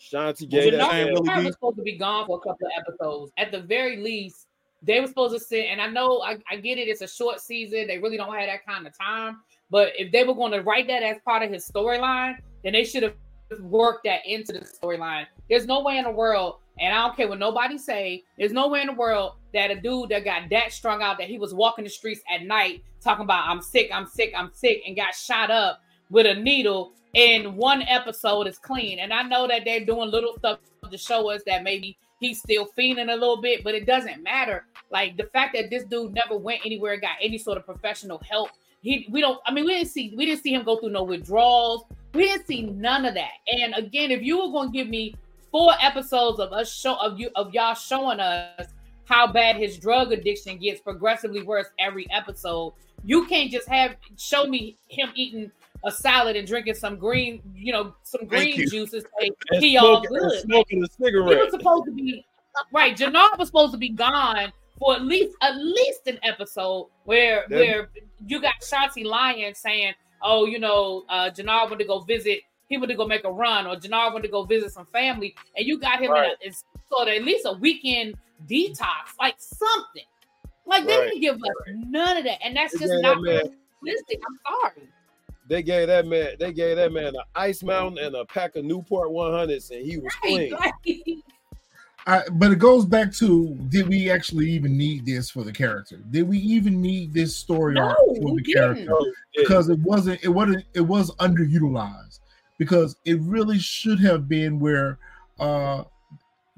Shanti Was gave it that saying man- really Jannard was supposed to be gone for a couple of episodes. At the very least, they were supposed to sit. And I know I, I get it; it's a short season. They really don't have that kind of time. But if they were going to write that as part of his storyline, then they should have worked that into the storyline. There's no way in the world, and I don't care what nobody say. There's no way in the world that a dude that got that strung out that he was walking the streets at night talking about I'm sick, I'm sick, I'm sick, and got shot up with a needle in one episode is clean. And I know that they're doing little stuff to show us that maybe he's still feeling a little bit, but it doesn't matter. Like the fact that this dude never went anywhere, got any sort of professional help. He we don't I mean we didn't see we didn't see him go through no withdrawals. We didn't see none of that. And again, if you were gonna give me four episodes of us show of you of y'all showing us how bad his drug addiction gets progressively worse every episode, you can't just have show me him eating a salad and drinking some green, you know, some green juices. Say he all good. smoking a He was supposed to be right. Jannard was supposed to be gone for at least at least an episode where That- where you got Shanti lying saying, "Oh, you know, uh, Jannard went to go visit. He went to go make a run, or Jannard went to go visit some family, and you got him Right. in a, in sort of at least a weekend detox, like something. Like they Right. didn't give us none of that, and that's They just not that realistic. I'm sorry. They gave that man, they gave that man an ice mountain and a pack of Newport 100s, and he was Right, clean. *laughs* I, but it goes back to did we actually even need this for the character? Did we even need this story No, arc for the character? didn't. So, yeah, Because it wasn't it wasn't it was underutilized because it really should have been where uh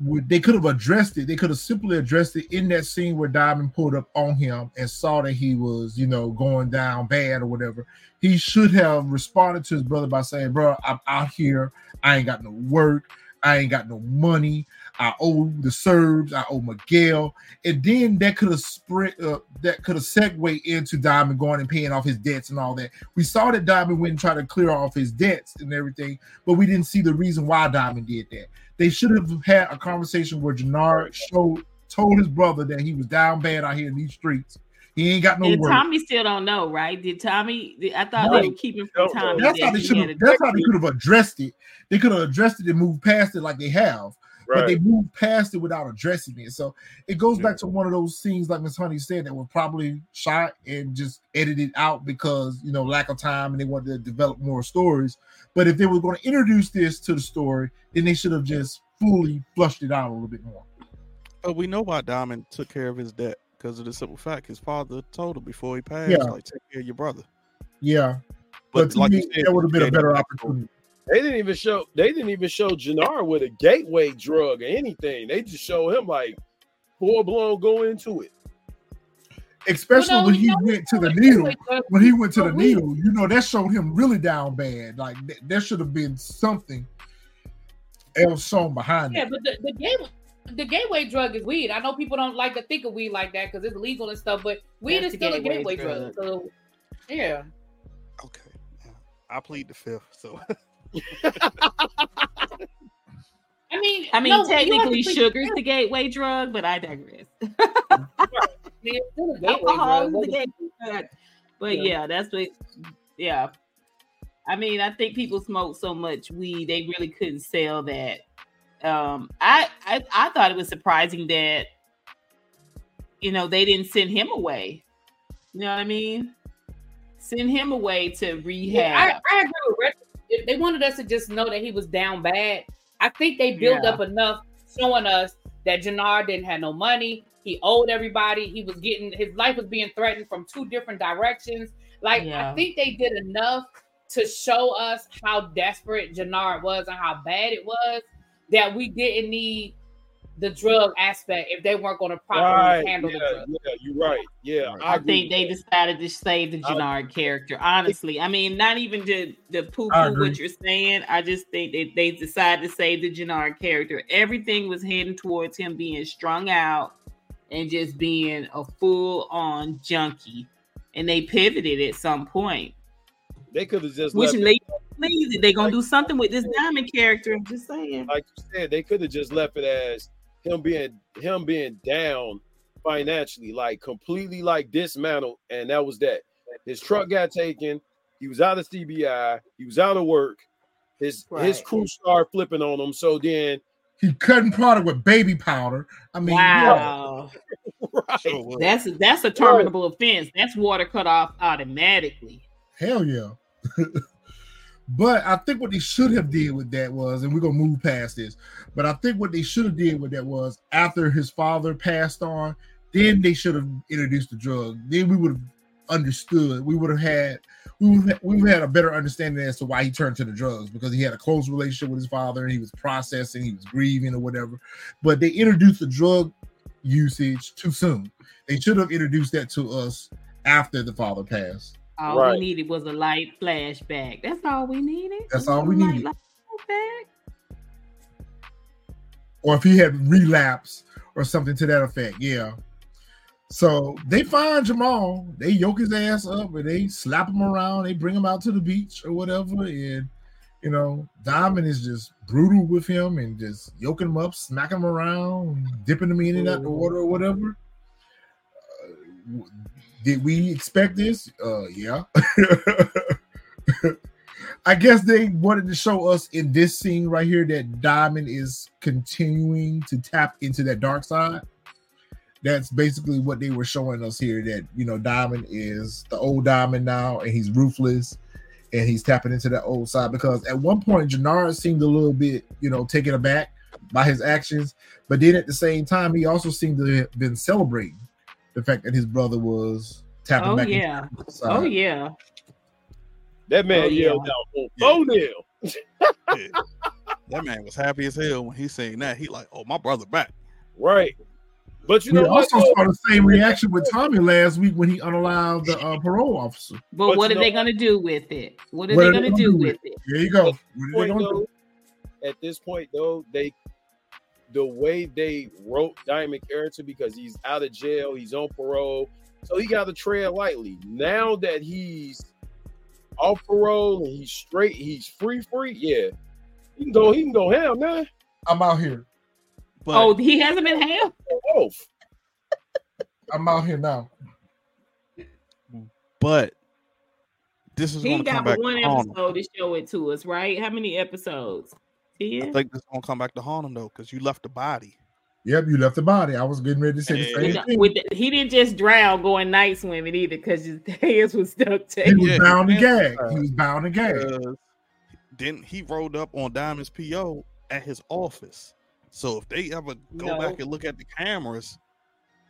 they could have addressed it. They could have simply addressed it in that scene where Diamond pulled up on him and saw that he was, you know, going down bad or whatever. He should have responded to his brother by saying, "Bro, I'm out here. I ain't got no work. I ain't got no money. I owe the Serbs, I owe Miguel, and then that could have spread, uh, that could have segued into Diamond going and paying off his debts and all that. We saw that Diamond went and tried to clear off his debts and everything, but we didn't see the reason why Diamond did that. They should have had a conversation where Jannard showed told his brother that he was down bad out here in these streets. He ain't got no And work. Tommy still don't know, right? Did Tommy? did- I thought No. they were keeping from Don't. Tommy. That's that how they should have. That's how they could have addressed it. They could have addressed it and moved past it like they have, but they Right. moved past it without addressing it. So it goes back to one of those scenes, like Miss Honey said, that were probably shot and just edited out because you know lack of time and they wanted to develop more stories. But if they were going to introduce this to the story, then they should have just fully flushed it out a little bit more. But we know why Diamond took care of his debt because of the simple fact his father told him before he passed, Yeah. like take care of your brother. Yeah, but, to me, that would have been a better opportunity. They didn't even show. They didn't even show Jannard with a gateway drug or anything. They just show him like full blown go into it. Especially Well, no, when he know, went to the needle. when he went to the needle, you know, that showed him really down bad. Like th- there should have been something else shown behind Yeah, it. but the, the gateway the gateway drug is weed. I know people don't like to think of weed like that because it's legal and stuff, but weed That's is the still a gateway gateway drug. drug. So yeah. Okay. I plead the fifth. So *laughs* I mean, I mean, no, you have to technically, sugar's the gateway drug, but I digress. *laughs* It's still a gateway Alcohol is the gateway drug. But Yeah. yeah, that's what. Yeah, I mean, I think people smoke so much weed they really couldn't sell that. Um, I, I I thought it was surprising that you know they didn't send him away. You know what I mean? Send him away to rehab. Yeah, I, I agree with they wanted us to just know that he was down bad, I think they built Yeah. up enough showing us that Jannard didn't have no money. He owed everybody. He was getting his life was being threatened from two different directions. Like Yeah. I think they did enough to show us how desperate Jannard was and how bad it was that we didn't need the drug aspect if they weren't going to properly Right. handle Yeah, the drug. yeah, you're right. Yeah, Right. I, I think they that. decided to save the I- Jannard character. Honestly, I mean, not even to the poo poo what you're saying. I just think that they decided to save the Jannard character. Everything was heading towards him being strung out and just being a full on junkie. And they pivoted at some point, They could have just which left, made believe that they're gonna do something with this diamond character. I'm just saying. like you said, they could have just left it as him being him being down financially, like completely like dismantled, and that was that. His truck got taken. He was out of CBI. He was out of work. His his crew started flipping on him. So then, He cutting product with baby powder. I mean, yeah, Wow, *laughs* right? That's that's a terminable offense. That's water cut off automatically. hell yeah. *laughs* but I think what they should have did with that was, and we're gonna move past this. But I think what they should have did with that was after his father passed on, then they should have introduced the drug. Then we would have understood. We would have had we would we would have had a better understanding as to why he turned to the drugs because he had a close relationship with his father and he was processing, he was grieving or whatever. But they introduced the drug usage too soon. They should have introduced that to us after the father passed. All Right. we needed was a light flashback. That's all we needed. That's all we needed. or if he had relapse or something to that effect. Yeah. So they find Jamal, they yoke his ass up and they slap him around, they bring him out to the beach or whatever. And you know, Diamond is just brutal with him and just yoking him up, smacking him around, dipping him in and out the water or whatever. Uh, w- did we expect this? Uh yeah. *laughs* I guess they wanted to show us in this scene right here that Diamond is continuing to tap into that dark side. That's basically what they were showing us here. That you know, Diamond is the old Diamond now, and he's ruthless, and he's tapping into that old side. Because at one point, Jannard seemed a little bit, you know, taken aback by his actions, but then at the same time, he also seemed to have been celebrating the fact that his brother was tapping Oh back. into yeah. the side. Oh yeah. That man Oh, yeah. yelled out on phone nil. Yeah. That man was happy as hell when he seen that. He like, oh, my brother back. Right. But you We know also though? saw the same reaction with Tommy last week when he unallowed the uh, parole officer. But, But what you are they gonna do with it? What are What they gonna do do with it? There you go. But What are they point gonna do? though, at this point though, they the way they wrote Diamond character because he's out of jail, he's on parole, so he got to tread lightly. Now that he's off parole and he's straight, he's free, free. Yeah, he can go. He can go ham, man. I'm out here. But oh, he hasn't been ham. Both. I'm out here now. but this is He going come got back one to haunt episode to show it to us, right? How many episodes? I Ten. think this is going to come back to haunt him though, because you left the body. Yep, you left the body. I was getting ready to say the same thing. with the- he didn't just drown going night swimming either because his *laughs* hands was stuck to He was Yeah, bound and he- gagged. He was bound and gagged. Because then he rolled up on Diamond's PO at his office. So if they ever go No. back and look at the cameras,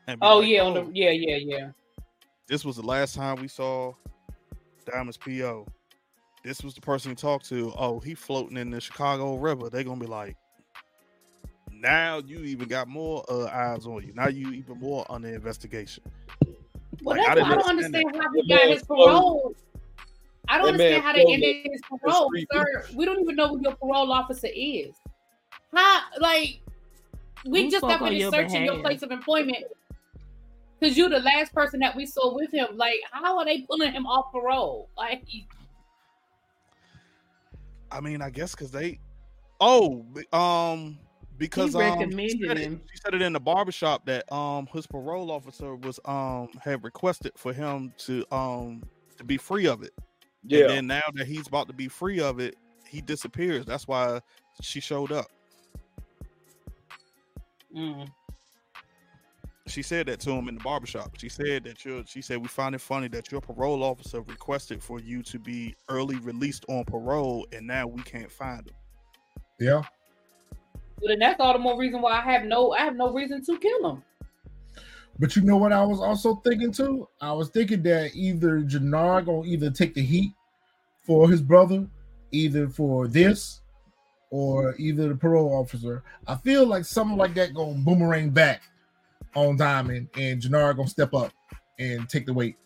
and Oh like, yeah, on "Oh, the yeah, yeah, yeah. this was the last time we saw Diamond's PO. This was the person he talked to. Oh, he floating in the Chicago River. They're gonna be like, now you even got more uh, eyes on you. Now you even more on the investigation. Well, Like, I that's why I don't understand understand how he got his parole. I don't that understand how they ended his parole, sir. We don't even know who your parole officer is. How, like, we Who just spoke got on finished your searching your place of employment because you're the last person that we saw with him. Like, how are they pulling him off parole? Like, I mean, I guess because they, oh, um, because um, she recommended said, it, him. she said it in the barbershop that um his parole officer was um had requested for him to um to be free of it. Yeah. And then now that he's about to be free of it, he disappears. That's why she showed up. mm. She said that to him in the barbershop. She said that you're she said we find it funny that your parole officer requested for you to be early released on parole and now we can't find him. Yeah. But then that's all the more reason why I have no, I have no reason to kill him. But you know what I was also thinking too? I was thinking that either Jannard gonna either take the heat for his brother, either for this, or either the parole officer. I feel like something like that gonna boomerang back on Diamond, and Jannard gonna step up and take the weight.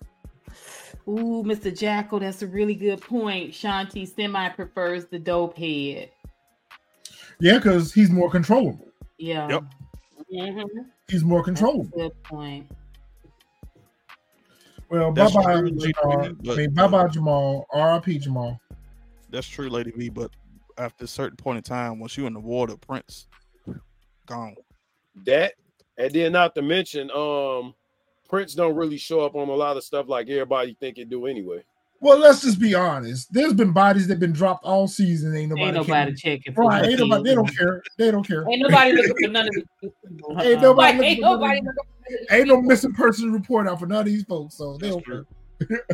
Ooh, Mr. Jackal, that's a really good point. Shanti semi prefers the dope head. Yeah, because he's more controllable. Yeah. Yep. Mm-hmm. He's more that's a controllable. Good point. Well, bye bye, true, Lady Jannard. V, I but- mean, bye bye, Jamal. R.I.P. Jamal. That's true, Lady V, but after a certain point in time, once you're in the water, Prince gone. that and then not to mention um prince don't really show up on a lot of stuff like everybody think it do anyway Well, let's just be honest. There's been bodies that been dropped all season. Ain't nobody, Ain't nobody checking for Right? Ain't nobody. They don't care. They don't care. Ain't nobody looking for none of these people. Ain't nobody. Like, ain't nobody none looking of for these- none of Ain't no missing person report out for none of these folks. So they That's don't true. care.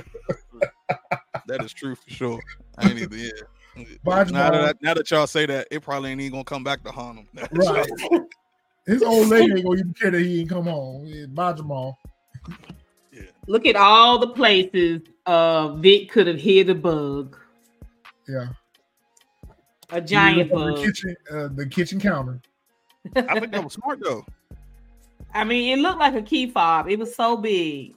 That is true for sure. I ain't even yeah. Now, that, now that y'all say that, it probably ain't even gonna come back to haunt him. *laughs* Right. His old lady ain't gonna even care that he ain't come home. Yeah, Bye, Jamal. Look at all the places uh Vic could have hid a bug, Yeah. a giant You look on bug. The kitchen, uh, the kitchen counter. I think that was smart though. I mean, it looked like a key fob. It was so big.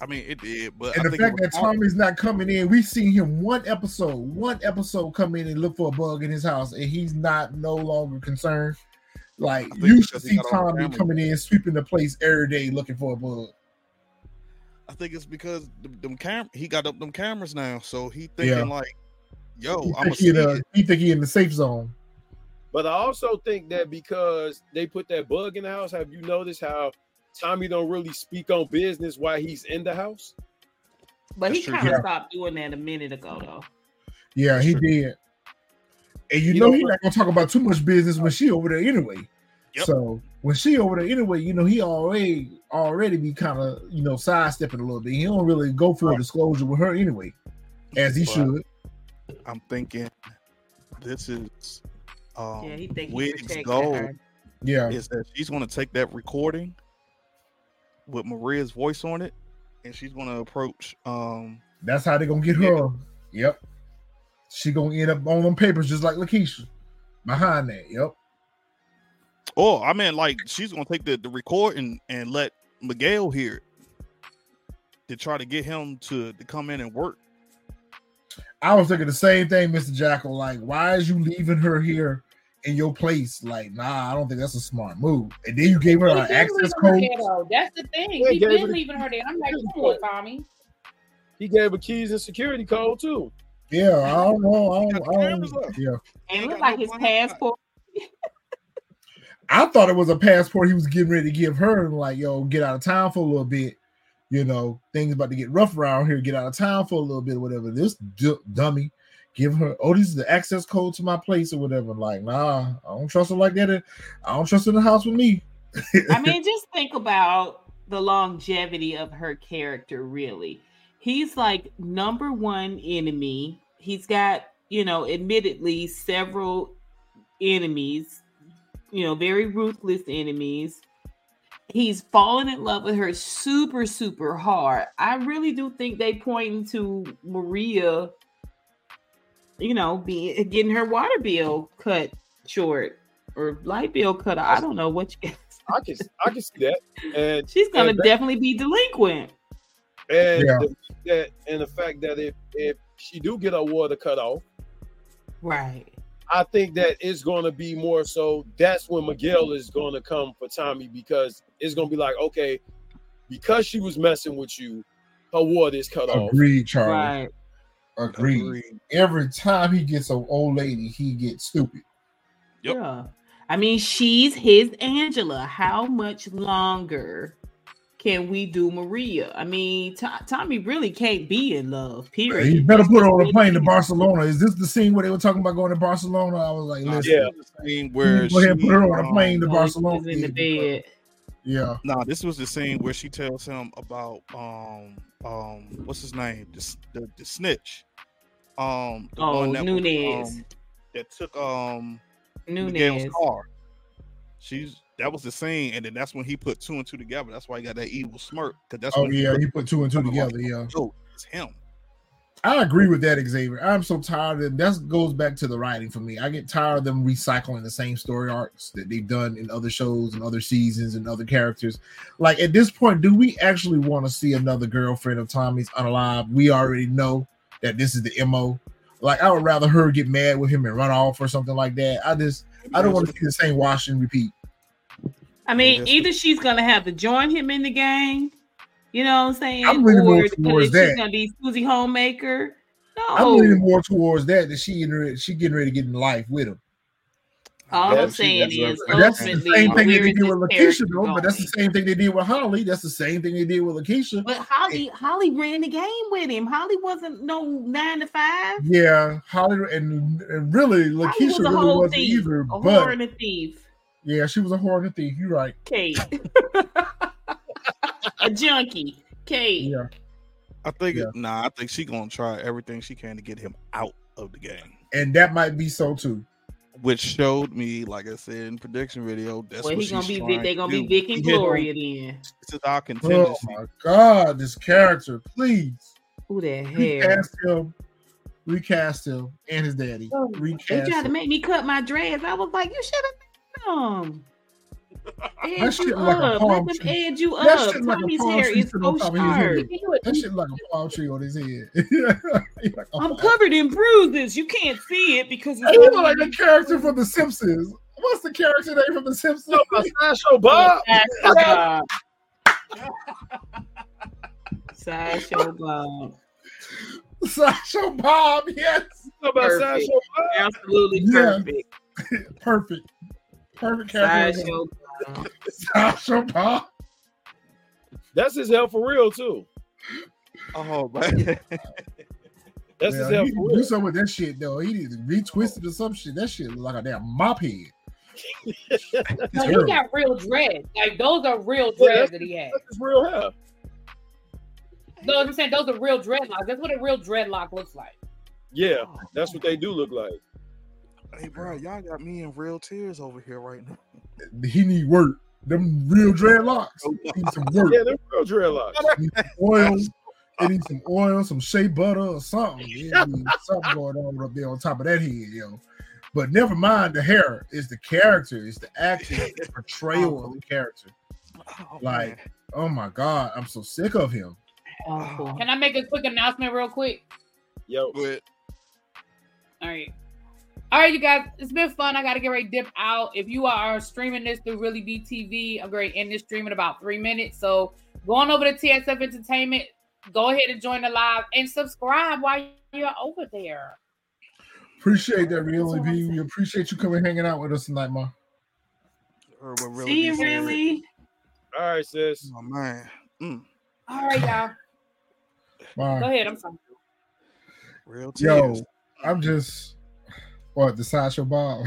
I mean, it did, but And I the think fact that smart. Tommy's not coming in, we've seen him one episode, one episode come in and look for a bug in his house, and he's not no longer concerned. Like you should see got all the Tommy coming in, sweeping the place every day looking for a bug. I think it's because them, them cam he got up them cameras now, so he thinking Yeah. like, "Yo, He I'm gonna think, see he, in a, he think he in the safe zone. but i also think that because they put that bug in the house have you noticed how tommy don't really speak on business while he's in the house But That's he kind of Yeah. stopped doing that a minute ago, though. Yeah, That's he true. did. And you, You know, know he's not gonna talk about too much business when she over there anyway. Yep. So when she over there anyway, you know, he already already be kind of you know sidestepping a little bit. He don't really go for a disclosure with her anyway, as he But should. I'm thinking this is um yeah, he think he Wig's protected goal her. Yeah, is that she's gonna take that recording with Mireya's voice on it, and she's gonna approach um that's how they're gonna get her. Yep. She gonna end up on them papers just like Lakeisha. Behind that, yep. Oh, I mean, like she's gonna take the, the recording and let Miguel hear it to try to get him to, to come in and work. I was thinking the same thing, Mr. Jackal. Like, why is you leaving her here in your place. Like, nah, I don't think that's a smart move. And then you gave her an access leaving her code. That's the thing. Yeah, he gave been leaving her there. I'm like, come on, Tommy. He gave her keys and security code too. Yeah, I don't know. I don't, I don't, up. yeah. And it looked like his passport. I thought it was a passport he was getting ready to give her, and like, yo, get out of town for a little bit. You know, things about to get rough around here. Get out of town for a little bit, or whatever. This d- dummy give her, oh, this is the access code to my place or whatever. Like, nah, I don't trust her like that. I don't trust her in the house with me. I mean, just think about the longevity of her character, really. He's like number one enemy. He's got, you know, admittedly several enemies, you know, very ruthless enemies. He's fallen in love with her super, super hard. I really do think they pointing to Mireya, you know, being getting her water bill cut short or light bill cut. I don't know what you I can I can see that. And *laughs* She's gonna and that- definitely be delinquent. And Yeah. the, that and the fact that if if she do get her water cut off, Right. I think that it's going to be more so. That's when Miguel is going to come for Tommy because it's going to be like, okay, because she was messing with you, her water is cut off. Agreed, Charlie. Right. Agreed. Agreed. Every time he gets an old lady, he gets stupid. Yep. Yeah. I mean, she's his Angela. How much longer can we do Mireya? I mean, To- Tommy really can't be in love. Period. He better put her on a plane to. Barcelona. Is this the scene where they were talking about going to Barcelona? I was like, Nah, listen, Yeah. the scene where go ahead she, put her on a um, plane to Oh, Barcelona. in the bed. Yeah. Nah, this was the scene where she tells him about um um what's his name the the, the snitch um the Oh, one that was, Nunez. um, that took um Miguel's Nunez. car. She's that was the scene, and then that's when he put two and two together. That's why he got that evil smirk because that's Oh yeah, he he put two and two together. Yeah. oh, it's him. I agree with that, Xavier. I'm so tired of that goes back to the writing for me. I get tired of them recycling the same story arcs that they've done in other shows and other seasons and other characters. Like at this point, do we actually want to see another girlfriend of Tommy's unalive? We already know that this is the MO. Like I would rather her get mad with him and run off or something like that. I just I don't want to see the same wash and repeat. I mean, either she's gonna have to join him in the gang, you know what I'm saying? I'm leaning more or towards she's gonna be Susie Homemaker. No, I'm leaning more towards that that she getting ready, she getting ready to get in life with him. all Yeah, I'm saying that's is that's the same thing they did with this Lakeisha, character though. But that's the same thing they did with Holly. That's the same thing they did with Lakeisha. But Holly, Holly ran the game with him. Holly wasn't no nine to five. Yeah, Holly and, and really Holly Lakeisha was a really whole wasn't thief, either. a But whore and a thief. Yeah, she was a whore and a thief. You're right. Kate, *laughs* a junkie. Kate. Yeah, I think Yeah. nah, I think she gonna try everything she can to get him out of the game. and that might be so too. Which showed me, like I said in prediction video, that's well, what he gonna be. They to gonna do. be Vic and He hit on- Gloria then. This is our Oh my god, this character! Please Who the hell? recast him. Recast him and his daddy. Oh, They Recast tried to make me cut my dreads. I was like, you should have them. Edge shit you like a up. palm Let them tree. edge you That up. shit like a Tommy's palm hair tree is sitting so on top of his head. sharp. He do it. That shit like a palm tree on his head. *laughs* He like a I'm oh. covered in bruises. You can't see it because Hey, it's look like a character from The Simpsons. What's the character name from The Simpsons? Sideshow *laughs* Bob. Sideshow Bob. Sideshow Bob. *laughs* Sideshow Bob. Yes, How about Perfect. Sideshow Bob? Absolutely Yeah. perfect. Perfect. Perfect character. Sideshow Bob. Sideshow Bob. That's his hell for real too. Oh man. *laughs* That's his hell for need to do real. something with that shit though. He need to retwist it or some shit. That shit look like a damn mop head. *laughs* No, he got real dreads. Like those are real Yeah, that he had. That's his real hair. No, I'm saying those are real dreadlocks. That's what a real dreadlock looks like. Yeah, that's what they do look like. Hey, bro, y'all got me in real tears over here right now. *laughs* He need work. Them real dreadlocks. Oh, he need some work. Yeah, they're real dreadlocks. He need some oil. It needs some oil, some shea butter or something. *laughs* It need something going on up there on top of that head, yo. But never mind the hair. It's the character. It's the acting, it's the *laughs* portrayal of oh. the character. Oh, Like- man. Oh my god, I'm so sick of him. Oh. Can I make a quick announcement real quick? Yo, But All right. All right, you guys, it's been fun. I got to get ready to dip out. If you are streaming this through Really BTV, I'm going to end this stream in about three minutes. So go on over to TSF Entertainment. Go ahead and join the live and subscribe while you're over there. Appreciate that, really. B. We appreciate you coming hanging out with us tonight, Ma. Really See you, really? All right, sis. Oh man. Mm, All right, y'all. Ma. Go ahead. I'm sorry. real Yo. I'm just what the sideshow Bob.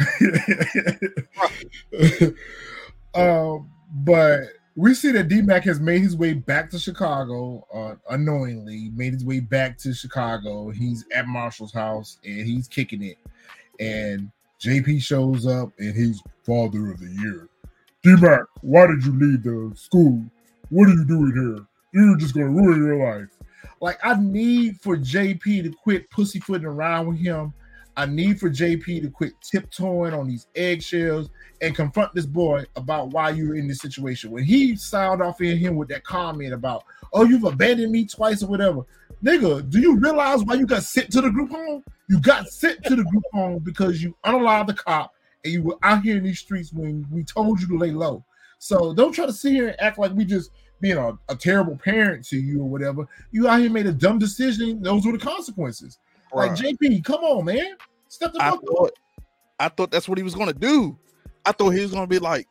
*laughs* um, but we see that D Mac has made his way back to Chicago, uh, unknowingly made his way back to Chicago. He's at Marshall's house and he's kicking it. And JP shows up and he's father of the year. D Mac, why did you leave the school? What are you doing here? You're just gonna ruin your life. Like I need for JP to quit pussyfooting around with him. I need for JP to quit tiptoeing on these eggshells and confront this boy about why you're in this situation. When he sound off in him with that comment about, "Oh, you've abandoned me twice or whatever," nigga, do you realize why you got sent to the group home? You got sent to the group home because you unalived the cop and you were out here in these streets when we told you to lay low. So don't try to sit here and act like we just being a, a terrible parent to you or whatever. You out here made a dumb decision. Those were the consequences. Like JP, come on, man. Step the I fuck up. thought, I thought that's what he was gonna do. I thought he was gonna be like,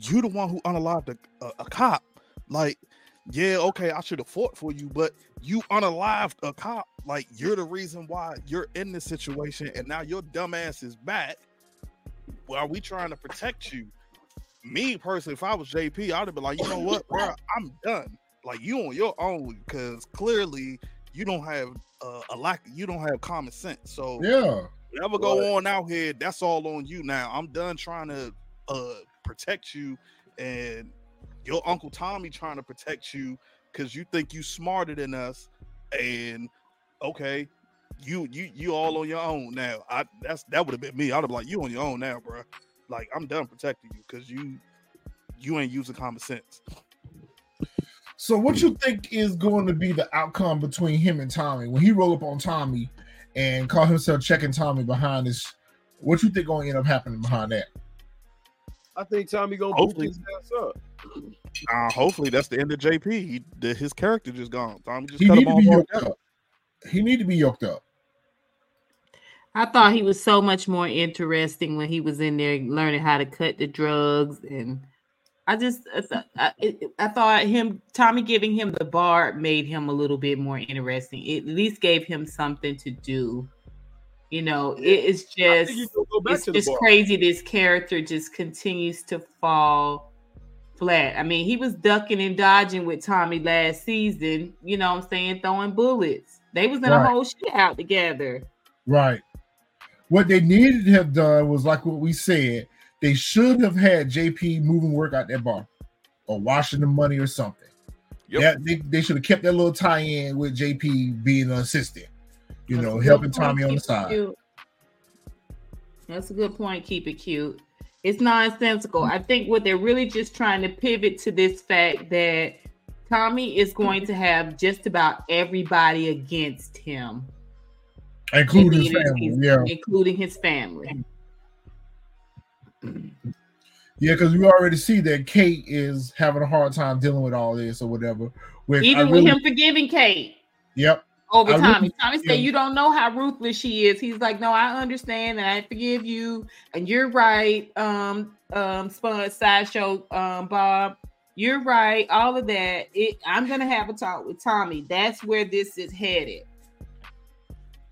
"You the one who unalived a, a, a cop." Like, yeah, okay, I should have fought for you, but you unalived a cop. Like, you're the reason why you're in this situation, and now your dumbass is back. While we trying to protect you, me personally, if I was JP, I'd have been like, you know what, bro, I'm done. Like, you on your own because clearly you don't have uh, a lack, you don't have common sense. So Yeah. whatever go on out here, that's all on you now. I'm done trying to uh protect you and your uncle Tommy trying to protect you because you think you smarter than us. And okay, you you you all on your own now. I that's that would have been me. I'd have been like, you on your own now, bro. Like I'm done protecting you because you you ain't using common sense. So what you think is going to be the outcome between him and Tommy when he roll up on Tommy and call himself checking Tommy behind this? What you think going to end up happening behind that? I think Tommy gonna boot Hopefully. his ass up. Uh, hopefully that's the end of JP. He the, his character just gone. Tommy just He cut need him to all be off. yoked up. He need to be yoked up. I thought he was so much more interesting when he was in there learning how to cut the drugs, and I just I, th- I, I thought him Tommy giving him the bar made him a little bit more interesting. It at least gave him something to do. You know, it is just think he's gonna go back it's just bar. crazy. This character just continues to fall flat. I mean, he was ducking and dodging with Tommy last season. You know, what I'm saying throwing bullets. They was in Right. a whole shit out together. Right. What they needed to have done was like what we said. They should have had JP moving work out that bar or washing the money or something. Yep. That they, they should have kept that little tie-in with JP being an assistant, you know, That's a helping Tommy on the side. cute. That's a good point. Keep it cute. It's nonsensical. I think what they're really just trying to pivot to this fact that Tommy is going to have just about everybody against him, Including his family. his- Yeah. including his family. Yeah, because we already see that Kate is having a hard time dealing with all this or whatever. Which Even really- with him forgiving Kate Yep. over I Tommy. really- Tommy yeah. said, "You don't know how ruthless she is." He's like, "No, I understand, and I forgive you, and you're right." Um, um, spun sideshow, um, Bob, you're right. All of that. It. I'm gonna have a talk with Tommy. That's where this is headed.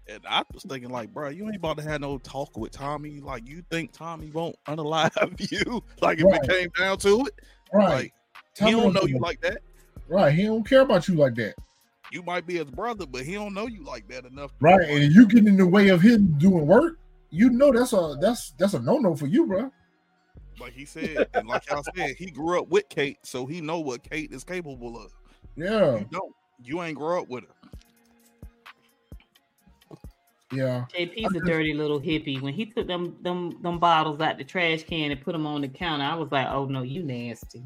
And I was thinking, like, bro, you ain't about to have no talk with Tommy. Like, you think Tommy won't unalive *laughs* you? Like, if Right. it came down to it, Right. like, Tommy he don't know you like that. right. He don't care about you like that. You might be his brother, but he don't know you like that enough. Right. And you get in the way of him doing work, you know that's a that's that's a no-no for you, bro. like he said, and like y'all said, he grew up with Kate, so he know what Kate is capable of. Yeah. You don't. You ain't grow up with her. Yeah. JP's a dirty little hippie. When he took them them them bottles out the trash can and put them on the counter, I was like, "Oh no, you nasty."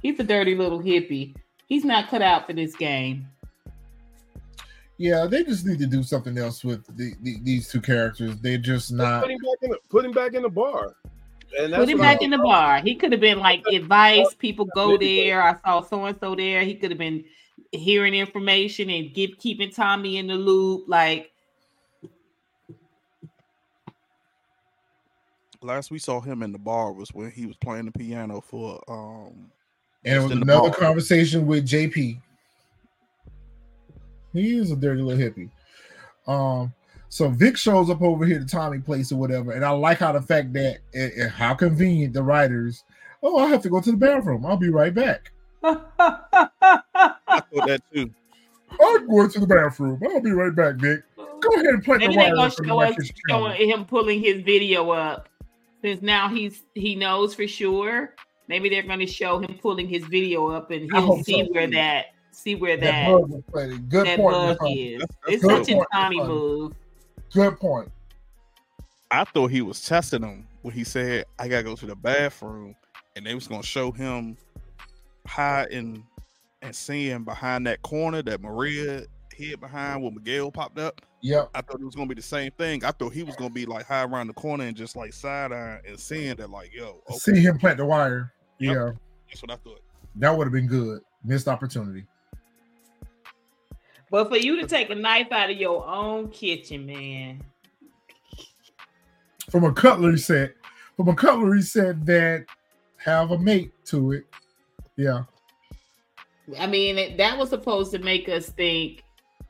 He's a dirty little hippie. He's not cut out for this game. Yeah, they just need to do something else with the, the, these two characters. They're just not. Put him back in the, put him back in the bar. And that's Put him what I- back in the bar. He could have been like *laughs* advice. People go there. I saw so and so there. He could have been hearing information and give keeping Tommy in the loop. Like Last we saw him in the bar was when he was playing the piano for um And it was another conversation with JP. He is a dirty little hippie. Um, so Vic shows up over here to Tommy Place or whatever, and I like how the fact that eh, eh, how convenient the writers. Oh, I have to go to the bathroom. I'll be right back. I thought that too. I'm going to the bathroom. I'll be right back, Vic. Go ahead and play maybe the they're gonna writers show us showing him pulling his video up. Since now he's he knows for sure. Maybe they're gonna show him pulling his video up and he'll see so. where that see where That that bug. Good that point. bug is. That's- It's good such a Tommy Nicole. move. Good point. I thought he was testing him when he said, I gotta go to the bathroom, and they was gonna show him hiding and seeing behind that corner that Mireya hid behind when Miguel popped up. Yep. I thought it was gonna be the same thing. I thought he was gonna be like high around the corner and just like side eye and seeing that, like, yo, okay, See him plant the wire. Yep. Yeah, that's what I thought. that would have been good. Missed opportunity. But for you to take a knife out of your own kitchen, man. From a cutlery set, from a cutlery set that have a mate to it. Yeah. I mean, that was supposed to make us think,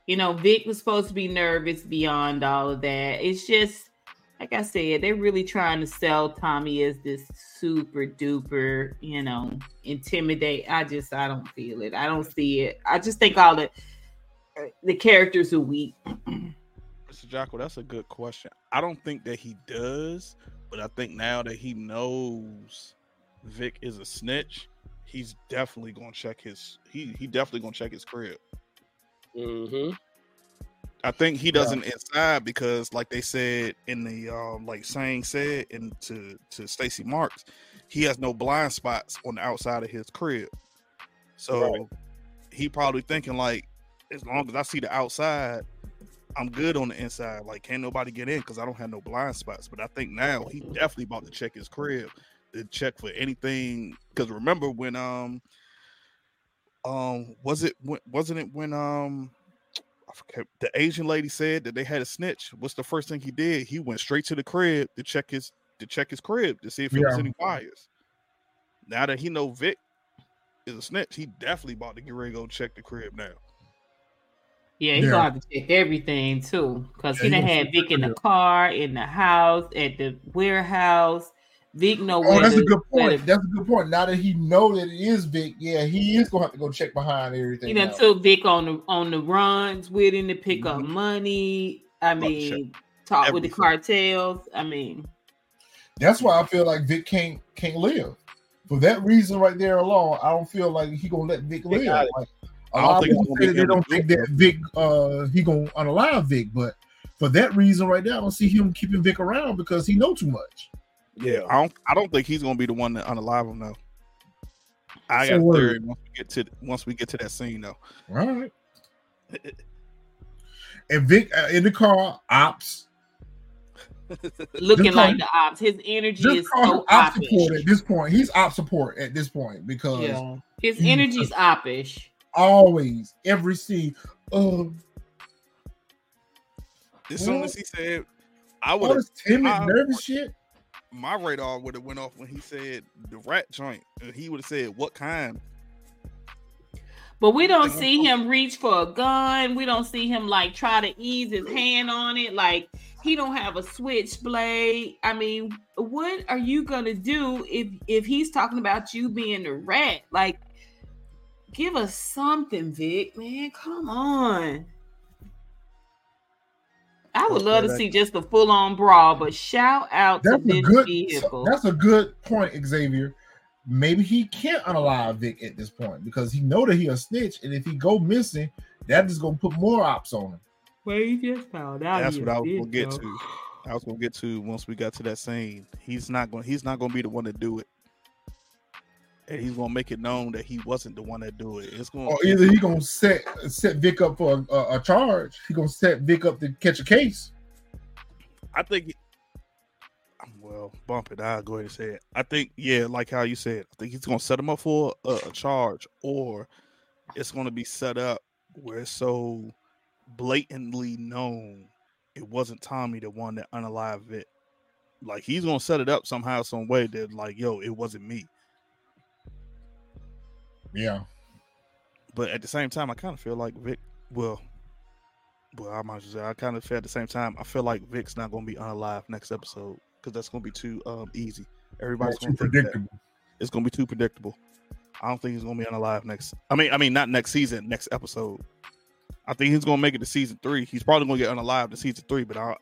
you know, Vic was supposed to be nervous beyond all of that. It's just, like I said, they're really trying to sell Tommy as this super duper, you know, intimidate. I just, I don't feel it. I don't see it. I just think all the the characters are weak. Mr. Jocko, that's a good question. I don't think that he does, but I think now that he knows Vic is a snitch, he's definitely gonna check his he he definitely gonna check his crib. Mhm. I think he doesn't inside because, like they said in the um, like saying said and to to Stacy Marks, he has no blind spots on the outside of his crib. So Right. he probably thinking like, as long as I see the outside, I'm good on the inside. Like, can't nobody get in because I don't have no blind spots. But I think now he definitely about to check his crib to check for anything. Because remember when um um was it when, wasn't it when um I forget, the Asian lady said that they had a snitch. What's the first thing he did? He went straight to the crib to check his to check his crib to see if there was any wires. Now that he know Vic is a snitch, he definitely about to get ready to go check the crib now. Yeah, he's Yeah. gonna have to check everything too, because Yeah, he he done gonna had Vic in the car, in the house, at the warehouse. Vic know Oh, that's a good point. to- That's a good point. Now that he know that it is Vic, yeah, he is gonna have to go check behind everything. You know, now. took Vic on the on the runs with him to pick up Mhm. money. I About to check mean, talk with the cartels. I mean, That's why I feel like Vic can't can't live. For that reason right there alone, I don't feel like he gonna let Vic live. got it. Like, I a don't lot of think people it's gonna say that they don't think that Vic uh he gonna unalive Vic, but for that reason right there, I don't see him keeping Vic around because he know too much. Yeah. I don't I don't think he's gonna be the one to unalive him though. I So got a theory once we get to once we get to that scene though. All right. And Vic uh, in the car, ops. *laughs* looking Just like call- the ops. His energy is so op support at this point. He's op support at this point because Yeah, his he- energy's oppish. always every scene. Um, As soon as he said I would all have this timid, I- nervous shit. My radar would have went off when he said the rat joint. And he would have said what kind. But we don't see oh. him reach for a gun. We don't see him like try to ease his hand on it. Like he don't have a switchblade. I mean, what are you gonna do if if he's talking about you being the rat? Like, give us something, Vic. Man, come on. I would love to see just a full on brawl, but shout out to That's a this good. vehicle. That's a good point, Xavier. Maybe he can't unalive Vic at this point because he know that he a snitch, and if he go missing, that is gonna put more ops on him. Well, he just found out. That's what I a was gonna get though. to. I was gonna get to once we got to that scene. He's not going. He's not gonna be the one to do it. And he's gonna make it known that he wasn't the one that do it. It's gonna Or either he gonna set set Vic up for a, a, a charge. He gonna set Vic up to catch a case. I think. Well, bump it. I'll go ahead and say it. I think, yeah, like how you said, I think he's gonna set him up for a, a charge, or it's gonna be set up where it's so blatantly known it wasn't Tommy the one that unalived it. Like he's gonna set it up somehow, some way that like, yo, it wasn't me. Yeah. But at the same time, I kind of feel like Vic. Well, well, I might just say I kind of feel at the same time. I feel like Vic's not gonna be unalive next episode because that's gonna be too um easy. Everybody's think that. predictable. It's gonna be too predictable. I don't think he's gonna be unalive next. I mean, I mean, not next season, next episode. I think he's gonna make it to season three. He's probably gonna get unalive to season three, but I,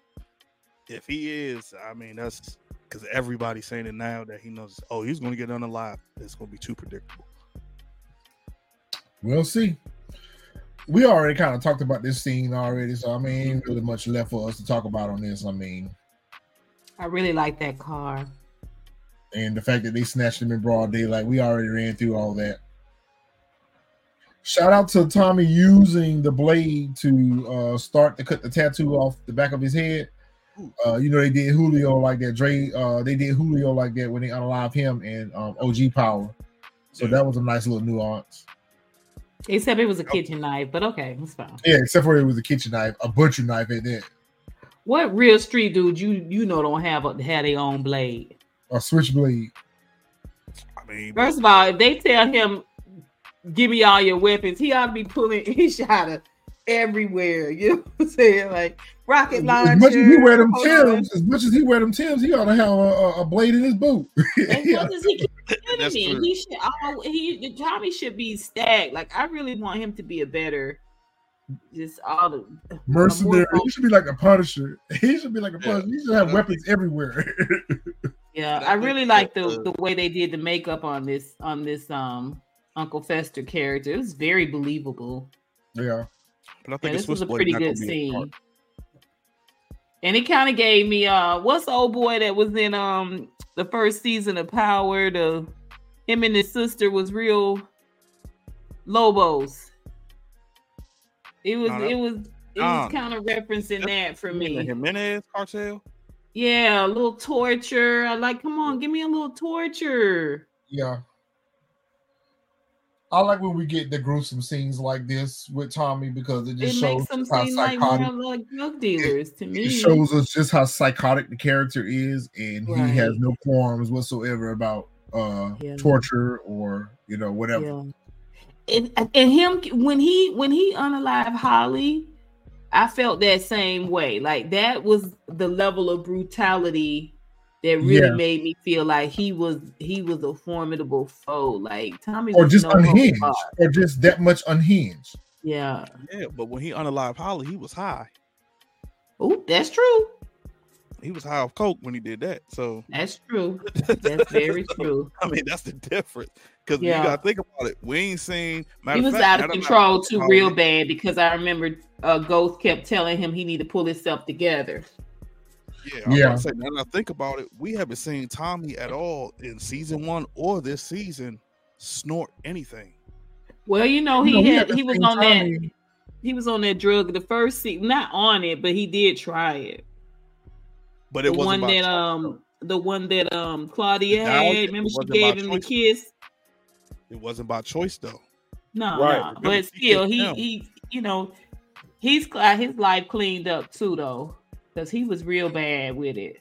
if he is, I mean, that's because everybody's saying it now that he knows. Oh, he's gonna get unalive. It's gonna be too predictable. We'll see. We already kind of talked about this scene already, so I mean, ain't really much left for us to talk about on this. I mean, I really like that car. and the fact that they snatched him in broad daylight, we already ran through all that. Shout out to Tommy using the blade to uh, start to cut the tattoo off the back of his head. Uh, you know they did Julio like that. Dre, uh, they did Julio like that when they unalived him and um, OG Power. So that was a nice little nuance. Except it was a kitchen knife, but okay, it's fine. Yeah, except for it was a kitchen knife, a butcher knife at that, What real street dude you you know don't have a, have their own blade? a switchblade. I mean, First of all, if they tell him, "Give me all your weapons," he ought to be pulling *laughs* his shot of everywhere. You know what I'm saying? Like rocket launcher. As much as he wear them. Tims, as much as he wear them Tims, he ought to have a, a, a blade in his boot. *laughs* As much as he keep telling *laughs* That's me, true. he should. Oh, he Tommy should be stacked. Like I really want him to be a better. Just all the Mercenary. He should be like a Punisher. *laughs* He should be like a Yeah. Punisher. He should have weapons everywhere. Yeah, I I really like the uh, the way they did the makeup on this on this um Uncle Fester character. It was very believable. yeah. but I Yeah, this was a pretty good scene. part. Scene. And it kind of gave me uh what's the old boy that was in um the first season of Power? The him and his sister was real Lobos. It was No, that- it was it Nah. was kind of referencing that for You mean the me. Jimenez cartel. Yeah, a little torture. I like, come on, give me a little torture. Yeah. I like when we get the gruesome scenes like this with Tommy because it It just shows makes how seem like psychotic. like drug dealers to me. it shows us just how psychotic the character is, and he has no qualms whatsoever about uh Yeah. torture or you know whatever. Yeah. And, and him when he when he unalive Holly, I felt that same way. Like that was the level of brutality that really Yeah. made me feel like he was he was a formidable foe. Like Tommy Or just no unhinged, or just that much unhinged. Yeah. Yeah, but when he unalived Holly, he was high. Oh, that's true. He was high off coke when he did that. So That's true. *laughs* That's very true. I mean, that's the difference. Because Yeah. you gotta think about it. We ain't seen. Matter He was fact, out of control too, real bad. Because I remember uh, Ghost kept telling him he need to pull himself together. Yeah, I'm Yeah. about say, now that I think about it, we haven't seen Tommy at all in season one or this season snort anything. Well, you know, he You know, had he was seen on that he was on that drug the first season, not on it, but he did try it. But it wasn't one by that choice, um the one that um Claudia had. it Remember she gave by him the kiss? It wasn't by choice though. No, Right. no. But still, kissed he he you know he's got his life cleaned up too though, because he was real bad with it.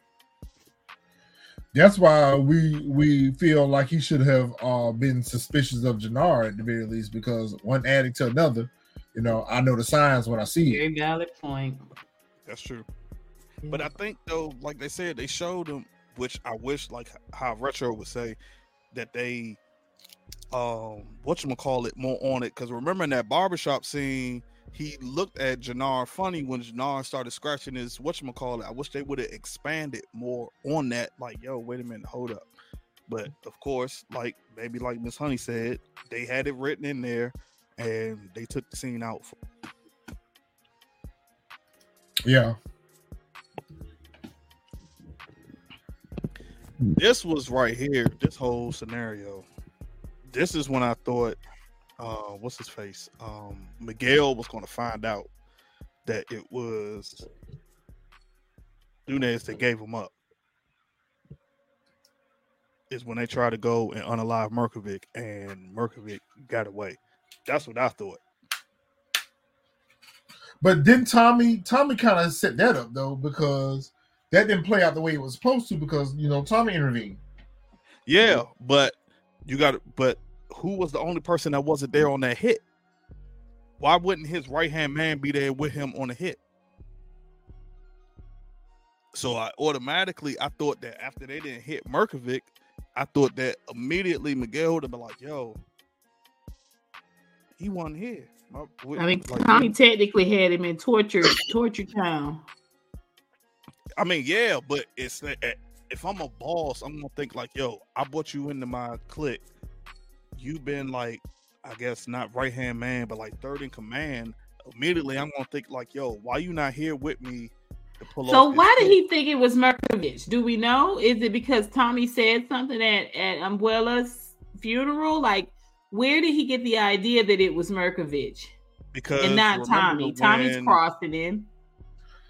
That's why we we feel like he should have uh been suspicious of Jannard at the very least because one addict to another, you know, I know the signs when I see it. Very valid point. That's true. But I think though, like they said, they showed him, which I wish, like how retro would say, that they um what you call it more on it. Because remember in that barbershop scene, he looked at Jannard funny when Jannard started scratching his what you call it. I wish they would have expanded more on that. Like, yo, wait a minute, hold up. But of course, like maybe like Miss Honey said, they had it written in there and they took the scene out. Yeah. This was right here, this whole scenario this is when I thought, uh, what's his face? Um, Miguel was going to find out that it was Nunez that gave him up. Is when they tried to go and unalive Mirković, and Mirković got away. That's what I thought. But didn't Tommy Tommy kind of set that up though because that didn't play out the way it was supposed to because you know Tommy intervened. Yeah, but you got but who was the only person that wasn't there on that hit? Why wouldn't his right hand man be there with him on the hit? So I automatically I thought that after they didn't hit Mirković, I thought that immediately Miguel would have been like, "Yo, he wasn't here." My- I mean, like, Tommy technically had him in torture torture town. I mean, yeah, but it's eh, if I'm a boss, I'm gonna think like, yo, I brought you into my clique. You've been like, I guess not right hand man, but like third in command. Immediately, I'm gonna think like, yo, why you not here with me to pull up? So why did he think it was Mirković? Do we know? Is it because Tommy said something at at Umbuella's funeral? Like, where did he get the idea that it was Mirković Because and not remember Tommy? Tommy's crossing in.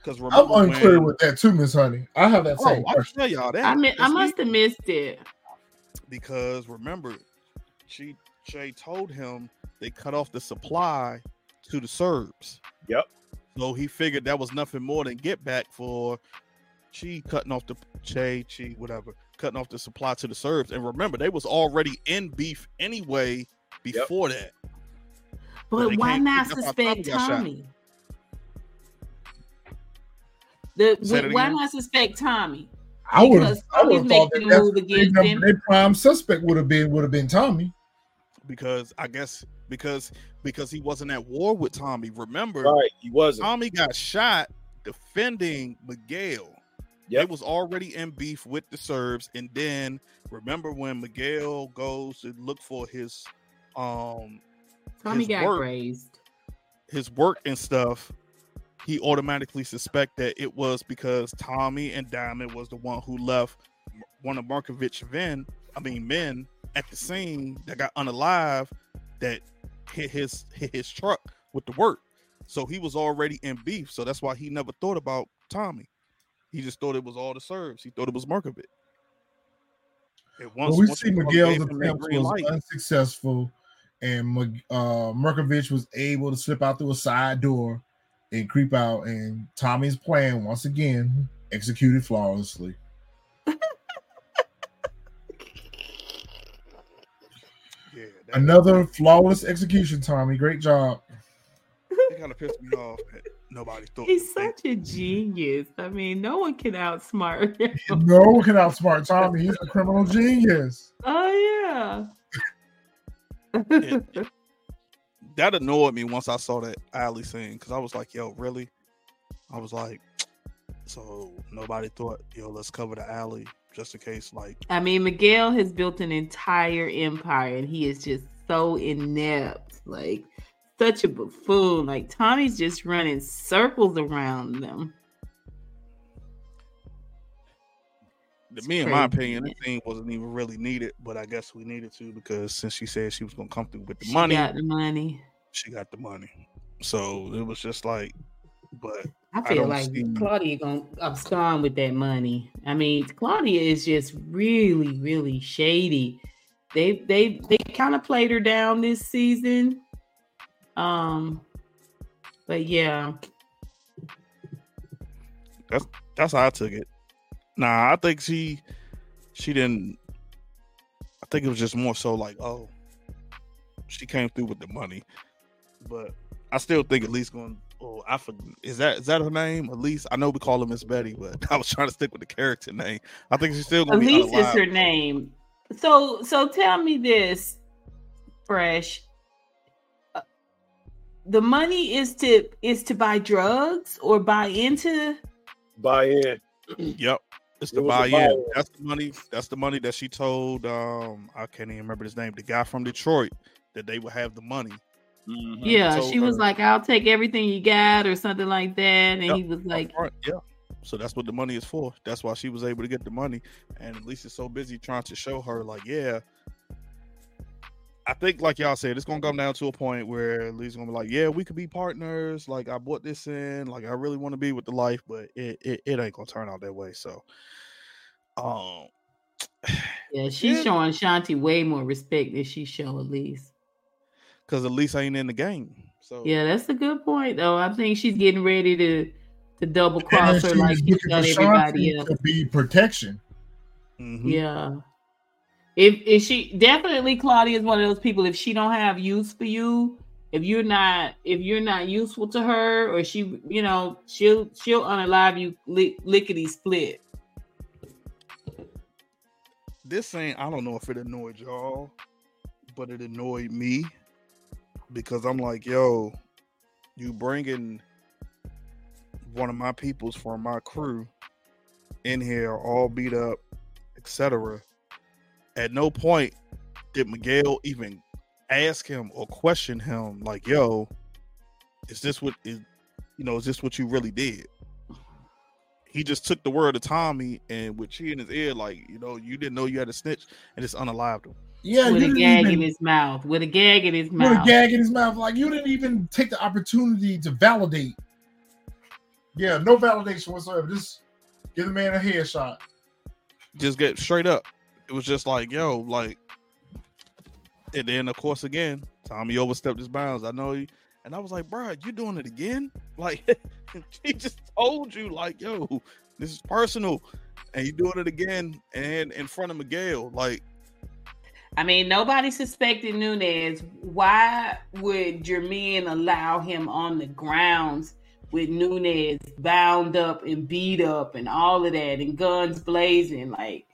Because I'm unclear when- with that too, Miss Honey. I have that Oh, same I question. tell y'all that. I mean, I It's must have missed it. because remember, she Shay told him they cut off the supply to the Serbs. Yep. So he figured that was nothing more than get back for Chi cutting off the Che Chi whatever cutting off the supply to the Serbs. And remember, they was already in beef anyway before that. But they why can't- not suspect Tommy got shot. Tommy? The, Say why not suspect Tommy? I would Because I would have thought that making a that's move the against number- him. their prime suspect would have been would have been Tommy. Because I guess because because he wasn't at war with Tommy. Remember, Right, he wasn't. Tommy got shot defending Miguel. They Yep. was already in beef with the Serbs, and then remember when Miguel goes to look for his um Tommy his got work- grazed. his work and stuff, he automatically suspect that it was because Tommy and Diamond was the one who left one of Mirković men, I mean men at the scene that got unalive that hit his hit his truck with the work. So he was already in beef. So that's why he never thought about Tommy. He just thought it was all the Serbs. He thought it was. And once, Well, we once see Miguel's gave him that attempt was light- unsuccessful, and uh, Mirković was able to slip out through a side door and creep out. And Tommy's plan once again executed flawlessly. Another flawless execution, Tommy. Great job. it kind of pissed me off that nobody thought He's such a genius. I mean, no one can outsmart *laughs* him. *laughs* No one can outsmart Tommy. He's a criminal genius. Oh yeah. It- that annoyed me once I saw that alley scene because I was like, yo, really? I was like, so nobody thought, yo, let's cover the alley just in case, like, I mean, Miguel has built an entire empire, and he is just so inept, like such a buffoon. Like Tommy's just running circles around them. to me, in my opinion, the scene wasn't even really needed, but I guess we needed to because since she said she was gonna come through with the She money, got the money. she got the money. So it was just like, but I I feel don't like see- Claudia gonna abscond with that money. I mean, Claudia is just really, really shady. They they they kind of played her down this season. Um, but yeah, that's how I took it. Nah, I think she she didn't. I think it was just more so like, oh, she came through with the money, but I still think at least going. Oh, I forget. Is that is that her name? Elise. I know we call her Miss Betty, but *laughs* I was trying to stick with the character name. I think she's still gonna be Elise is her name. So so tell me this, fresh. Uh, The money is to is to buy drugs or buy into Buy in. *clears throat* Yep. It's It the was a buy in. buy-in. That's the money. That's the money that she told. Um, I can't even remember his name. The guy from Detroit that they would have the money. Yeah, told she was her- like, "I'll take everything you got," or something like that, and Yep, he was like, Right, yeah. So that's what the money is for. That's why she was able to get the money. And at least it's so busy trying to show her, like, yeah, I think, like y'all said, it's gonna come down to a point where Lee's gonna be like, "Yeah, we could be partners. Like, I bought this in. Like, I really want to be with the life, but it, it it ain't gonna turn out that way." So, um, *sighs* Yeah, she's Yeah. showing Shanti way more respect than she show Elise. Because Elise ain't in the game. So, Yeah, that's a good point though. I think she's getting ready to to double cross her like was she's done everybody else. to be protection. mhm. Yeah. If if she definitely Claudia is one of those people, if she don't have use for you, if you're not if you're not useful to her, or she you know, she'll she'll unalive you lick, lickety split. this ain't. I don't know if it annoyed y'all, but it annoyed me because I'm like, yo, you bringing one of my peoples from my crew in here, all beat up, etc. At no point did Miguel even ask him or question him, like, yo, is this what is, you know, is this what you really did? He just took the word of Tommy and with she in his ear, like, you know, you didn't know you had a snitch and just unalived him. Yeah, with a didn't gag in his mouth. With a gag in his mouth. with a gag in his mouth. Like you didn't even take the opportunity to validate. Yeah, no validation whatsoever. Just give the man a headshot. just get straight up. It was just like, yo, like, and then of course again, Tommy overstepped his bounds. I know he, and I was like, bro, you doing it again? *laughs* Like, *laughs* he just told you, like, yo, this is personal, and you doing it again, and in front of Miguel, like, I mean, nobody suspected Nunez. Why would Jermaine allow him on the grounds with Nunez bound up and beat up and all of that and guns blazing? Like,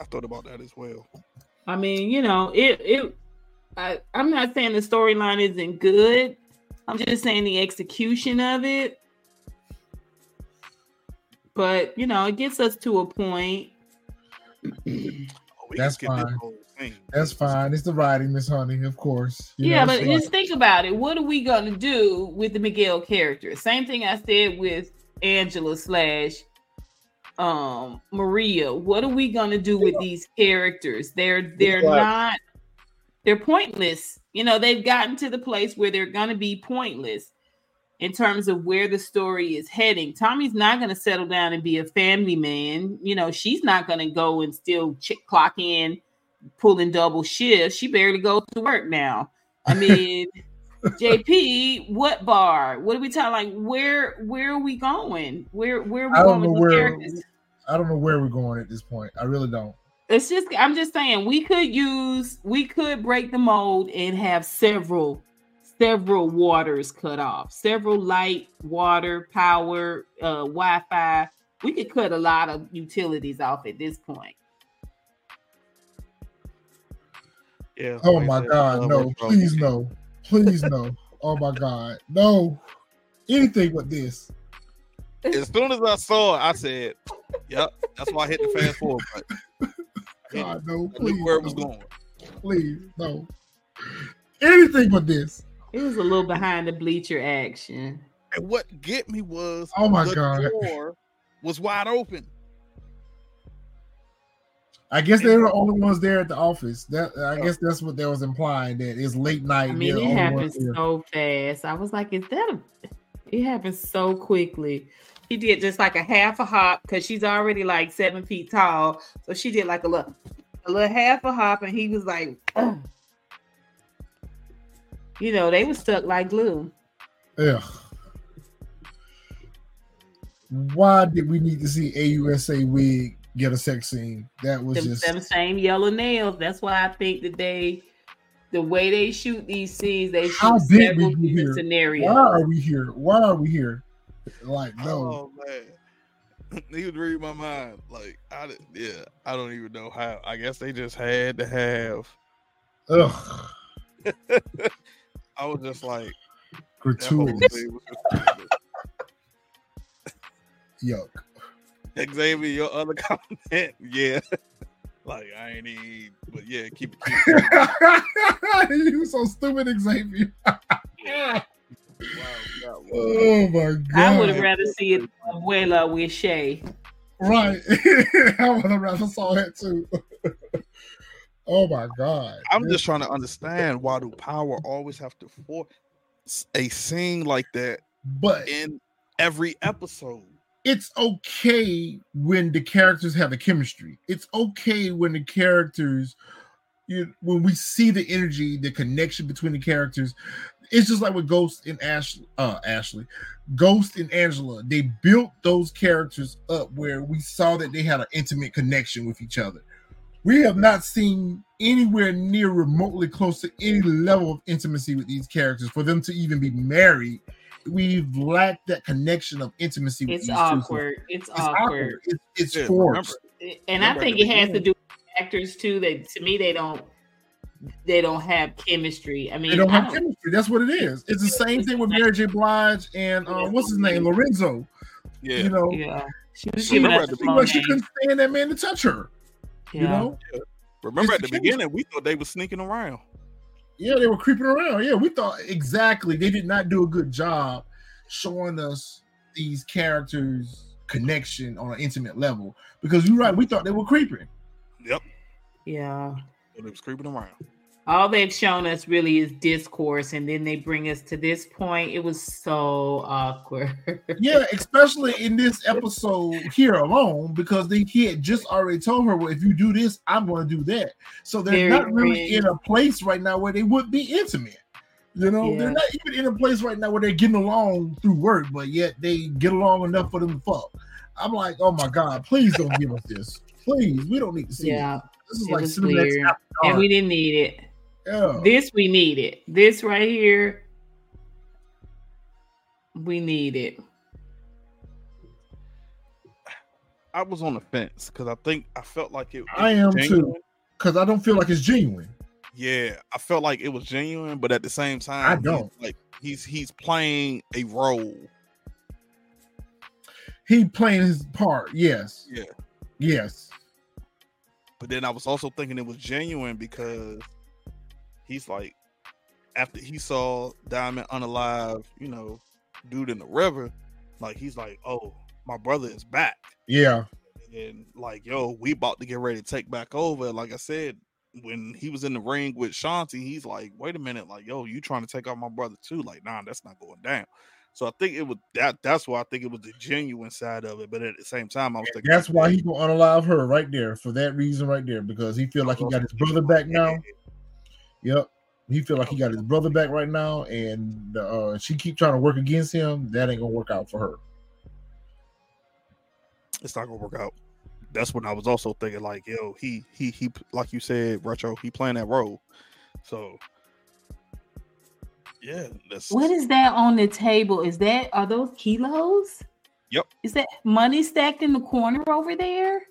I thought about that as well. I mean, you know, it it I, I'm not saying the storyline isn't good. I'm just saying the execution of it. But you know, it gets us to a point. Oh, we That's can skip this fine. That's fine. It's the writing, Miss Honey, of course. You yeah, know, but it's like- just think about it. What are we gonna do with the Miguel character? Same thing I said with Angela slash um Maria. What are we gonna do with these characters? They're they're Exactly. not they're pointless. You know, they've gotten to the place where they're gonna be pointless in terms of where the story is heading. Tommy's not gonna settle down and be a family man. You know, she's not gonna go and still ch- clock in pulling double shifts. She barely goes to work now. I mean, *laughs* JP, what bar? What are we talking? Like, where where are we going? Where where are we I going don't with know where characters? I don't know where we're going at this point. I really don't. It's just I'm just saying we could use we could break the mold and have several several waters cut off, several light, water, power, uh, Wi-Fi. We could cut a lot of utilities off at this point. Yeah. Oh my said, God, uh, no! Please no! Please no! Oh my God, no! Anything but this. As soon as I saw it, I said, "Yep." That's why I hit the fast forward button. God, no! I knew Please, where it was no. going. Please, no! Anything but this. It was a little behind the bleacher action. And what get me was Oh my the God! door was wide open. I guess they were the only ones there at the office. That I guess that's what they was implying that it's late night. I mean, it the happened so fast. I was like, is that a it happened so quickly. He did just like a half a hop because she's already like seven feet tall. So she did like a little a little half a hop, and he was like, "Ugh." *clears throat* you know, they were stuck like glue. Ugh. Why did we need to see AUSA wig get a sex scene? That was Them, just them same yellow nails. That's why I think that they the way they shoot these scenes, they How shoot did several we here? scenarios. why are we here? Why are we here? Like no, Oh man, *laughs* he was reading my mind. Like I, did, yeah, I don't even know how. I guess they just had to have. ugh, *laughs* I was just like, that whole gratuitous, thing was ridiculous. *laughs* yuck. Xavier, your other *laughs* comment, yeah. like I ain't even, but yeah, keep it. Keep it. *laughs* you so stupid, Xavier. Wow, wow, wow. Oh my god! I would have rather see it Abuela with Shay. Right. I would have rather saw that too. Oh my god! I'm just trying to understand why do Power always have to force a scene like that but in every episode? it's okay when the characters have a chemistry. It's okay when the characters, you when we see the energy, the connection between the characters. It's just like with Ghost and Ash, uh, Ashley, Ghost and Angela. They built those characters up where we saw that they had an intimate connection with each other. We have not seen anywhere near remotely close to any level of intimacy with these characters for them to even be married we've lacked that connection of intimacy. With It's these two. awkward. It's, It's awkward. awkward. It's, it's Yeah, forced. And I Remember at think it has to do with actors too. That to me they don't they don't have chemistry. I mean, They don't I have chemistry. That's what it is. It's the same thing with Mary J. Blige and uh, what's his name, Lorenzo. Yeah, You know, Yeah, she was She giving remember us at the the but she name. couldn't stand that man to touch her. Yeah. You know, remember at the the beginning we thought they were sneaking around. yeah, they were creeping around. Yeah, we thought exactly they did not do a good job showing us these characters' connection on an intimate level because you're right. We thought they were creeping. Yep, yeah. so they was creeping around. All they've shown us really is discourse, and then they bring us to this point. It was so awkward. *laughs* Yeah, especially in this episode here alone, because they he had just already told her, "Well, if you do this, I'm going to do that." So they're Very not really cringe. in a place right now where they would be intimate. You know, Yeah. they're not even in a place right now where they're getting along through work, but yet they get along enough for them to fuck. I'm like, oh my god, please don't give us this. Please, we don't need to see yeah, it. This is it like weird. And we didn't need it. Yeah. This we needed. This right here, we need it. I was on the fence because I think I felt like it. I am was too. because I don't feel like it's genuine. Yeah, I felt like it was genuine, but at the same time, I don't. like he's he's playing a role. He playing his part. Yes. Yeah. Yes. But then I was also thinking it was genuine because he's like, after he saw Diamond unalive, you know, dude in the river, like he's like, oh, my brother is back. Yeah. And like, yo, we about to get ready to take back over. Like I said, when he was in the ring with Shanti, he's like, wait a minute, like, yo, you trying to take out my brother too? Like, nah, that's not going down. So I think it was that. That's why I think it was the genuine side of it. But at the same time, I was thinking That's why he gonna unalive her right there for that reason right there because he feel like he got his brother back now. Yep, he feel like he got his brother back right now, and uh, she keep trying to work against him. That ain't gonna work out for her. it's not gonna work out. That's when I was also thinking, like, yo, he he he, like you said, retro, he playing that role. So, yeah, that's What is that on the table? Is that are those kilos? Yep. Is that money stacked in the corner over there?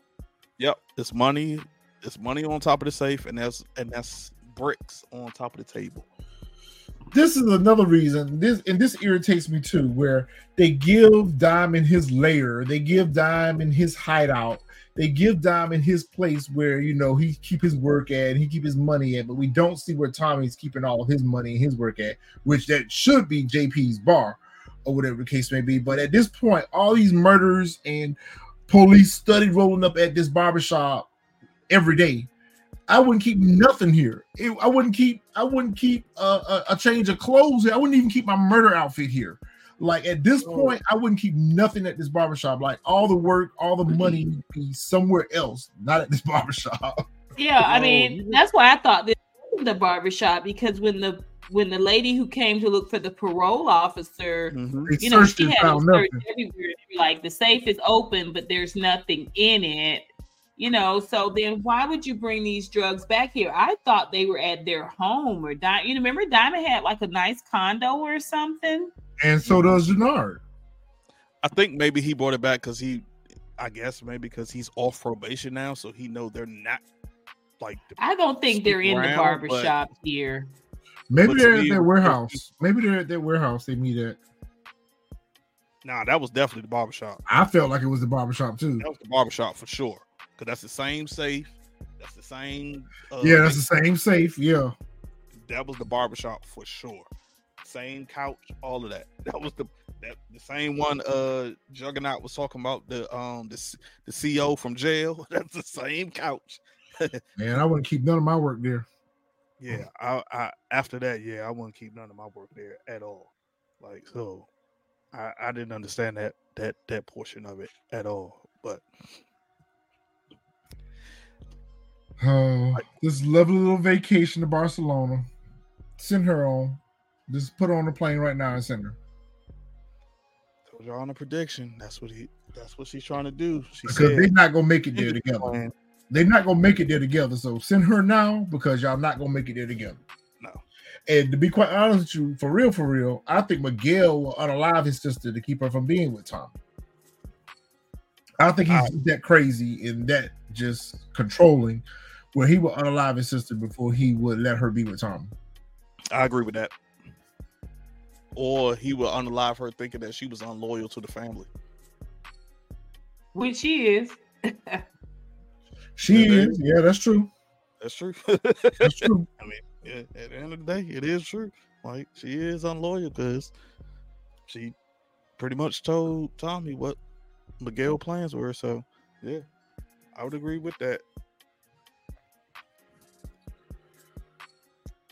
Yep, it's money. It's money on top of the safe, and that's and that's bricks on top of the table. This is another reason. This and this irritates me too, where they give Diamond his lair, they give Diamond his hideout, they give Diamond his place where you know he keep his work at, he keep his money at, but we don't see where Tommy's keeping all of his money and his work at, which that should be JP's bar or whatever the case may be. But at this point, all these murders and police study rolling up at this barbershop every day. I wouldn't keep nothing here. It- I wouldn't keep. I wouldn't keep uh, a, a change of clothes here. I wouldn't even keep my murder outfit here. Like at this Oh. point, I wouldn't keep nothing at this barbershop. Like all the work, all the money be somewhere else, not at this *laughs* barbershop. Yeah, I mean that's why I thought this was the barbershop because when the when the lady who came to look for the parole officer, They you know, she had found them searched nothing. everywhere. Like the safe is open, but there's nothing in it. You know, so then why would you bring these drugs back here? I thought they were at their home or Di- you know, remember Diamond had like a nice condo or something. And so does Jannard. I think maybe he brought it back because he, I guess maybe because he's off probation now, so he know they're not like. The, I don't think they're in the Around, but- barbershop here. Maybe But they're at their it- warehouse. Maybe they're at their warehouse. They meet at. nah, that was definitely the barbershop. I felt like it was the barbershop too. That was the barbershop for sure. Cause that's the same safe. That's the same. Uh, Yeah, that's the same safe. Yeah. that was the barbershop for sure. Same couch, all of that. *laughs* That was the that the same one uh Juggernaut was talking about the um the the CO from jail. *laughs* That's the same couch. *laughs* Man, I wouldn't keep none of my work there. Yeah, I, I after that, yeah, I wouldn't keep none of my work there at all. Like so, I I didn't understand that that that portion of it at all. But Oh, this lovely little vacation to Barcelona. Send her on. Just put her on the plane right now and send her. told y'all on a prediction. That's what he. That's what she's trying to do. She Because said. they're not gonna make it there together. They're not gonna make it there together. So send her now because y'all not gonna make it there together. No. And to be quite honest with you, for real, for real, I think Miguel will unalive his sister to keep her from being with Tom. I think he's I- that crazy and that just controlling, where he would unalive his sister before he would let her be with Tom. I agree with that. Or he would unalive her thinking that she was unloyal to the family. Which she is. *laughs* She Yeah, is, yeah, that's true. That's true. *laughs* That's true. I mean, yeah, at the end of the day, it is true. Like she is unloyal because she pretty much told Tommy what Miguel plans were. So yeah, I would agree with that.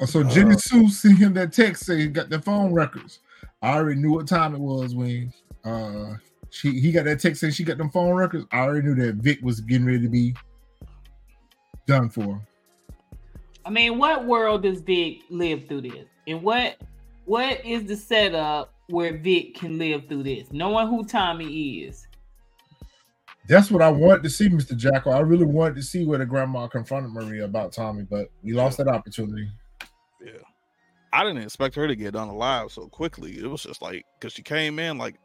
So Jenny Uh, Sue sent him that text saying he got the phone records. I already knew what time it was when uh she he got that text saying she got them phone records. I already knew that Vic was getting ready to be done for. I mean, what world does Vic live through this? And what what is the setup where Vic can live through this? Knowing who Tommy is. That's what I wanted to see, Mr. Jackal. I really wanted to see where the grandma confronted Maria about Tommy, but we lost that opportunity. Yeah. I didn't expect her to get done alive so quickly. It was just like because she came in like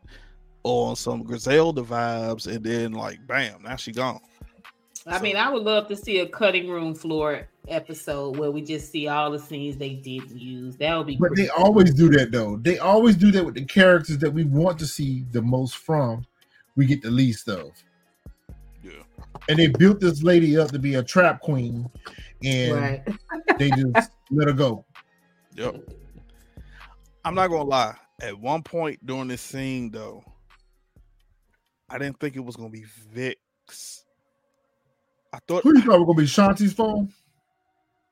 on some Griselda vibes, and then like bam, now she gone. I mean, I would love to see a cutting room floor episode where we just see all the scenes they didn't use. That would be But pretty they always do that though. They always do that with the characters that we want to see the most from. We get the least of. Yeah. And they built this lady up to be a trap queen, and right. they just *laughs* let her go. Yep. I'm not gonna lie. At one point during this scene, though, I didn't think it was gonna be Vic's. I thought, Who you thought was gonna be Shanti's phone?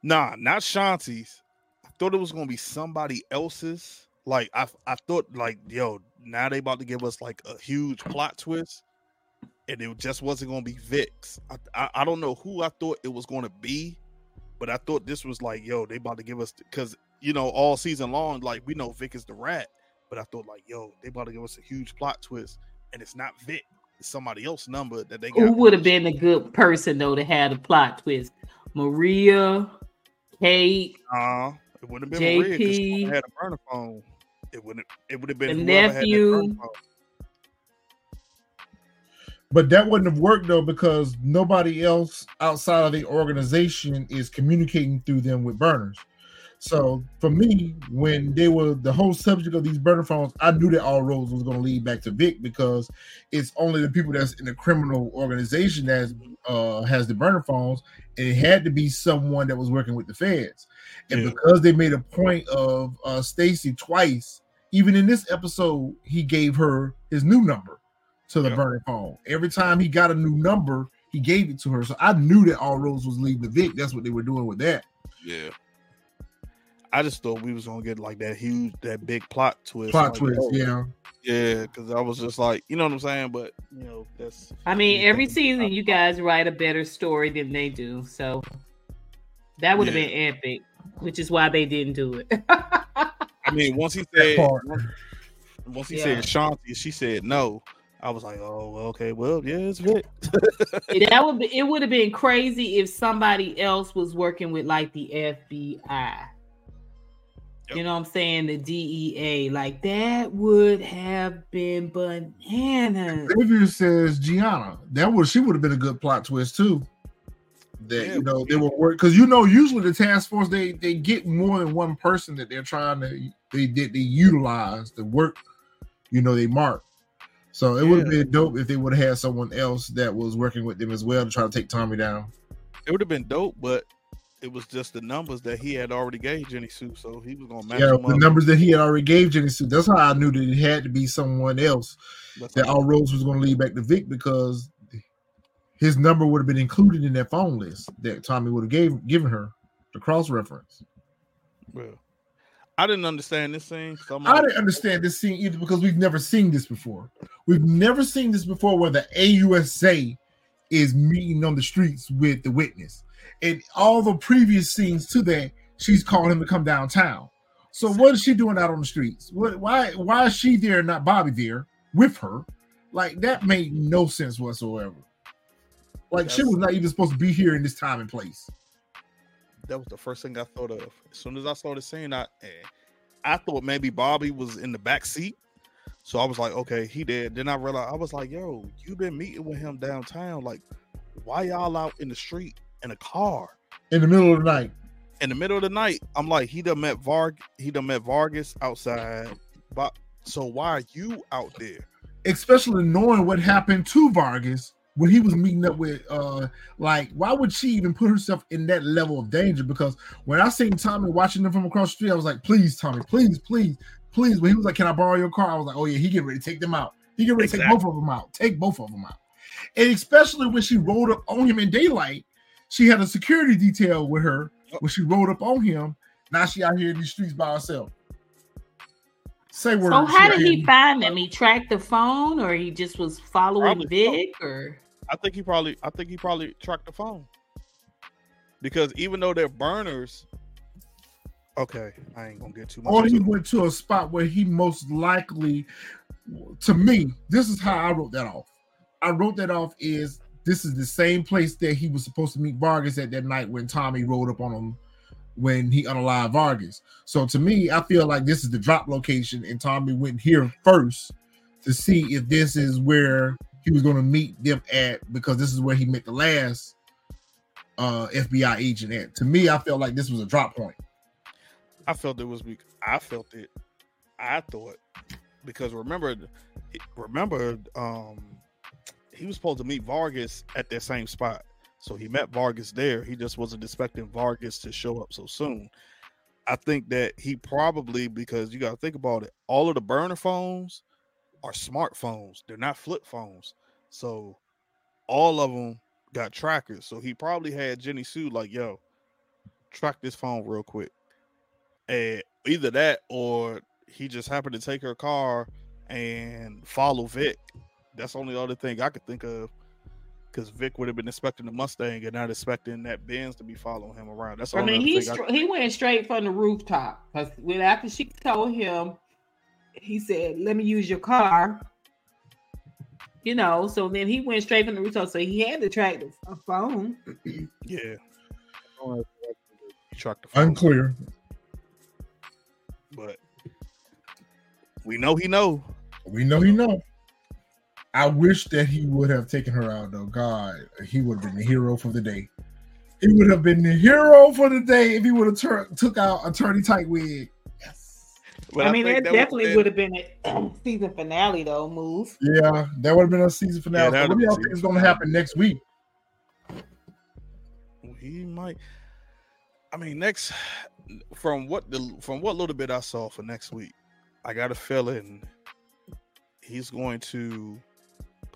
nah, not Shanti's. I thought it was gonna be somebody else's. Like I, I thought, like yo, now they about to give us like a huge plot twist, and it just wasn't gonna be Vic's. I, I, I don't know who I thought it was gonna be, but I thought this was like, yo, they about to give us because you know all season long, like we know Vic is the rat, but I thought like, yo, they about to give us a huge plot twist, and it's not Vic, it's somebody else number that they got. Who would have been a good person though to have a plot twist? Maria, Kate, Uh, it wouldn't have been Maria 'cause she JP. had a burner phone. It wouldn't. It would have been The whoever had nephew. But that wouldn't have worked though because nobody else outside of the organization is communicating through them with burners. So for me, when they were the whole subject of these burner phones, I knew that all roads was going to lead back to Vic because it's only the people that's in the criminal organization that uh, has the burner phones, and it had to be someone that was working with the feds. And Yeah. because they made a point of uh, Stacy twice, even in this episode, he gave her his new number to the Yeah. burner phone. Every time he got a new number, he gave it to her. So I knew that all roads was leading to Vic. That's what they were doing with that. Yeah. I just thought we was gonna get like that huge, that big plot twist. Plot like, twist, oh, yeah. yeah. Because I was just like, you know what I'm saying, but you know, that's I mean, every season you guys write a better story than they do. So that would have Yeah. been epic, which is why they didn't do it. *laughs* I mean, once he said, once, once he Yeah. said Shanti, she said no. I was like, oh, well, okay, well, yeah, it's Vic. that would be, it would have been crazy if somebody else was working with like the FBI. Yep. You know what I'm saying? The DEA. Like that would have been bananas. Xavier says Gianna. That would she would have been a good plot twist too. That Yeah, you know they yeah. will work because you know usually the task force they they get more than one person that they're trying to they they, they utilize the work. You know they mark. So it would have been dope if they would have had someone else that was working with them as well to try to take Tommy down. It would have been dope, but it was just the numbers that he had already gave Jenny Sue, so he was gonna match Yeah, the up. numbers that he had already gave Jenny Sue. That's how I knew that it had to be someone else That's that all. roads was going to lead back to Vic because his number would have been included in that phone list that Tommy would have gave given her the cross reference. Well, I didn't understand this scene. So I didn't understand this scene either because we've never seen this before. We've never seen this before where the AUSA is meeting on the streets with the witness. And all the previous scenes to that, she's calling him to come downtown. So what is she doing out on the streets? What why why is she there and not Bobby there with her? Like that made no sense whatsoever. Like she was not even supposed to be here in this time and place. that was the first thing I thought of. As soon as I started saying that, eh, I thought maybe Bobby was in the back seat. So I was like, okay, he did. Then I realized I was like, yo, you've been meeting with him downtown. Like, why y'all out in the street in a car? In the middle of the night. In the middle of the night, I'm like, he done met Varg, he done met Vargas outside. But so why are you out there? especially knowing what happened to Vargas when he was meeting up with uh like why would she even put herself in that level of danger because when I seen Tommy watching them from across the street I was like please Tommy please please please when he was like can I borrow your car I was like oh yeah he get ready to take them out he get ready to take both of them out take both of them out and especially when she rolled up on him in daylight she had a security detail with her oh. when she rolled up on him now she out here in these streets by herself say word So how did he find them? He tracked the phone, or he just was following Probably so. Vic, or I think he probably I think he probably tracked the phone. Because even though they're burners, okay, I ain't gonna get too much. or he went to a spot where he most likely to me this is how i wrote that off i wrote that off is this is the same place that he was supposed to meet vargas at that night when tommy rode up on him when he unalived vargas so to me i feel like this is the drop location and tommy went here first to see if this is where he was going to meet them at because this is where he met the last uh fbi agent at to me i felt like this was a drop point I felt it was weak. I felt it. I thought because remember, remember, um, he was supposed to meet Vargas at that same spot. So he met Vargas there. He just wasn't expecting Vargas to show up so soon. I think that he probably because you got to think about it. All of the burner phones are smartphones. They're not flip phones. So all of them got trackers. So he probably had Jenny Sue like, "Yo, track this phone real quick." And either that or he just happened to take her car and follow Vic. That's the only other thing I could think of. Because Vic would have been expecting the Mustang and not expecting that Benz to be following him around. That's the I mean, he thing I he went straight from the rooftop because when after she told him, he said, "Let me use your car." You know, so then he went straight from the rooftop. So he had to track the f- phone. *clears throat* Yeah. He tracked the phone, unclear but we know he know. We know he know. I wish that he would have taken her out though. God, he would have been the hero for the day. He would have been the hero for the day if he would have tur- took out Attorney Tightwig. Yes. But I mean, think that would've definitely would have been a *clears throat* season finale though. Move. Yeah, that would have been a season finale. Yeah, So that'd what do y'all think is going to happen next week? he might i mean next from what the from what little bit i saw for next week i got a feeling he's going to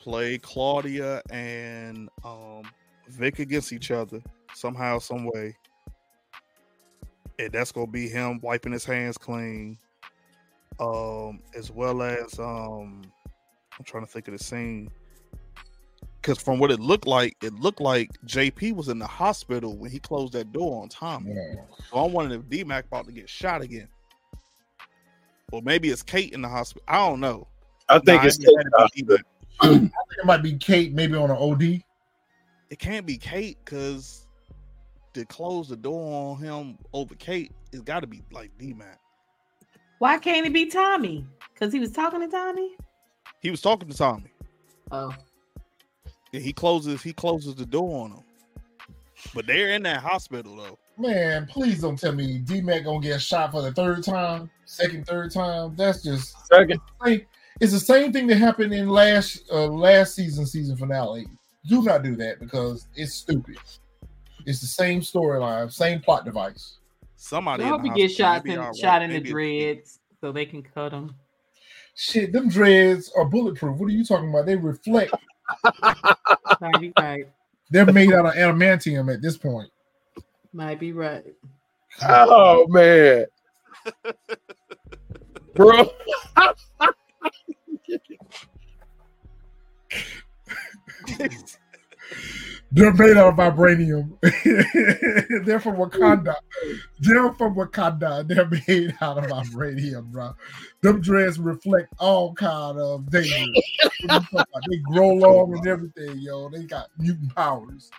play claudia and um vic against each other somehow some way and that's gonna be him wiping his hands clean um as well as um i'm trying to think of the scene because from what it looked like, it looked like JP was in the hospital when he closed that door on Tommy. So I'm wondering if D Mac about to get shot again, or maybe it's Kate in the hospital. I don't know. I think Nah, it's it had to be D-Mac. I think it might be Kate, maybe on an OD. It can't be Kate because to close the door on him over Kate, it's got to be like D Mac. Why can't it be Tommy? Because he was talking to Tommy. He was talking to Tommy. Oh, Yeah, he closes. He closes the door on him. But they're in that hospital though. Man, please don't tell me D Mac gonna get shot for the third time, second, third time. That's just second. like it's the same thing that happened in last uh, last season season finale. Do not do that because it's stupid. It's the same storyline, same plot device. Somebody. I hope you get gets shot in, shot right, in the maybe it's- dreads so they can cut them. Shit, them dreads are bulletproof. What are you talking about? They reflect Might be right. They're made out of adamantium at this point. Might be right. Oh man, *laughs* bro. *laughs* *laughs* They're made out of vibranium. *laughs* They're from Wakanda. They're from Wakanda. They're made out of vibranium, bro. Them dreads reflect all kind of danger. *laughs* they grow long and everything, yo. They got mutant powers.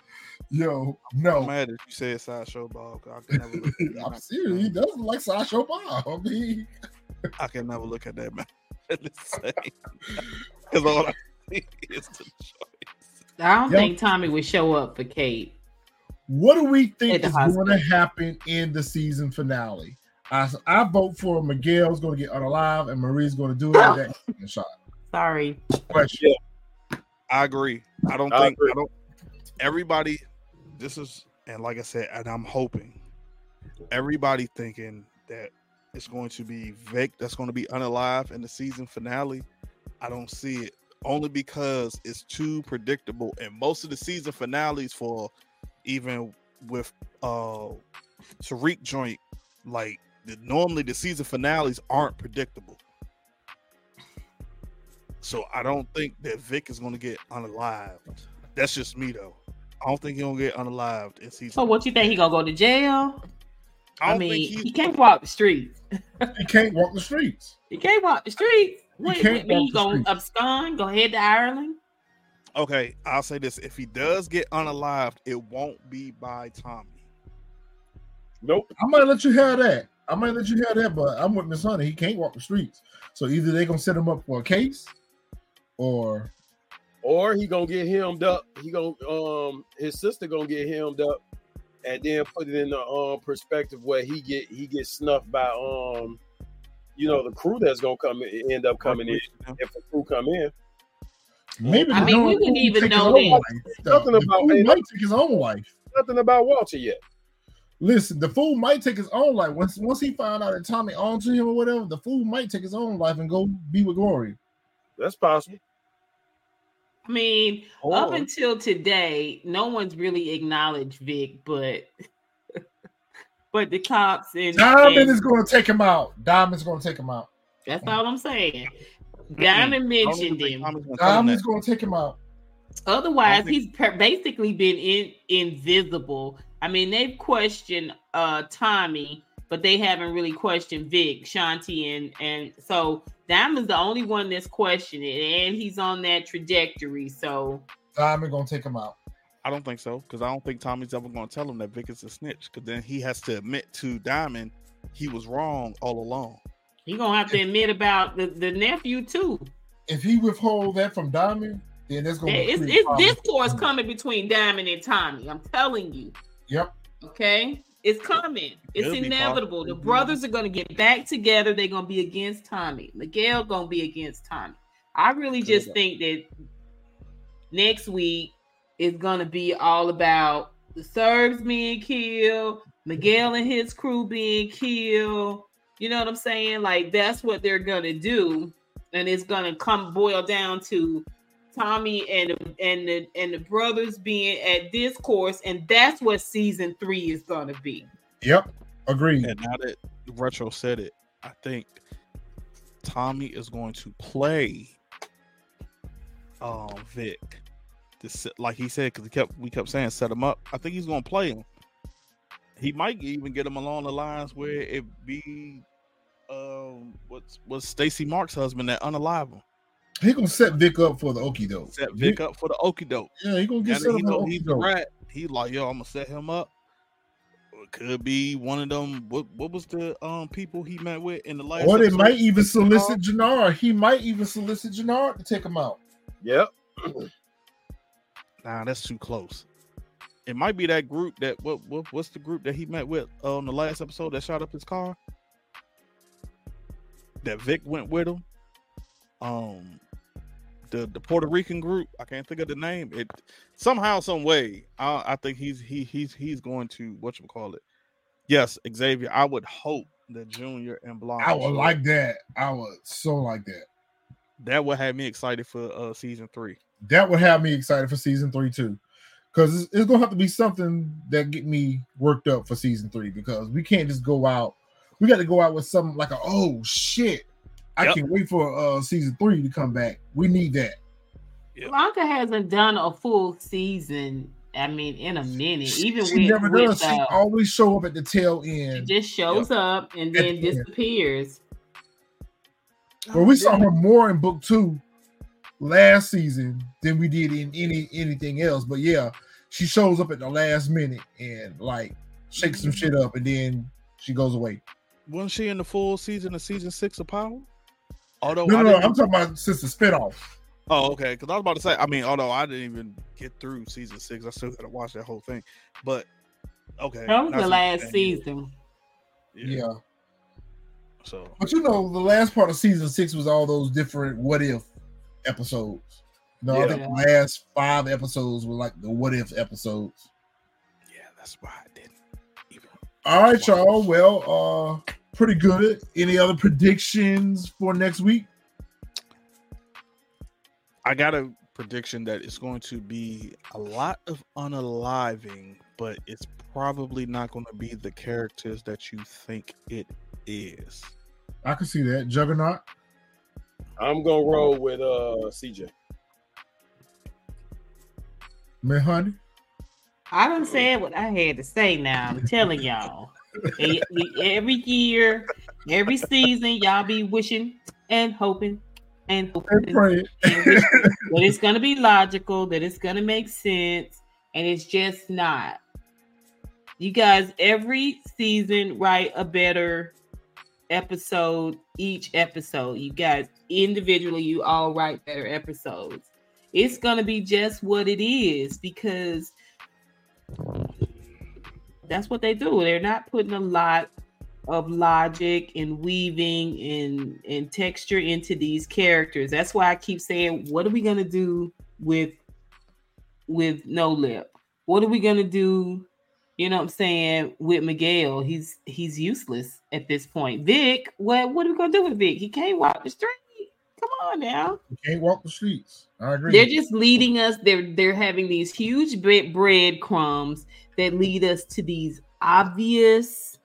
Yo, I'm no. mad that you said sideshow Bob. 'cause I can never look I'm serious. He doesn't like Sideshow Bob. I mean, I can never look at that man. *laughs* Because all I see is the choice. I don't Yep. think Tommy would show up for Kate. what do we think At the is going to happen in the season finale? I, I vote for Miguel's going to get unalive and Marie's going to do it. That *laughs* shot. Sorry. Question. I agree. I don't I think agree. I don't. Everybody, this is and like I said, and I'm hoping everybody thinking that it's going to be Vic that's going to be unalive in the season finale. I don't see it only because it's too predictable, and most of the season finales for even with uh Tariq joint, like the, normally the season finales aren't predictable. So I don't think that Vic is going to get unalived. That's just me though. I don't think he's gonna get unalived in season. So what you think he gonna go to jail? I I, don't mean, think he's *laughs* he can't walk the streets. He can't walk the streets. He can't walk the streets. What, can't mean walk he the gonna streets. abscond? Go head to Ireland? okay. I'll say this: if he does get unalived, it won't be by Tommy. Nope. I might let you have that. I might let you have that, but I'm with Miss Honey. He can't walk the streets. So either they're gonna set him up for a case, or Or he gonna get hemmed up. He gonna um his sister gonna get hemmed up, and then put it in the um perspective where he get he gets snuffed by um you know the crew that's gonna come in, end up coming in if the crew come in. maybe I mean, we John wouldn't even know that. Nothing the about- fool might take his own life. Nothing about Walter yet. Listen, the fool might take his own life once once he found out that Tommy owned to him or whatever. The fool might take his own life and go be with Glory. That's possible. I mean, up until today, no one's really acknowledged Vic, but *laughs* but the cops and, Diamond and- is going to take him out. Diamond's going to take him out. that's all I'm saying. Diamond mentioned him. Tommy's gonna tell him Diamond's going to take him out. Otherwise, he's per- basically been in invisible. I mean, they've questioned uh Tommy, but they haven't really questioned Vic, Shanti, and and so Diamond's the only one that's questioning, it, and he's on that trajectory. So Diamond going to take him out. I don't think so because I don't think Tommy's ever going to tell him that Vic is a snitch. Because then he has to admit to Diamond he was wrong all along. he gonna have to admit about the, the nephew too. If he withhold that from Diamond, then there's going to be It's, create it's discourse coming between Diamond and Tommy. I'm telling you. Yep. Okay, it's coming. It's It'll inevitable. The brothers are gonna get back together. They're gonna be against Tommy. Miguel gonna be against Tommy. I really just think that next week is gonna be all about the Serbs being killed, Miguel and his crew being killed. You know what I'm saying? Like that's what they're gonna do, and it's gonna come boil down to Tommy and and the and the brothers being at this course, and that's what season three is gonna be. Yep. Agreed. And now that Retro said it, I think Tommy is going to play um Vic. To set, like he said, because he kept we kept saying set him up. I think he's going to play him. He might even get him along the lines where it be um what's what's Stacy Mark's husband that unalive him. He gonna set Vic up for the Okie doke. Set Vic up for the okie doke. Yeah, he gonna get set up he for the know he's Okie the doke. rat. He like, yo, I'm gonna set him up. It could be one of them. What what was the um people he met with in the last? Or they episode? might even solicit Jannard. He might even solicit Jannard to take him out. Yep. Nah, that's too close. It might be that group that what, what what's the group that he met with uh, on the last episode that shot up his car? That Vic went with him. Um the the Puerto Rican group, I can't think of the name. It somehow, some way, I, I think he's he he's he's going to what you call it. Yes, Xavier. I would hope that Junior and Blanc. I would like that. I would so like that. that would have me excited for uh season three. that would have me excited for season three too. Because it's, it's, gonna have to be something that get me worked up for season three. Because we can't just go out. We got to go out with something like a oh shit. I yep. can't wait for uh season three to come back. We need that. Yep. Blanca hasn't done a full season. I mean, in a minute, even she with, never with, does. Uh, she always show up at the tail end. She just shows yep. up and then disappears. Well, we saw her more in book two last season than we did in any anything else. But yeah, she shows up at the last minute and like shakes some shit up, and then she goes away. Wasn't she in the full season of season six of Power? Although no, no, no I'm talking about since the spinoff. Oh, okay. Because I was about to say, I mean, although I didn't even get through season six, I still got to watch that whole thing. But okay, that was the last season. Yeah. yeah. So, but you know, the last part of season six was all those different what if episodes. No, yeah. I think the last five episodes were like the what if episodes. Yeah, that's why I didn't even. All right, y'all. Well, uh, pretty good. Any other predictions for next week? I got a prediction that it's going to be a lot of unaliving, but it's probably not going to be the characters that you think it is. I can see that. Juggernaut. I'm gonna roll with uh CJ. Man, honey. I done said what I had to say now. I'm telling y'all. Every year, every season, y'all be wishing and hoping and hoping and and that it's gonna be logical, that it's gonna make sense, and it's just not. You guys, every season write a better episode each episode. You guys individually, you all write better episodes. It's gonna be just what it is because that's what they do. They're not putting a lot of logic and weaving and and texture into these characters. That's why I keep saying, what are we gonna do with with no lip? What are we gonna do you know what I'm saying, with Miguel, he's he's useless at this point. Vic, what what are we gonna do with Vic? He can't walk the street. Come on now. He can't walk the streets. I agree. They're just leading us. They're they're having these huge bread breadcrumbs that lead us to these obvious,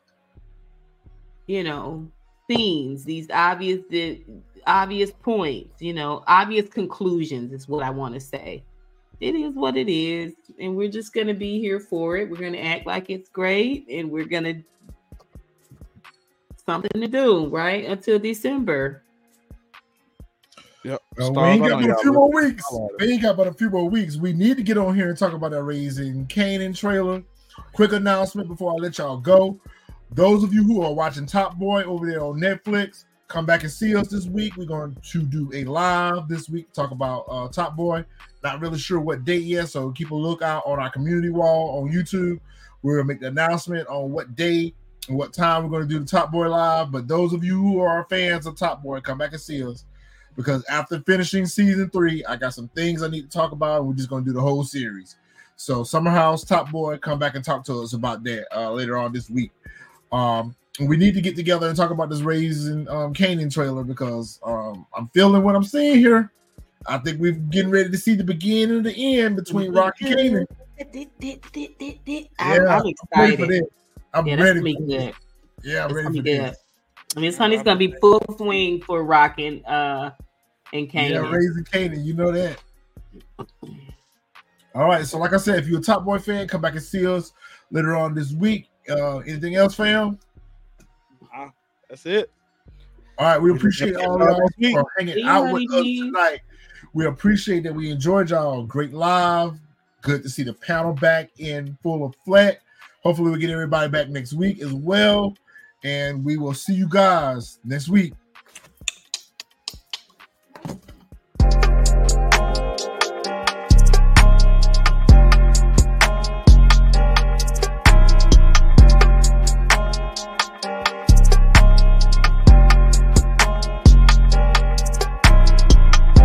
you know, themes. These obvious the obvious points. You know, obvious conclusions is what I want to say it is what it is and we're just to be here for it we're to act like it's great and we're to something to do right until december Yep. Uh, we ain't got but a few more weeks. We ain't got but a few more weeks. We need to get on here and talk about that Raising Kanan trailer. Quick announcement before I let y'all go. Those of you who are watching Top Boy over there on Netflix, come back and see us this week. We're going to do a live this week, talk about uh, Top Boy. Not really sure what date yet, so keep a lookout on our community wall on YouTube. We're gonna make the announcement on what day and what time we're gonna do the Top Boy live. But those of you who are fans of Top Boy, come back and see us because after finishing season three, I got some things I need to talk about. we're just gonna do the whole series. So Summer House, Top Boy, come back and talk to us about that uh, later on this week. Um, we need to get together and talk about this Raising um, Kanan trailer because um, I'm feeling what I'm seeing here. I think we're getting ready to see the beginning and the end between Raq and Kanan. I'm, I'm excited. I'm yeah, ready. For good. Yeah, I'm ready for good. I mean, honey's gonna be full swing for Raq and uh and Kanan. Yeah, raising Kanan, you know that. All right, so like I said, if you're a Top Boy fan, come back and see us later on this week. Uh, anything else, fam? Uh, that's it. All right, we appreciate all of y'all for hanging out with us tonight. We appreciate that we enjoyed y'all. Great live. Good to see the panel back in full of flat. Hopefully, we get everybody back next week as well. And we will see you guys next week.